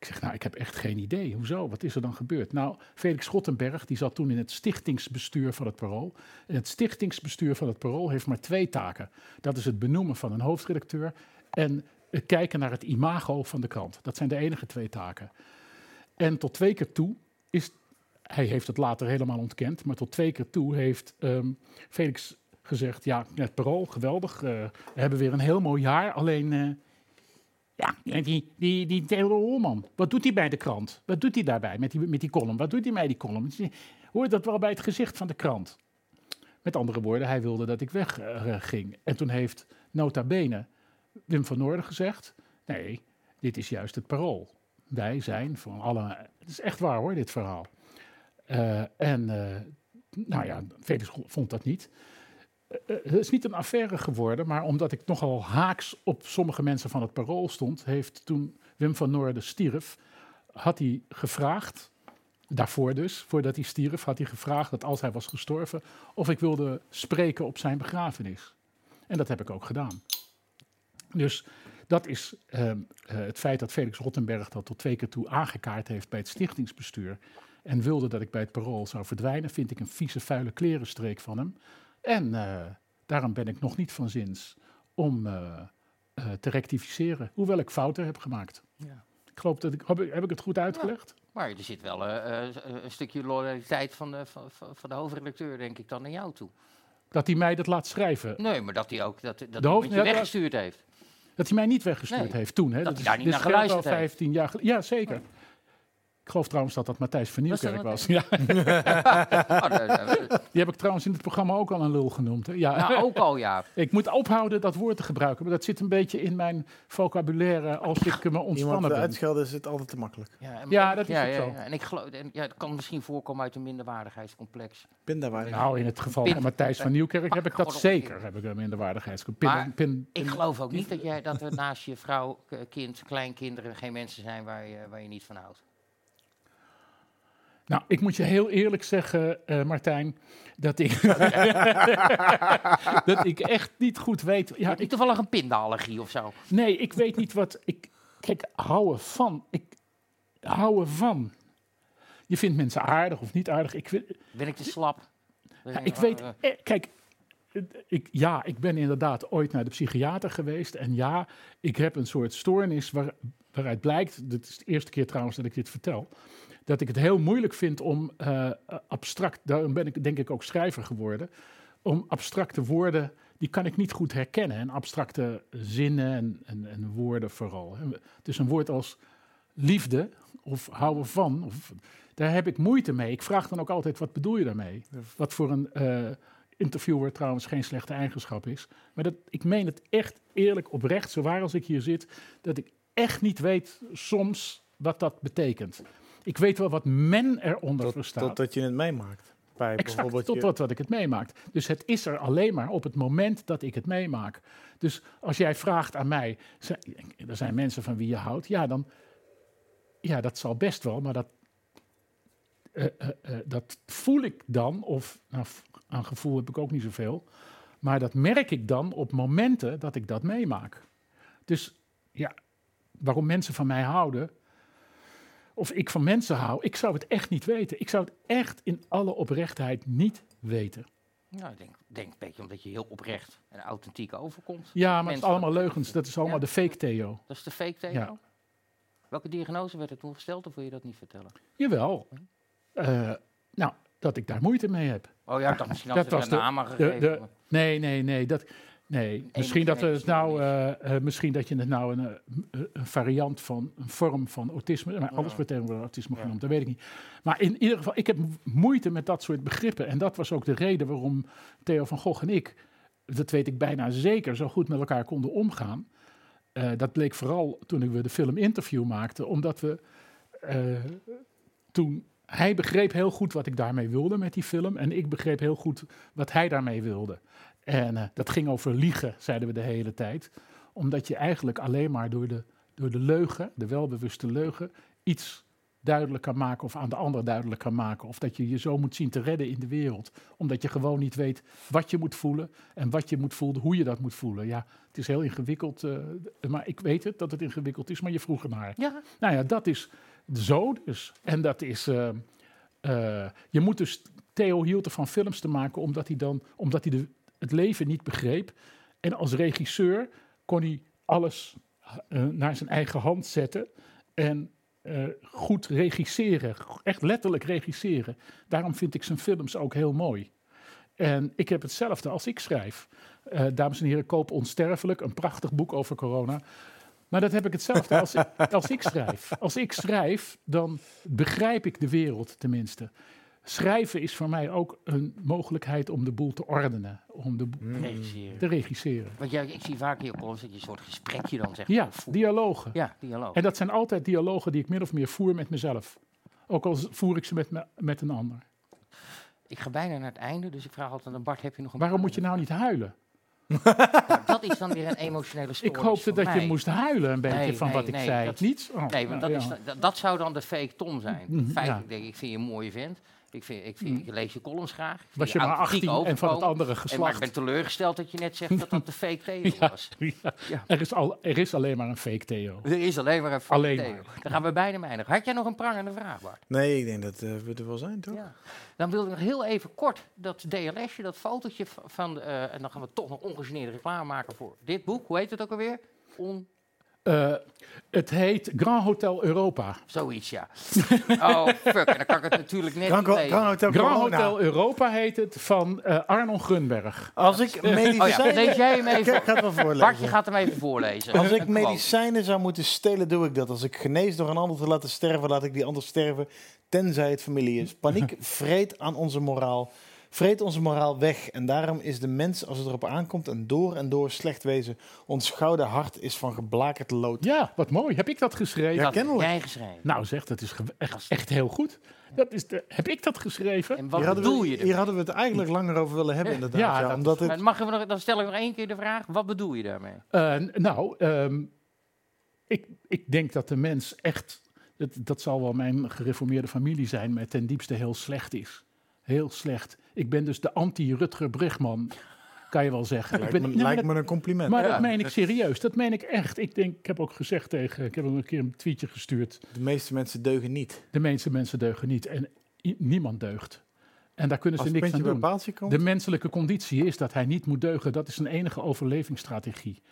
Ik zeg, nou, ik heb echt geen idee. Hoezo? Wat is er dan gebeurd? Nou, Felix Rottenberg, die zat toen in het stichtingsbestuur van het Parool. En het stichtingsbestuur van het Parool heeft maar twee taken. Dat is het benoemen van een hoofdredacteur en het kijken naar het imago van de krant. Dat zijn de enige twee taken. En tot twee keer toe is, hij heeft het later helemaal ontkend, maar tot twee keer toe heeft ehm, Felix gezegd, ja, het Parool, geweldig. eh, we hebben weer een heel mooi jaar, alleen... eh, ja, en die, die, die Theodor Holman, wat doet hij bij de krant? Wat doet hij daarbij met die, met die column? Wat doet hij bij die column? Hoort dat wel bij het gezicht van de krant? Met andere woorden, hij wilde dat ik wegging. ging. en toen heeft nota bene Wim van Noorden gezegd... nee, dit is juist het parool. Wij zijn van alle... Het is echt waar hoor, dit verhaal. Eh, en eh, nou ja, Felix vond dat niet. Eh, het is niet een affaire geworden, maar omdat ik nogal haaks op sommige mensen van het parool stond, heeft toen Wim van Noorden stierf, had hij gevraagd, daarvoor dus, voordat hij stierf, had hij gevraagd dat als hij was gestorven, of ik wilde spreken op zijn begrafenis. En dat heb ik ook gedaan. Dus dat is ehm, eh, het feit dat Felix Rottenberg dat tot twee keer toe aangekaart heeft bij het stichtingsbestuur en wilde dat ik bij het parool zou verdwijnen, vind ik een vieze, vuile klerenstreek van hem. En eh, daarom ben ik nog niet van zins om eh, eh, te rectificeren, hoewel ik fouten heb gemaakt. Ja. Ik geloof dat ik, heb, ik- heb ik het goed uitgelegd? Maar er zit wel een stukje loyaliteit van de, van, van de hoofdredacteur, denk ik, dan naar jou toe. Dat hij mij dat laat schrijven. Nee, maar dat hij ook dat, dat De hoofd- dat- weggestuurd heeft. Dat hij mij niet weggestuurd Nee, heeft toen. Hè? dat hij daar niet naar geluisterd al heeft. 15 jaar geleden. Ja, zeker. Ik geloof trouwens dat dat Matthijs van Nieuwkerk was. Ja. Oh, Die heb ik trouwens in het programma ook al een lul genoemd. Hè? Ja. Nou, ook al, ja. Ik moet ophouden dat woord te gebruiken. Maar dat zit een beetje in mijn vocabulaire als ik me ontspannen Iemand ben. uitschelden is het altijd te makkelijk. Ja, en- Ja, dat is ja, ook ja, zo. ja. En ik geloof, en, ja, het kan misschien voorkomen uit een minderwaardigheidscomplex. Pindawaardig. Nou, in het geval Pin- van Matthijs van Nieuwkerk heb ik dat op- zeker. Heb ik een minderwaardigheidscomplex. Maar Pin- pin- ik geloof ook niet dat, jij, dat er naast je vrouw, kind, kleinkinderen geen mensen zijn waar je, waar je niet van houdt. Nou, ik moet je heel eerlijk zeggen, eh, Martijn, dat ik, dat ik echt niet goed weet. Ja, Heb je ik, toevallig een pindaallergie of zo? nee, ik weet niet wat. Ik, kijk, houden van. Ik houden van. Je vindt mensen aardig of niet aardig. Ik, Ben ik te slap? ja, ik weet. Eh, kijk, ik, ja, ik ben inderdaad ooit naar de psychiater geweest. En ja, ik heb een soort stoornis waar, waaruit blijkt. Dit is de eerste keer trouwens dat ik dit vertel. Dat ik het heel moeilijk vind om eh, abstract. Daarom ben ik denk ik ook schrijver geworden. Om abstracte woorden. Die kan ik niet goed herkennen. En abstracte zinnen en, en, en woorden vooral. Dus een woord als liefde of houden van. Of, daar heb ik moeite mee. Ik vraag dan ook altijd: wat bedoel je daarmee? Wat voor een eh, interviewer trouwens geen slechte eigenschap is. Maar dat, ik meen het echt eerlijk oprecht, zo waar als ik hier zit, dat ik echt niet weet soms wat dat betekent. Ik weet wel wat men eronder verstaat. Totdat je het meemaakt. Bij Exact, bijvoorbeeld tot je- wat, wat ik het meemaak. Dus het is er alleen maar op het moment dat ik het meemaak. Dus als jij vraagt aan mij, er zijn mensen van wie je houdt, ja, dan ja, dat zal best wel, maar dat, eh, eh, eh, dat voel ik dan, of nou, aan gevoel heb ik ook niet zoveel, maar dat merk ik dan op momenten dat ik dat meemaak. Dus ja, waarom mensen van mij houden, of ik van mensen hou, ik zou het echt niet weten. Ik zou het echt in alle oprechtheid niet weten. Nou, ik denk, denk een beetje omdat je heel oprecht en authentiek overkomt. Ja, maar het is allemaal leugens. Dat is allemaal Ja. de fake Theo. Dat is de fake Theo? Ja. Welke diagnose werd er toen gesteld of wil je dat niet vertellen? Jawel. Eh, nou, dat ik daar moeite mee heb. Oh ja, dacht misschien er een naam gegeven. nee, nee, nee. Dat, nee. Misschien, dat het nou, eh, eh, misschien dat je het nou een, eh, een variant van een vorm van autisme, maar alles wordt tegenwoordig autisme genoemd, dat weet ik niet. Maar in ieder geval, ik heb moeite met dat soort begrippen. En dat was ook de reden waarom Theo van Gogh en ik, dat weet ik bijna zeker, zo goed met elkaar konden omgaan. Dat bleek vooral toen we de film Interview maakten, omdat we toen hij begreep heel goed wat ik daarmee wilde met die film. En ik begreep heel goed wat hij daarmee wilde. En eh, dat ging over liegen, zeiden we de hele tijd. Omdat je eigenlijk alleen maar door de, door de leugen, de welbewuste leugen, iets duidelijk kan maken of aan de ander duidelijk kan maken. Of dat je je zo moet zien te redden in de wereld. Omdat je gewoon niet weet wat je moet voelen en wat je moet voelen, hoe je dat moet voelen. Ja, het is heel ingewikkeld, eh, maar ik weet het dat het ingewikkeld is, maar je vroeg ernaar. Ja. Nou ja, dat is zo dus. En dat is, eh, je moet dus, Theo hield ervan films te maken omdat hij dan, omdat hij de, het leven niet begreep. En als regisseur kon hij alles eh, naar zijn eigen hand zetten en eh, goed regisseren, echt letterlijk regisseren. Daarom vind ik zijn films ook heel mooi. En ik heb hetzelfde als ik schrijf. Eh, dames en heren, koop Onsterfelijk, een prachtig boek over corona. Maar dat heb ik hetzelfde als, als ik schrijf. Als ik schrijf, dan begrijp ik de wereld tenminste. Schrijven is voor mij ook een mogelijkheid om de boel te ordenen. Om de boel Regisseren. te regisseren. Want jij, ik zie vaak in je columns dat je een soort gesprekje dan zegt. Ja, dialogen. Ja, dialoog. En dat zijn altijd dialogen die ik min of meer voer met mezelf. Ook al voer ik ze met, me- met een ander. Ik ga bijna naar het einde, dus ik vraag altijd aan Bart, heb je nog een... Waarom moet je nou niet huilen? Nou, dat is dan weer een emotionele story. Ik hoopte dat je moest huilen een beetje Nee, van nee, wat ik nee, zei. dat- Niet? Oh, nee, want nou, dat, ja. is, dat, dat zou dan de fake Tom zijn. Mhm, Feitelijk ja. denk ik, ik vind je een mooie vent. Ik, vind, ik, vind, ik lees je columns graag. Was je maar authentiek 18 en van het andere En, maar ik geslacht. ben teleurgesteld dat je net zegt dat dat de fake Theo Ja, was. ja. Ja. Er, is al, er is alleen maar een fake Theo. Er is alleen maar een fake Alleen Theo. maar. Dan gaan we bijna eindigen. Had jij nog een prangende vraag, Bart? Nee, ik denk dat eh, we er wel zijn, toch? Ja. Dan wil ik nog heel even kort dat DLS'je, dat fotootje van... eh, en dan gaan we toch nog ongegeneerde reclame maken voor dit boek. Hoe heet het ook alweer? On... Eh, het heet Grand Hotel Europa. Zoiets, ja. Oh, fuck. En dan kan ik het natuurlijk net Grand- niet. Grand Hotel Grand. Hotel Europa heet het van eh Arnon Gunberg. Als ik Oh ja, medicijnen... lees jij hem even Ik ga het wel voorlezen. Bartje gaat hem even voorlezen. Als ik medicijnen zou moeten stelen, doe ik dat. Als ik genees door een ander te laten sterven, laat ik die ander sterven, tenzij het familie is. Paniek vreet aan onze moraal, vreet onze moraal weg. En daarom is de mens, als het erop aankomt, een door en door slecht wezen. Ons gouden hart is van geblakerd lood. Ja, wat mooi. Heb ik dat geschreven? Ja, Dat heb kennelijk. jij geschreven. Nou zeg, dat is echt, echt heel goed. Dat is de, heb ik dat geschreven? En wat Hier hadden, bedoel we, je hier hadden we het eigenlijk langer over willen hebben, Ja. inderdaad. Ja, Ja, dat- omdat het, Maar Mag nog, dan stel ik nog één keer de vraag. Wat bedoel je daarmee? Eh, nou, ehm, ik, ik denk dat de mens echt, dat, dat zal wel mijn gereformeerde familie zijn, maar ten diepste heel slecht is. Heel slecht. Ik ben dus de anti-Rutger Bregman, kan je wel zeggen. lijkt, ik ben, me, nee, lijkt dat- me een compliment. maar Ja. dat meen ik serieus. Dat meen ik echt. Ik denk, ik heb ook gezegd tegen, ik heb hem een keer een tweetje gestuurd. De meeste mensen deugen niet. De meeste mensen deugen niet en niemand deugt. En daar kunnen ze Als niks aan doen. komt. De menselijke conditie is dat hij niet moet deugen. Dat is een enige overlevingsstrategie.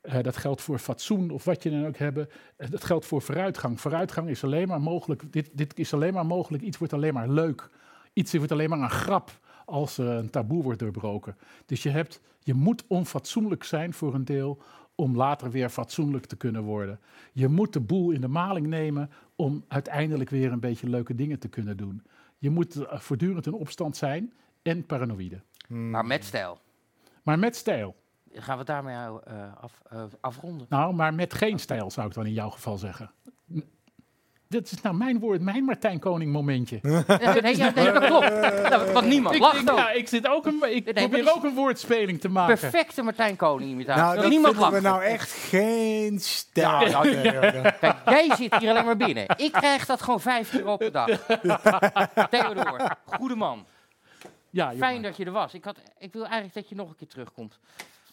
Eh, dat geldt voor fatsoen of wat je dan ook hebben. Eh, dat geldt voor vooruitgang. Vooruitgang is alleen maar mogelijk. Dit, dit is alleen maar mogelijk. Iets wordt alleen maar leuk. Iets wordt alleen maar een grap als er een taboe wordt doorbroken. Dus je, hebt, je moet onfatsoenlijk zijn voor een deel om later weer fatsoenlijk te kunnen worden. Je moet de boel in de maling nemen om uiteindelijk weer een beetje leuke dingen te kunnen doen. Je moet eh, voortdurend in opstand zijn en paranoïde. Maar met stijl. Maar met stijl. Gaan we het daarmee eh, af, eh, afronden? Nou, maar met geen stijl zou ik dan in jouw geval zeggen. Dit is nou mijn woord, mijn Martijn Koning momentje. nee, ja, nee, dat klopt. Nou, want niemand ik, lacht ik, ook. ja, ik, zit ook een, ik Nee, probeer ook een woordspeling te maken. Perfecte Martijn Koning imitatie. Nou, dat niemand vinden we lacht. nou echt geen stijl. Ja, nou, Kijk, jij zit hier alleen maar binnen. Ik krijg dat gewoon vijf keer op de dag. Theodor, goede man. Ja, Fijn dat je er was. Ik, had, ik wil eigenlijk dat je nog een keer terugkomt.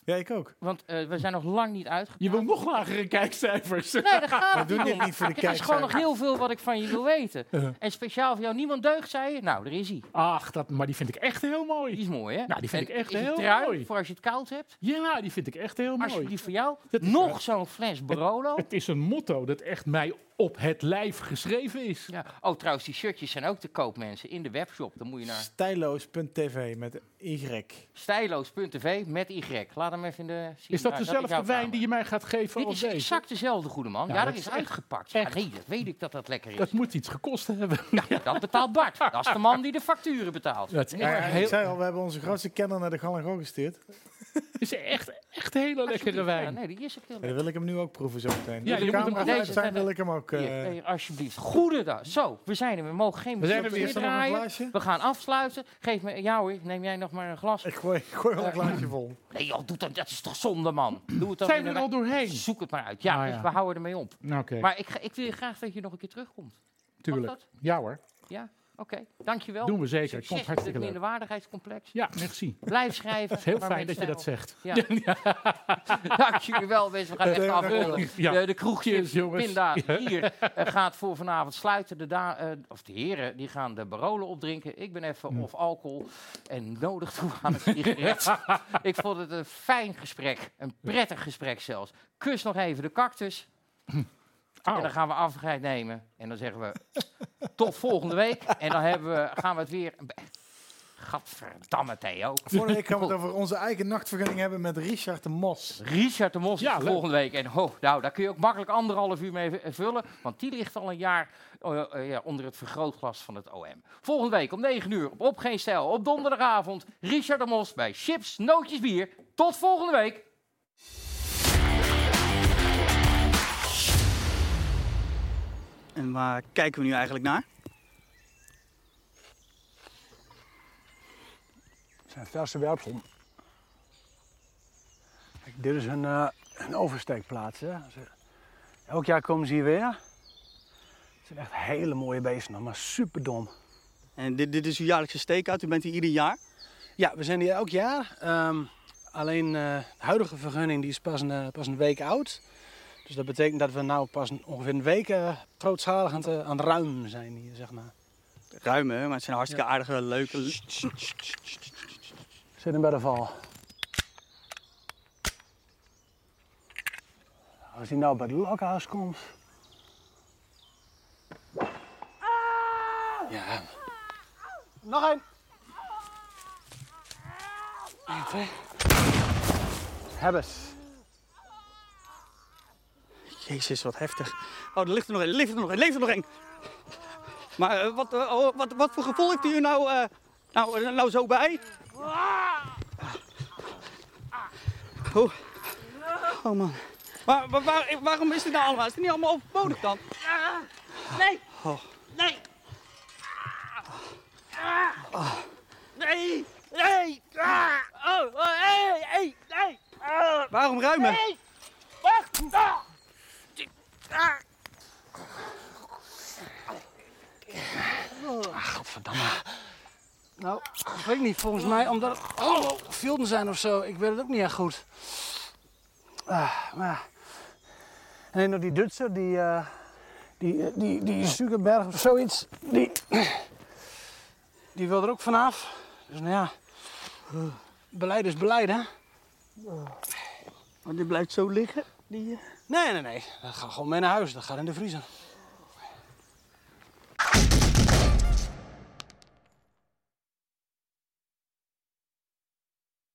Ja, ik ook. Want eh, we zijn nog lang niet uitgegaan. Je wil nog lagere kijkcijfers. Nee, dat gaat We het doen niet dit niet voor de Er is gewoon nog kijkcijfers. heel veel wat ik van je wil weten. En speciaal voor jou, niemand deugt, zei je? Nou, daar is hij. Ach, dat, maar die vind ik echt heel mooi. Die is mooi, hè? Nou, die vind En ik echt heel trui, mooi. Voor als je het koud hebt. Ja, die vind ik echt heel mooi. Alsjeblieft voor jou. Dat Nog zo'n fles Barolo. Het is een motto dat echt mij op het lijf geschreven is. Ja. Oh, trouwens, die shirtjes zijn ook te koop, mensen. In de webshop. Dan moet je naar Stijloos.tv met Y. stijloos.tv met Y. Laat hem even in de... Is dat Nou, dezelfde wijn die je mij gaat geven Dit als is deze? exact dezelfde, goede man. Ja, Ja, dat dat is is echt- uitgepakt. Ja, nee, dat weet ik dat dat lekker is. Dat moet iets gekost hebben. Ja, dat betaalt Bart. Dat is de man die de facturen betaalt. Dat is Ja, echt, ja, heel, Ik zei al, we hebben onze grootste kenner naar de Galango gestuurd. is echt, echt hele lekkere wijn. Ja, nee, die is ook heel lekker. dan wil ik hem nu ook proeven zo meteen. Ja, Ja, de je moet hem camera uit zijn, wil ik hem ook... eh, Hier, nee, alsjeblieft. Goedendag. Zo, we zijn er. We mogen geen We zijn er weer. Is er nog een draaien. glaasje? We gaan afsluiten. Geef me, ja hoor, neem jij nog maar een glas. Ik gooi, ik gooi wel een glaasje vol. Nee joh, doe dat, dat is toch zonde man. Doe het dan Zijn we in er al doorheen? Zoek het maar uit. Ja, Ah, dus we houden ermee op. Nou, Oké, Maar ik, ga- ik wil graag dat je nog een keer terugkomt. tuurlijk. dat? Ja hoor, Ja, oké. Dankjewel. doen we zeker. Succes Komt hartstikke het leuk. minderwaardigheidscomplex. Ja, merci. Blijf schrijven. Het is heel fijn dat je dat zegt. Ja. Dank jullie wel, mensen. We gaan echt afronden. Ja. De, de kroegjes, jongens. Pinda, hier eh, gaat voor vanavond sluiten. De, da- eh, of de heren die gaan de barolen opdrinken. Ik ben even of alcohol en nodig toe aan het sigaret. Ik vond het een fijn gesprek. Een prettig gesprek zelfs. Kus nog even de cactus. En dan gaan we afscheid nemen. En dan zeggen we tot volgende week. En dan hebben we, gaan we het weer... Gadverdamme, Theo. Vorige week gaan we het over onze eigen nachtvergunning hebben met Richard de Mos. Richard de Mos Ja, volgende week. En ho, nou, daar kun je ook makkelijk anderhalf uur mee v- vullen. Want die ligt al een jaar eh, eh, ja, onder het vergrootglas van het OM. Volgende week om 9 uur op Op Geen Stijl. Op donderdagavond Richard de Mos bij Chips, Nootjes, Bier. Tot volgende week. En waar kijken we nu eigenlijk naar? Het zijn verse werpselen. Kijk, dit is een, eh, een oversteekplaats. Hè. Elk jaar komen ze hier weer. Het zijn echt hele mooie beesten, maar super dom. En dit, dit is uw jaarlijkse steekout. U bent hier ieder jaar. Ja, we zijn hier elk jaar. Ehm, alleen eh, de huidige vergunning die is pas een, eh, pas een week oud. Dus dat betekent dat we nou pas ongeveer een week eh, grootschalig aan, het, eh, aan het ruimen zijn hier, zeg maar. Ruim, hè? Maar het zijn hartstikke Ja. aardige, leuke... Zit hem bij de val. Als hij nou bij het lokhuis komt. Ja. Nog één. Eén, twee. Hebbes. Jezus, wat heftig. Oh, er ligt er nog één, er ligt er nog één, er ligt er nog één. Maar eh, wat, eh, oh, wat, wat voor gevoel heeft u nou, eh, nou, nou zo bij? Oh, oh man. Maar, maar waar- waarom is dit nou allemaal? Is het niet allemaal overbodig dan? Nee! Oh. Nee! Nee! Nee! Ah! Oh, oh, hey, hey, nee! Ah! Waarom ruimen? Nee! Wacht! Ah, godverdamme. Nou, ik weet niet, volgens mij omdat het allemaal filden zijn of zo. Ik weet het ook niet echt goed. Ah, maar... En nog die Dutser, die, eh die, eh, die, die Zuckerberg of zoiets, die, die wil er ook vanaf. Dus nou ja, beleid is beleid, hè? Maar die blijft zo liggen? Die, eh, Nee, nee, nee. Dat gaat gewoon mee naar huis. Dat gaat in de vriezer.